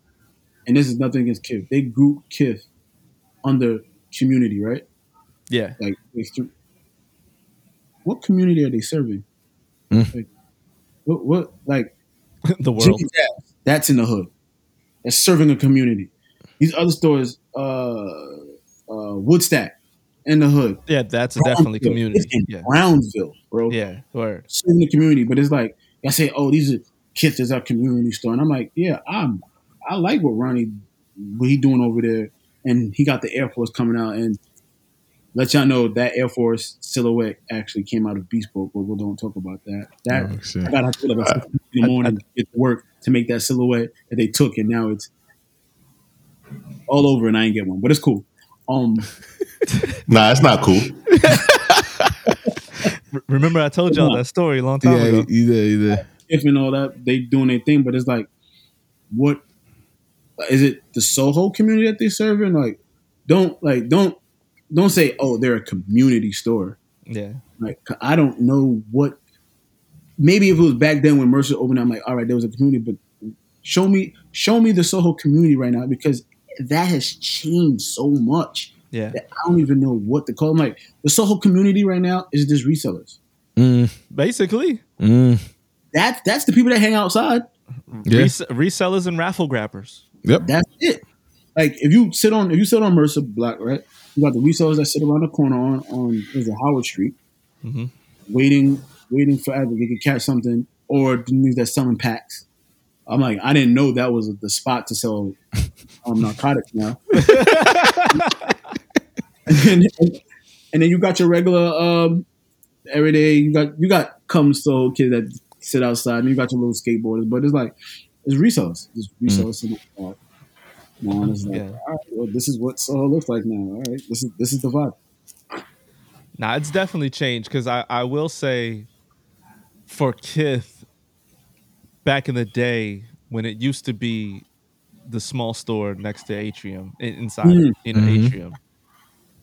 and this is nothing against Kith. They group Kith under community, right? yeah, Like, what community are they serving? Mm. Like, what, what, like [LAUGHS] the world. Jimmy Jazz, that's in the hood. That's serving a community. These other stores, uh, uh, Woodstack, in the hood. Yeah, that's definitely community. It's in Yeah, Brownsville, bro. yeah, word. serving the community. But it's like I say, oh, these are Kith is our community store, and I'm like, yeah, I'm I like what Ronnie what he doing over there, and he got the Air Force coming out and let y'all know that Air Force silhouette actually came out of Beast Bespoke, but we don't talk about that. That Oh. I got to get up at 6 in the morning to get to work to make that silhouette that they took, and now it's all over, and I ain't get one, but it's cool. Um, [LAUGHS] Nah, it's not cool. [LAUGHS] Remember, I told y'all that story a long time Yeah, ago. either either. if and all that, they doing their thing, but it's like, what is it? The Soho community that they serving? Like, don't like don't don't say, oh, they're a community store. Yeah, Like, I don't know what. Maybe if it was back then when Mercer opened, I'm like, all right, there was a community, but show me show me the Soho community right now because that has changed so much yeah, that I don't even know what to call them. Like the Soho community right now is just resellers. Mm, basically, mm. That's that's the people that hang outside. Yeah. res- resellers and raffle grabbers. Yep. That's it. Like if you sit on if you sit on Mercer Block, right? You got the resellers that sit around the corner on on is it Howard Street, mm-hmm. waiting waiting forever. They could catch something, or the news that selling packs. I'm like, I didn't know that was the spot to sell [LAUGHS] um, narcotics now. [LAUGHS] and, then, and then you got your regular um, everyday. You got you got come so kids that sit outside, and you got your little skateboarders. But it's like it's resellers, it's resellers. sitting outside. Now it's like, Yeah. all right, well, this is what Soho looks like now. All right, this is this is the vibe. Nah, it's definitely changed because I, I will say for Kith, back in the day when it used to be the small store next to Atrium, inside, Mm. you know, Mhm. Atrium,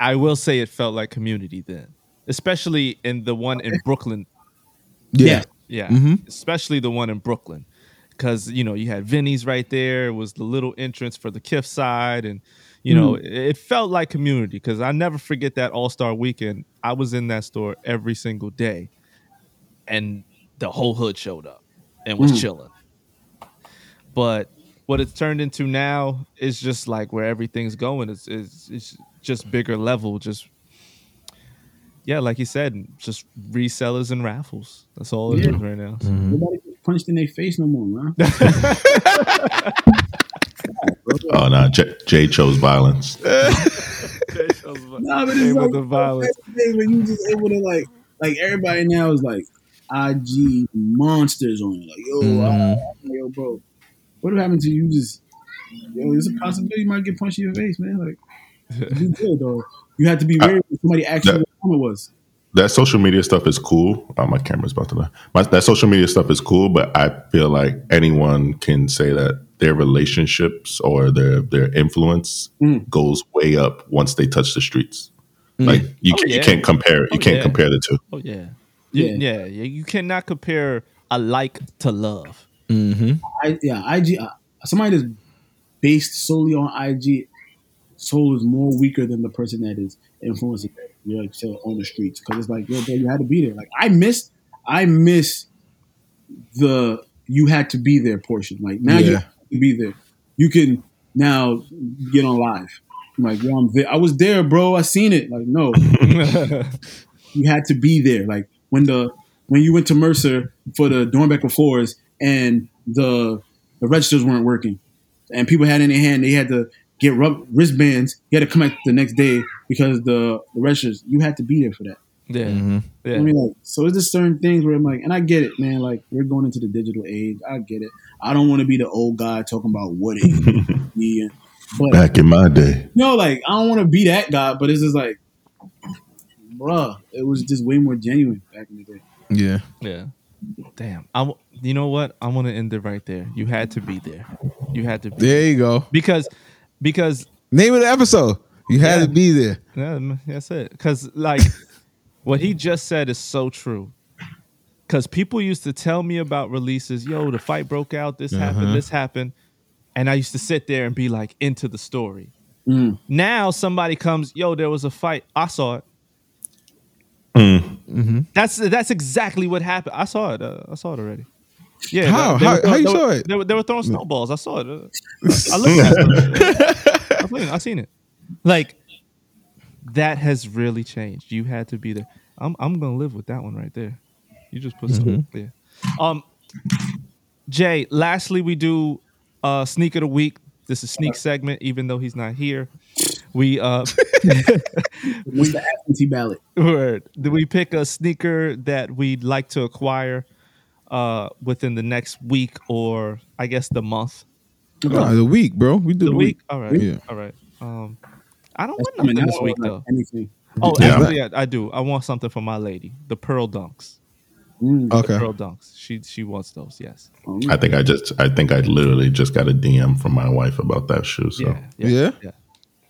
I will say it felt like community then, especially in the one in Brooklyn. Yeah. Yeah, Mhm. especially the one in Brooklyn. Because you know you had Vinny's right there. It was the little entrance for the Kith side, and you know it, it felt like community. Because I never forget that All Star Weekend. I was in that store every single day, and the whole hood showed up and was Mm. chilling. But what it's turned into now is just like where everything's going. It's it's, it's just bigger level. Just yeah, like you said, just resellers and raffles. That's all it is Yeah. right now. Nobody gets punched in their face no more, man. [LAUGHS] Oh no, Jay, Jay chose violence. [LAUGHS] Nah, but Came it's like with the violence. days when you just able to like like everybody now is like IG monsters on you. Like yo, Mhm. ah, yo, bro. what happened to you? Just yo, there's a possibility you might get punched in your face, man. Like you [LAUGHS] good though. You had to be wary when somebody asked you what the comment was. That social media stuff is cool. Oh, my camera's about to die. My, that social media stuff is cool, but I feel like anyone can say that their relationships or their their influence Mm. goes way up once they touch the streets. Like you, Oh, can, yeah. you can't compare. You Oh, can't yeah. compare the two. Oh yeah. Yeah. Yeah. yeah, yeah. You cannot compare a like to love. I yeah, IG. Uh, somebody that's based solely on IG, soul is more weaker than the person that is influencing you know, like say, on the streets because it's like yo, bro, you had to be there. Like I missed, I miss the you had to be there portion. Like now you Yeah. have to be there. You can now get on live. I'm like yo, I'm there. I was there, bro. I seen it. Like no, [LAUGHS] you had to be there. Like when the when you went to Mercer for the Doernbecher floors and the the registers weren't working, and people had in their hand they had to get rub wristbands. You had to come back the next day because the the registers you had to be there for that. Yeah. Mm-hmm. Yeah. I mean, like, so it's just certain things where I'm like, and I get it, man. Like, we're going into the digital age. I get it. I don't want to be the old guy talking about what it used to be, and- but Back in my day, you know, like I don't want to be that guy. But it's just like, bruh, it was just way more genuine back in the day. Yeah. Yeah. Damn. I w- you know what? I want to end it right there. You had to be there. You had to be There you go. because because Name of the episode. You had Yeah. to be there. yeah, m- that's it. Cuz like [LAUGHS] what he just said is so true. Cuz people used to tell me about releases, yo, the fight broke out, this happened, this happened, and I used to sit there and be like into the story. Mm. Now somebody comes, yo, there was a fight. I saw it. That's that's exactly what happened. I saw it. Uh, I saw it already. Yeah. How? they- they How- throw- how you they were- saw it? They were, they were throwing snowballs. I saw it. Uh, I looked at it. [LAUGHS] I seen it. I seen it. Like that has really changed. You had to be there. I'm I'm gonna live with that one right there. You just put some yeah. Um, Jay. Lastly, we do uh sneak of the week. This is a sneak segment, even though he's not here. We uh [LAUGHS] What's the absentee ballot? Word. Do we pick a sneaker that we'd like to acquire uh within the next week or I guess the month? Ah, the week, bro. We do The the, week? All right. Yeah. All right. Um I don't That's want nothing coming this week though. Anything. Oh, Yeah. actually, I, I do. I want something for my lady, the pearl dunks. Mm. Okay. Pearl dunks. She she wants those. Yes. Oh, I think I just, I think I literally just got a DM from my wife about that shoe. So, Yeah. Yeah. Yeah? yeah.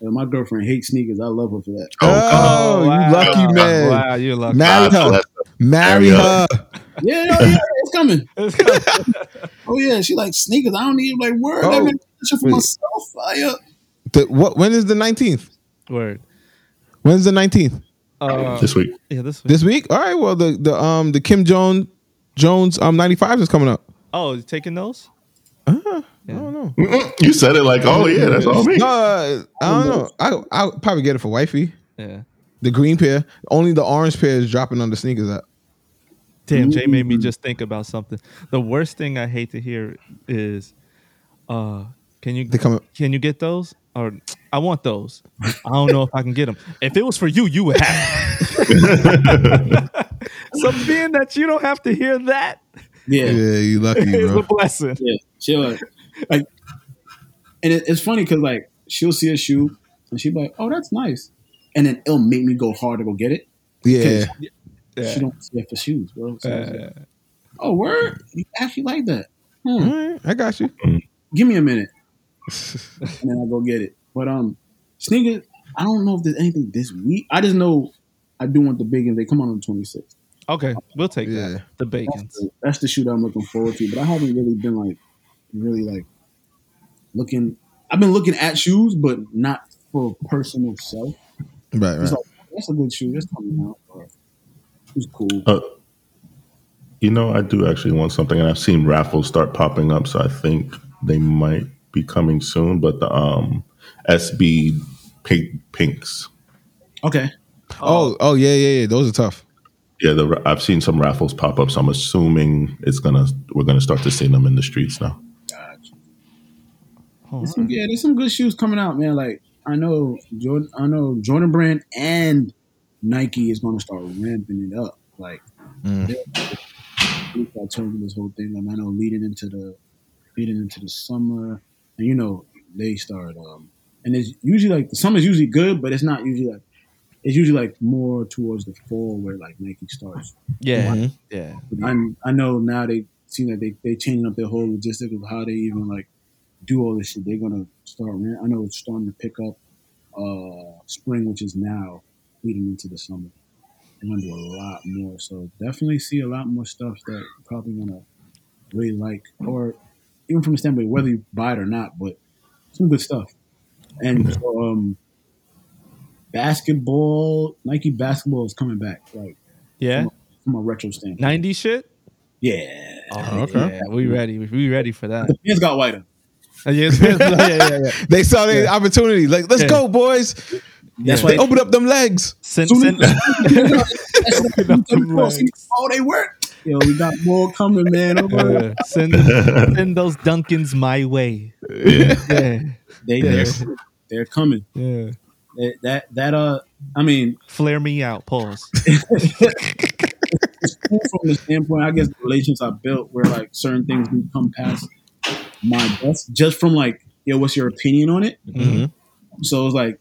yeah, my girlfriend hates sneakers. I love her for that. Oh, wow. you lucky man. Wow, you're lucky. Marry her. bless Marry Marry her. [LAUGHS] Yeah, no, yeah, it's coming. [LAUGHS] [LAUGHS] Oh yeah, she like sneakers. I don't need like word. Oh. I mean, shit for myself. I, uh, The, what? When is the nineteenth? Word. When's the nineteenth? Uh, this week. yeah, this week. This week? All right. Well, the the um the Kim Jones Jones um ninety five is coming up. Oh, you taking those? I don't know. You said it like, oh yeah, that's all me. No, uh, I don't know. I I'll probably get it for wifey. Yeah. The green pair. Only the orange pair is dropping on the sneakers app. Damn, Jay made me just think about something. The worst thing I hate to hear is, uh, can you come. can you get those? Or I want those. I don't know if I can get them. If it was for you, you would have. them. [LAUGHS] so being that you don't have to hear that yeah, Yeah, yeah, you lucky, [LAUGHS] is a bro. blessing. She like, like, and it, it's funny because like she'll see a shoe and she'll be like, "Oh, that's nice," and then it'll make me go hard to go get it. Yeah. Yeah. She don't see it for shoes, bro. So it's like, Uh, oh, word, you actually like that? Hmm. All right, I got you. Give me a minute, and then I go get it. But um, sneakers. I don't know if there's anything this week. I just know I do want the bacons. They come out on the 26th. okay, we'll take Yeah. that. The bacons. That's the shoot I'm looking forward to. But I haven't really been like, really like looking. I've been looking at shoes, but not for personal self. Right, It's right. like that's a good shoe. That's coming out. Or, it's cool. Uh, you know, I do actually want something, and I've seen raffles start popping up, so I think they might be coming soon. But the um, SB pink pinks, Okay. Oh, oh yeah, yeah, yeah. Those are tough. yeah, the I've seen some raffles pop up, so I'm assuming it's gonna we're gonna start to see them in the streets now. Gotcha. There's some, yeah, there's some good shoes coming out, man. Like I know Jordan, I know Jordan Brand and Nike is going to start ramping it up. Like Mm. they're- I told you this whole thing. Like, I know leading into the feeding into the summer, and you know they start. Um, and it's usually like the summer's usually good, but it's not usually like it's usually like more towards the fall where like Nike starts. Yeah, Mhm. yeah. I I know now they seem that they they changing up their whole logistics of how they even like do all this shit. They're gonna start. I know it's starting to pick up uh spring, which is now leading into the summer. They're gonna do a lot more. So definitely see a lot more stuff that probably gonna really like, or even from the standpoint of whether you buy it or not, but some good stuff. And so, um, basketball, Nike basketball is coming back, like Yeah, from a retro standpoint. 90 shit. Yeah. Oh, okay. Yeah, we ready. We ready for that. The pants got whiter. Uh, yeah, [LAUGHS] yeah, yeah, yeah. They saw the opportunity. Like, let's Yeah. go, boys. That's They why open up them legs. Send, Soon send, [LAUGHS] [LAUGHS] oh, they work. Yo, we got more coming, man. Over. uh, send, send those Dunkins my way. Yeah. Yeah, they they're, they're coming. yeah. That, that, that, uh, I mean, Flare me out. Pause. [LAUGHS] it's cool from the standpoint, I guess, the relations I built where like certain things do come past my best just from like, yo, what's your opinion on it? Mhm. So it's like,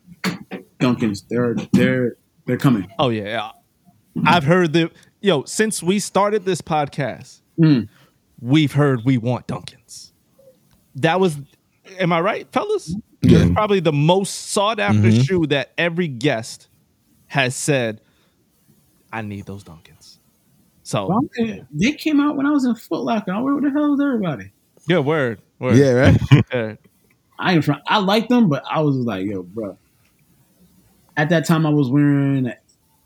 Duncan's, they're, they're, they're coming. Oh yeah, yeah. I've heard the yo since we started this podcast. Mm. We've heard we want Dunkins. That was, am I right, fellas? Yeah. It's probably the most sought after Mhm. shoe that every guest has said. I need those Dunkins. So Well, I'm- they came out when I was in Foot Locker. I where the hell is everybody? yeah, word, word. Yeah, right? [LAUGHS] yeah. I ain't trying. I like them, but I was like, yo, bro. At that time, I was wearing a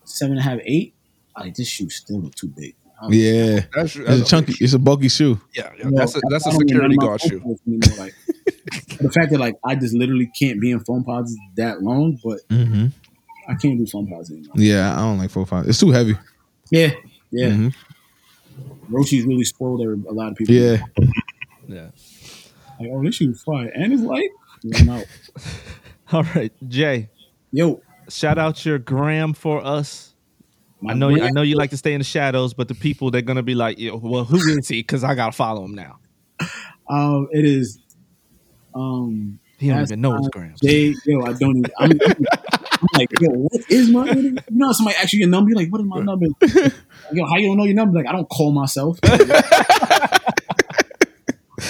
seven and a half, eight. I like this shoe still too big. I was- Yeah. That's, It's a chunky. It's a bulky shoe. Yeah, yeah. you know, that's a, that's a I don't need none security guard shoe. pods anymore, Like [LAUGHS] the fact that like I just literally can't be in phone pods that long, but Mm-hmm. I can't do phone pods anymore. Yeah, I don't like four five. It's too heavy. Yeah, yeah. Mhm. Roshes really spoiled a lot of people. Yeah. Yeah. Like, oh, this shoe's fire, and it's light. Yeah, I'm out. [LAUGHS] All right, Jay. Yo, Shout out your gram for us. I know. I know you like to stay in the shadows, but the people they're gonna be like, well, who is he? Because I gotta follow him now. [LAUGHS] Um, it is. Um, He don't even know his grams. Jay, yo, I don't even. I'm, I'm like, yo, what is my? You know, somebody asks you your number. You're like, what is my number? [LAUGHS] yo, how you don't know your number? Like, I don't call myself. [LAUGHS]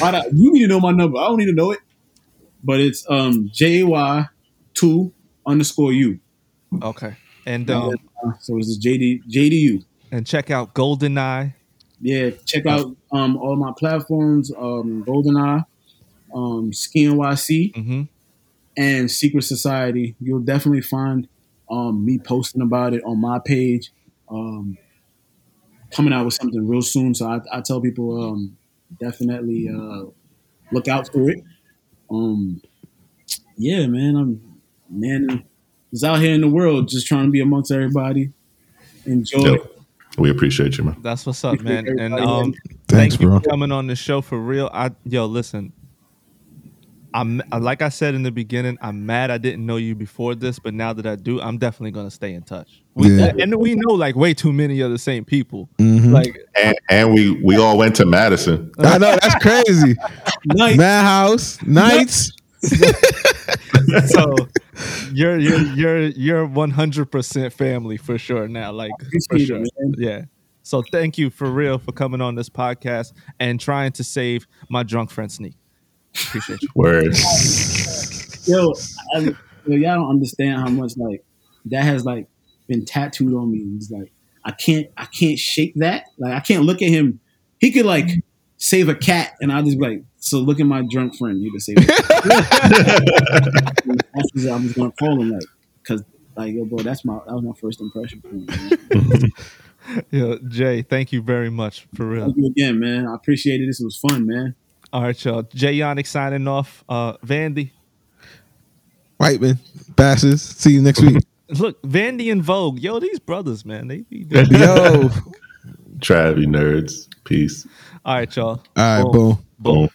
Not? you need to know my number. I don't need to know it. But it's um J A Y two underscore U. Okay, and um, So it's JD JDU. and check out GoldenEye. Yeah, check out um all my platforms, um GoldenEye, um Ski NYC. Mm-hmm. and Secret Society. You'll definitely find um, me posting about it on my page. Um, coming out with something real soon, so I, I tell people um, definitely uh, look out for it. Um, yeah, man, I'm man is out here in the world just trying to be amongst everybody. Enjoy. Yo, we appreciate you, man. That's what's up, man. And um. Thanks, thank you bro. for coming on the show for real. I yo, listen. I'm like I said in the beginning. I'm mad I didn't know you before this, but now that I do, I'm definitely gonna stay in touch. We, Yeah. And we know like way too many of the same people. Mhm. Like And, and we we all went to Madison. I know that's crazy. [LAUGHS] Night. Madhouse nights. [LAUGHS] so, you're you're you're you're 100 percent family for sure now. Like for sure, it, man. yeah. So thank you for real for coming on this podcast and trying to save my drunk friend Sneak. Appreciate you. words Yo, I, yo, y'all don't understand how much like that has like been tattooed on me. It's like I can't, I can't shake that. Like I can't look at him. He could like save a cat, and I'll just be like, so look at my drunk friend. You could save. A cat. [LAUGHS] That's I'm just gonna call him like, cause like yo, bro, that's my that was my first impression. For him. [LAUGHS] Yeah, Jay, thank you very much for real. Thank you again, man. I appreciate it. This was fun, man. All right, y'all. Jay Yannick signing off. Uh, Vandy. Right, man. Basses. See you next week. Look, Vandy and Vogue. Yo, these brothers, man. They be [LAUGHS] doing- Yo. Travy nerds. Peace. All right, y'all. All right, Boom. boom. Boom. Boom.